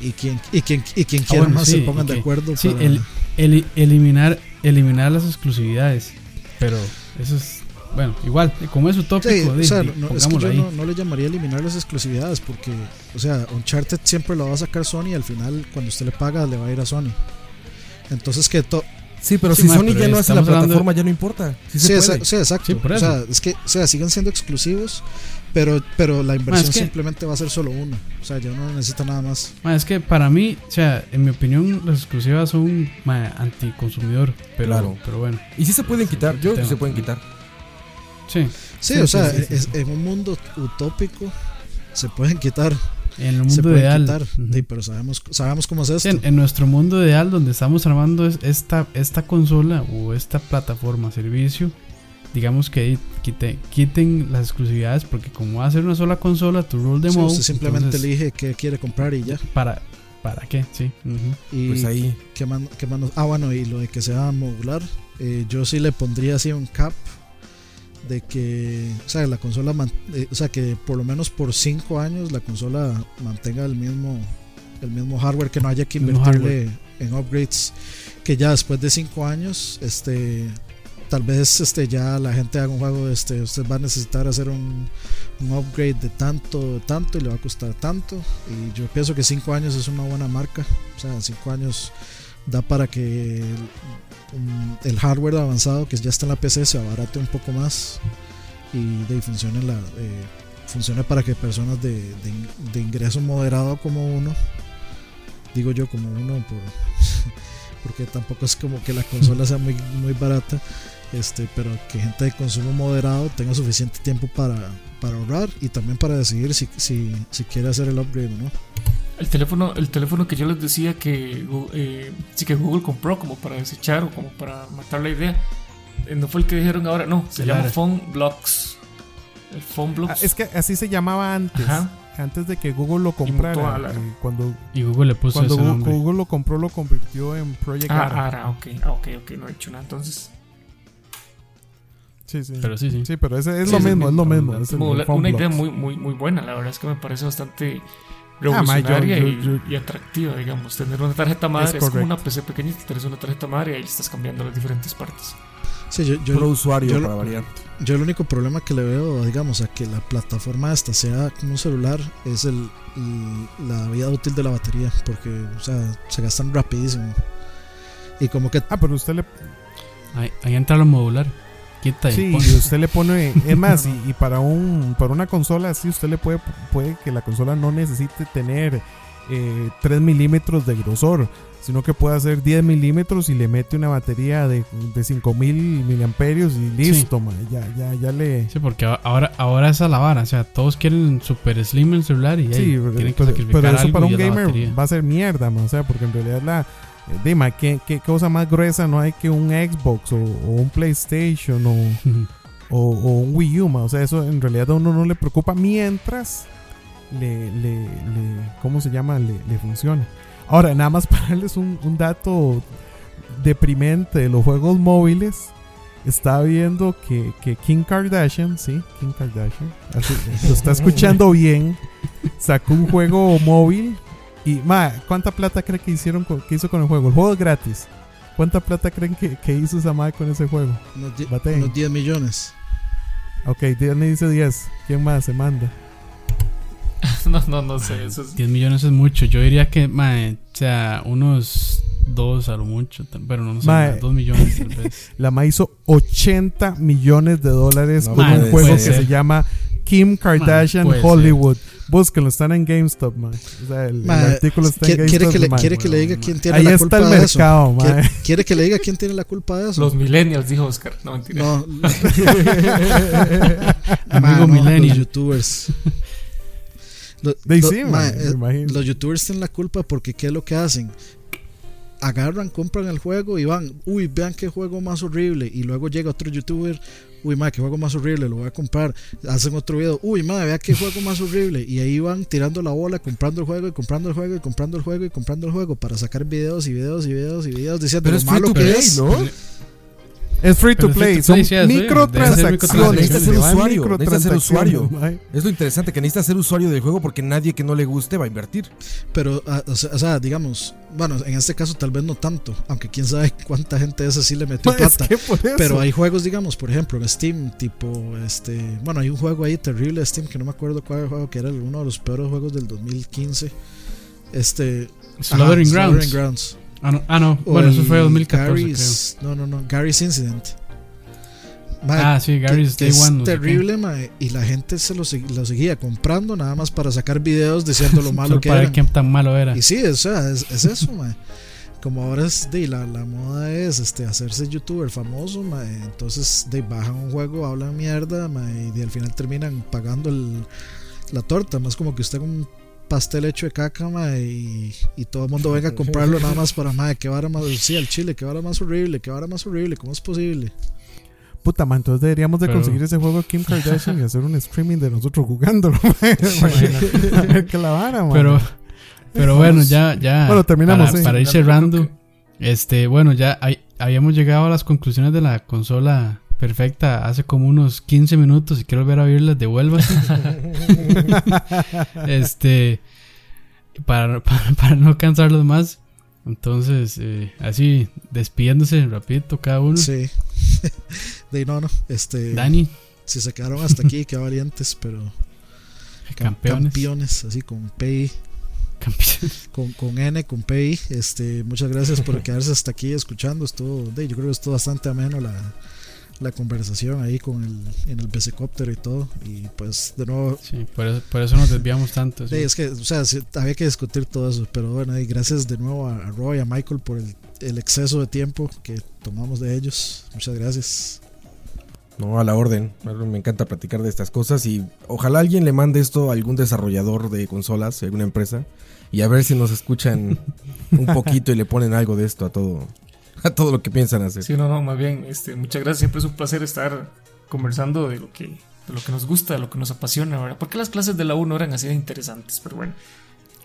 y quien, y quien, y quien quiera bueno, más sí, se pongan de acuerdo Sí, para- el, el- eliminar, eliminar las exclusividades. Pero eso es. Bueno, igual, como es utópico, Sí, o sea, no- es que yo ahí. no, no le llamaría eliminar las exclusividades porque, o sea, Uncharted siempre lo va a sacar Sony y al final cuando usted le paga le va a ir a Sony. Entonces que to- Sí, pero Sí, si Sony pero ya no hace la plataforma, ya no importa. Sí, sí, se exa- puede. sí, exacto. Sí, por O sea, es que o sea, siguen siendo exclusivos, pero pero la inversión es que- simplemente va a ser solo uno. O sea, ya uno no necesita nada más. Es que para mí, o sea, en mi opinión, las exclusivas son anticonsumidor. Pero, Claro. pero bueno, Y sí se pueden quitar. Yo creo que se pueden quitar. sí. Sí, Sí, o sea, sí, sí, es- sí. en un mundo utópico se pueden quitar, En el se mundo pueden ideal. quitar, sí, pero sabemos sabemos cómo es esto. en, en nuestro mundo ideal, donde estamos armando es- esta, esta consola o esta plataforma, servicio, digamos que quite- quiten las exclusividades, porque como va a ser una sola consola, tu role de Sí, mode, usted simplemente entonces, elige qué quiere comprar y ya. para, ¿Para qué? Sí. ujú. Y Pues ahí. ¿qué más, qué más nos- ah, bueno, y lo de que sea modular, eh, yo sí le pondría así un cap de que, o sea, la consola, eh, o sea, que por lo menos por 5 años la consola mantenga el mismo, el mismo hardware, que no haya que invertirle en upgrades, que ya después de 5 años, este, tal vez este, ya la gente haga un juego, este, usted va a necesitar hacer un, un upgrade de tanto, tanto y le va a costar tanto, y yo pienso que 5 años es una buena marca, o sea, 5 años da para que el, hardware avanzado que ya está en la PC se abarate un poco más y de eh, funcione para que personas de, de in- de ingreso moderado como uno digo yo como uno por porque tampoco es como que la consola sea muy, muy barata, este, pero que gente de consumo moderado tenga suficiente tiempo para, para ahorrar y también para decidir si, si, si quiere hacer el upgrade o no. El teléfono, el teléfono que yo les decía que, eh, sí que Google compró como para desechar o como para matar la idea, eh, no fue el que dijeron ahora, no, se llama. Phone Blocks. El Phone Blocks. Ah, es que así se llamaba antes. Ajá. Antes de que Google lo comprara. la- eh, cuando Y Google le puso cuando ese Google, nombre. Google lo compró, lo convirtió en Project Ah, Ara. Ara, ok, ah, ok, ok, no he dicho nada. Entonces, Sí, sí. Pero sí, sí. Sí, pero ese es Sí, lo es el mismo, es lo mismo, es el- una idea Blocks. muy, muy, muy buena. La verdad es que me parece bastante Ah, yo- revolucionaria yo- y, yo- y atractiva, digamos. Tener una tarjeta madre es, como una PC pequeñita, tienes una tarjeta madre y ahí estás cambiando las diferentes partes. Sí, yo, yo, Pro usuario yo- para variar. Yo el único problema que le veo, digamos, a que la plataforma esta sea como un celular es el, el- la vida útil de la batería, porque, o sea, se gastan rapidísimo. Y como que Ah, pero usted le, Ahí, ahí entra lo modular. Quita y sí, y usted le pone, es más, y, y para un para una consola así, usted le puede, puede que la consola no necesite tener eh, 3 milímetros de grosor, sino que puede hacer 10 milímetros y le mete una batería de, de 5000 miliamperios y listo, ma, ya, ya, ya le... Sí, porque a- ahora, ahora es la vara. O sea, todos quieren super slim el celular y Sí, hey, pero, tienen que pero- sacrificar pero eso algo para un gamer va a ser mierda, ma, o sea, porque en realidad la... eh, Dima, ¿qué, qué cosa más gruesa no hay que un Xbox o, o un PlayStation o, o, o un Wii U, ma? o sea, eso en realidad a uno no le preocupa mientras le, le, le- ¿cómo se llama? Le, le funcione. Ahora, nada más para darles un, un dato deprimente de los juegos móviles. Estaba viendo que, que Kim Kardashian, sí, Kim Kardashian, así, lo está escuchando bien, sacó un juego móvil y, ma, ¿cuánta plata cree que hicieron con- que hizo con el juego? El juego es gratis. ¿Cuánta plata creen que, que hizo esa madre con ese juego? unos, die- unos 10 millones. Ok, Dios me dice 10. ¿Quién más se manda? no, no, no sé. Eso es, 10 millones es mucho. Yo diría que, mae, o sea, unos dos a lo mucho. Pero no, no sé, Mae. 2 millones tal vez. La ma hizo 80 millones de dólares No con puede un juego que ser. se llama Kim Kardashian Hollywood. Búsquenlo, están en GameStop, man. O sea, el, artículo está ¿quiere, en quiere GameStop. que le, quiere que le diga quién tiene Ahí la está culpa el de eso? mercado, ma. ¿Quiere, quiere que le diga quién tiene la culpa de eso? los millennials, dijo Oscar. No, mentira. no, Amigo no, millennial. Los youtubers. Lo- De lo- ma, eh, los youtubers tienen la culpa porque ¿qué es lo que hacen? Agarran, compran el juego y van, uy, vean qué juego más horrible. Y luego llega otro youtuber, uy, ma, qué juego más horrible, lo voy a comprar. Hacen otro video, uy, ma, vea qué juego más horrible. Y ahí van tirando la bola, comprando el juego y comprando el juego y comprando el juego y comprando el juego para sacar videos y videos y videos y videos diciendo Pero lo es free malo que play, es. ¿no? Es free to play. free to Son microtransacciones. Necesitas ser usuario, necesitas ser usuario. Es lo interesante, que necesitas ser usuario del juego porque nadie que no le guste va a invertir. Pero, ah, o sea, digamos, bueno, en este caso tal vez no tanto, aunque quién sabe cuánta gente de esa sí le metió Ma, es plata. que por eso. Pero hay juegos, digamos, por ejemplo, en Steam, tipo, este, bueno, hay un juego ahí terrible de Steam que no me acuerdo cuál era el juego, que era uno de los peores juegos del 2015. Este, Slaughtering Grounds. Ah, no, ah, no. Bueno, eso fue 2014, Garry's- No, no, no, Gary's Incident. creo. Mae, Ah, sí, Gary's Day One. no terrible, mae, y la gente se lo, lo seguía comprando nada más para sacar videos diciendo lo malo que para era. ver tan malo era. Y sí, o sea, es, es eso, mae. Como ahora es de la, la moda es este hacerse youtuber famoso, mae, entonces de bajan un juego, hablan mierda, y al final terminan pagando el, la torta, más como que usted con pastel hecho de caca, mae, y, y todo el mundo venga a comprarlo nada más para, mae, que vara más, sí, al chile, que vara más horrible, que vara más horrible, ¿cómo es posible? Puta, man, entonces deberíamos de Pero- conseguir ese juego Kim Kardashian y hacer un streaming de nosotros jugándolo. ma. a ver qué la vara, man. Pero, pero bueno, ya, ya. Bueno, terminamos, Para, sí. para ir cerrando, este, bueno, ya hay- habíamos llegado a las conclusiones de la consola perfecta hace como unos 15 minutos. Si quiero volver a oírlas, devuélvase. este, para, para, para no cansarlos más. Entonces, eh, así, despidiéndose rapidito cada uno. Sí. de no, no, este, Dani, si se quedaron hasta aquí, qué valientes, pero cam- campeones. campeones, así con PI. campeones. con, con N, con PI. Este, muchas gracias por quedarse hasta aquí escuchando. Estuvo, de, yo creo que estuvo bastante ameno la, la conversación ahí con el, en el bicicóptero y todo. Y pues de nuevo, Sí, por eso, por eso nos desviamos tanto. sí. Sí, es que, o sea, sí, había que discutir todo eso, pero bueno, y gracias de nuevo a, a Roy y a Michael por el, el exceso de tiempo que tomamos de ellos. Muchas gracias. No, a la orden. Me encanta platicar de estas cosas y ojalá alguien le mande esto a algún desarrollador de consolas, alguna empresa, y a ver si nos escuchan un poquito y le ponen algo de esto a todo, todo lo que piensan hacer. Sí, no, no, más bien, este, muchas gracias. Siempre es un placer estar conversando de lo que, de lo que nos gusta, de lo que nos apasiona, ¿verdad? Porque las clases de la U no eran así de interesantes, pero bueno,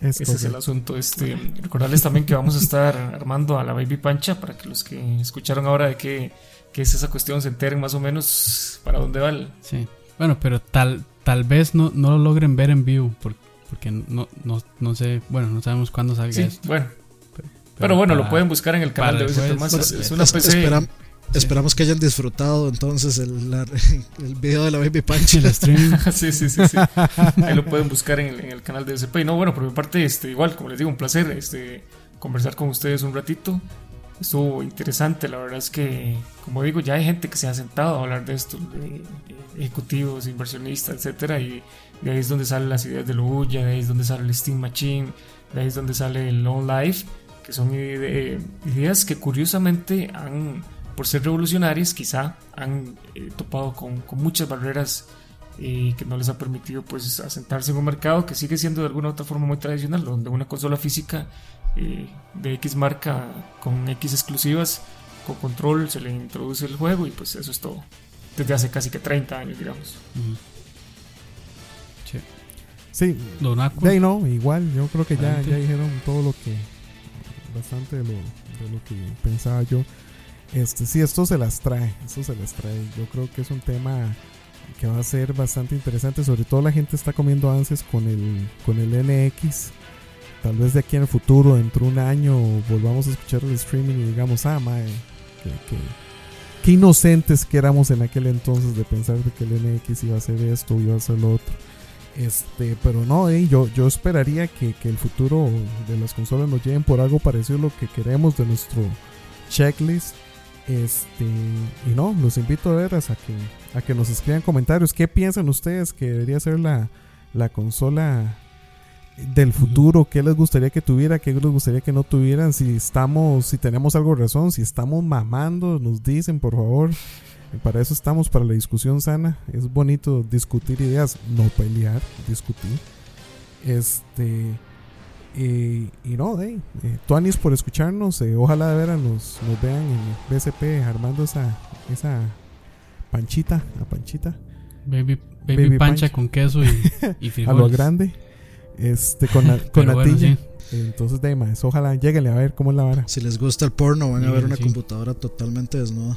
Es ese es el asunto. Este, recordarles también que vamos a estar armando a la Baby Pancha para que los que escucharon ahora de qué, qué es esa cuestión se enteren más o menos para dónde va el, Sí. Bueno, pero tal, tal vez no, no lo logren ver en vivo. por- Porque no, no, no sé. Bueno, no sabemos cuándo salga Sí, esto. bueno. Pero bueno, para- lo pueden buscar en el canal de para el BCP jueves, más. bueno, Es, una Es- PC. esperam- Esperamos que hayan disfrutado entonces el, la- el video de la Baby Punch. El stream. sí, sí, sí, sí. Ahí lo pueden buscar en el, en el canal de BCP. Y no, bueno, por mi parte, este, igual, como les digo, un placer este, conversar con ustedes un ratito. Estuvo interesante, la verdad es que, como digo, ya hay gente que se ha sentado a hablar de esto, de- de ejecutivos, inversionistas, etcétera, y de ahí es donde salen las ideas de Luya, de ahí es donde sale el Steam Machine, de ahí es donde sale el On Life, que son ide- ideas que curiosamente han, por ser revolucionarias, quizá han eh, topado con, con muchas barreras y que no les ha permitido pues asentarse en un mercado que sigue siendo de alguna u otra forma muy tradicional, donde una consola física eh, de X marca con X exclusivas, con control se le introduce el juego y pues eso es todo. Desde hace casi que 30 años, digamos. Ujú. Sí. Sí, Don Aqua. de ahí no, igual, yo creo que ya, ya dijeron todo lo que. Bastante de lo, de lo que pensaba yo. Este, sí, esto se las trae, esto se las trae. Yo creo que es un tema que va a ser bastante interesante. Sobre todo la gente está comiendo ansias con el, con el NX. Tal vez de aquí en el futuro, dentro de un año, volvamos a escuchar el streaming y digamos, ah, mae, que, que- qué inocentes que éramos en aquel entonces de pensar de que el NX iba a hacer esto, iba a hacer lo otro. Este, pero no, eh, yo, yo esperaría que, que el futuro de las consolas nos lleven por algo parecido a lo que queremos de nuestro checklist. Este, y no, los invito a ver a que, a que nos escriban comentarios. ¿Qué piensan ustedes que debería ser la, la consola del futuro? ¿Qué les gustaría que tuviera? ¿Qué les gustaría que no tuvieran? Si estamos, si tenemos algo de razón, si estamos mamando, nos dicen, por favor. Para eso estamos, para la discusión sana. Es bonito discutir ideas, no pelear, discutir. Este. Y, y no, de eh, Tuanis por escucharnos. eh, ojalá de veras nos, nos vean en BCP armando esa, esa panchita, la panchita, Baby, baby, Baby pancha pancha. con queso y, y a lo grande. Este, con, la- con bueno, sí. Entonces, de más, ojalá lleguenle a ver cómo es la vara. Si les gusta el porno, van a Sí, ver una sí. computadora totalmente desnuda.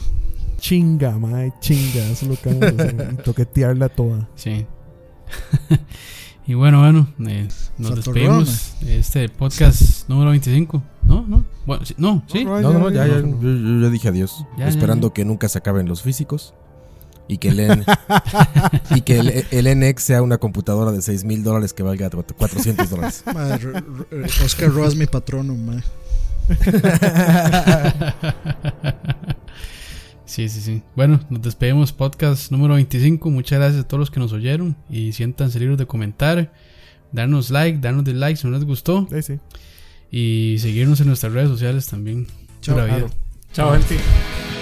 Chinga, mae, chinga. Eso es lo que vamos a hacer. y toquetearla toda. Sí. y bueno, bueno, eh, nos despedimos de este podcast número 25. ¿No? ¿No? Bueno, sí, no, sí. No, no, ya, ya, ya, ya, no. yo, dije adiós. Ya, esperando ya. que nunca se acaben los físicos. Y que el, N- y que el, el NX sea una computadora de 6 mil dólares que valga 400 dólares. Madre, R- Oscar Roa es mi patrono, mae. Sí, sí, sí. Bueno, nos despedimos podcast número 25. Muchas gracias a todos los que nos oyeron y siéntanse libres de comentar, darnos like, darnos dislike si no les gustó Sí, sí. y seguirnos en nuestras redes sociales también. Chao. Pura vida. Claro. Chao, gente.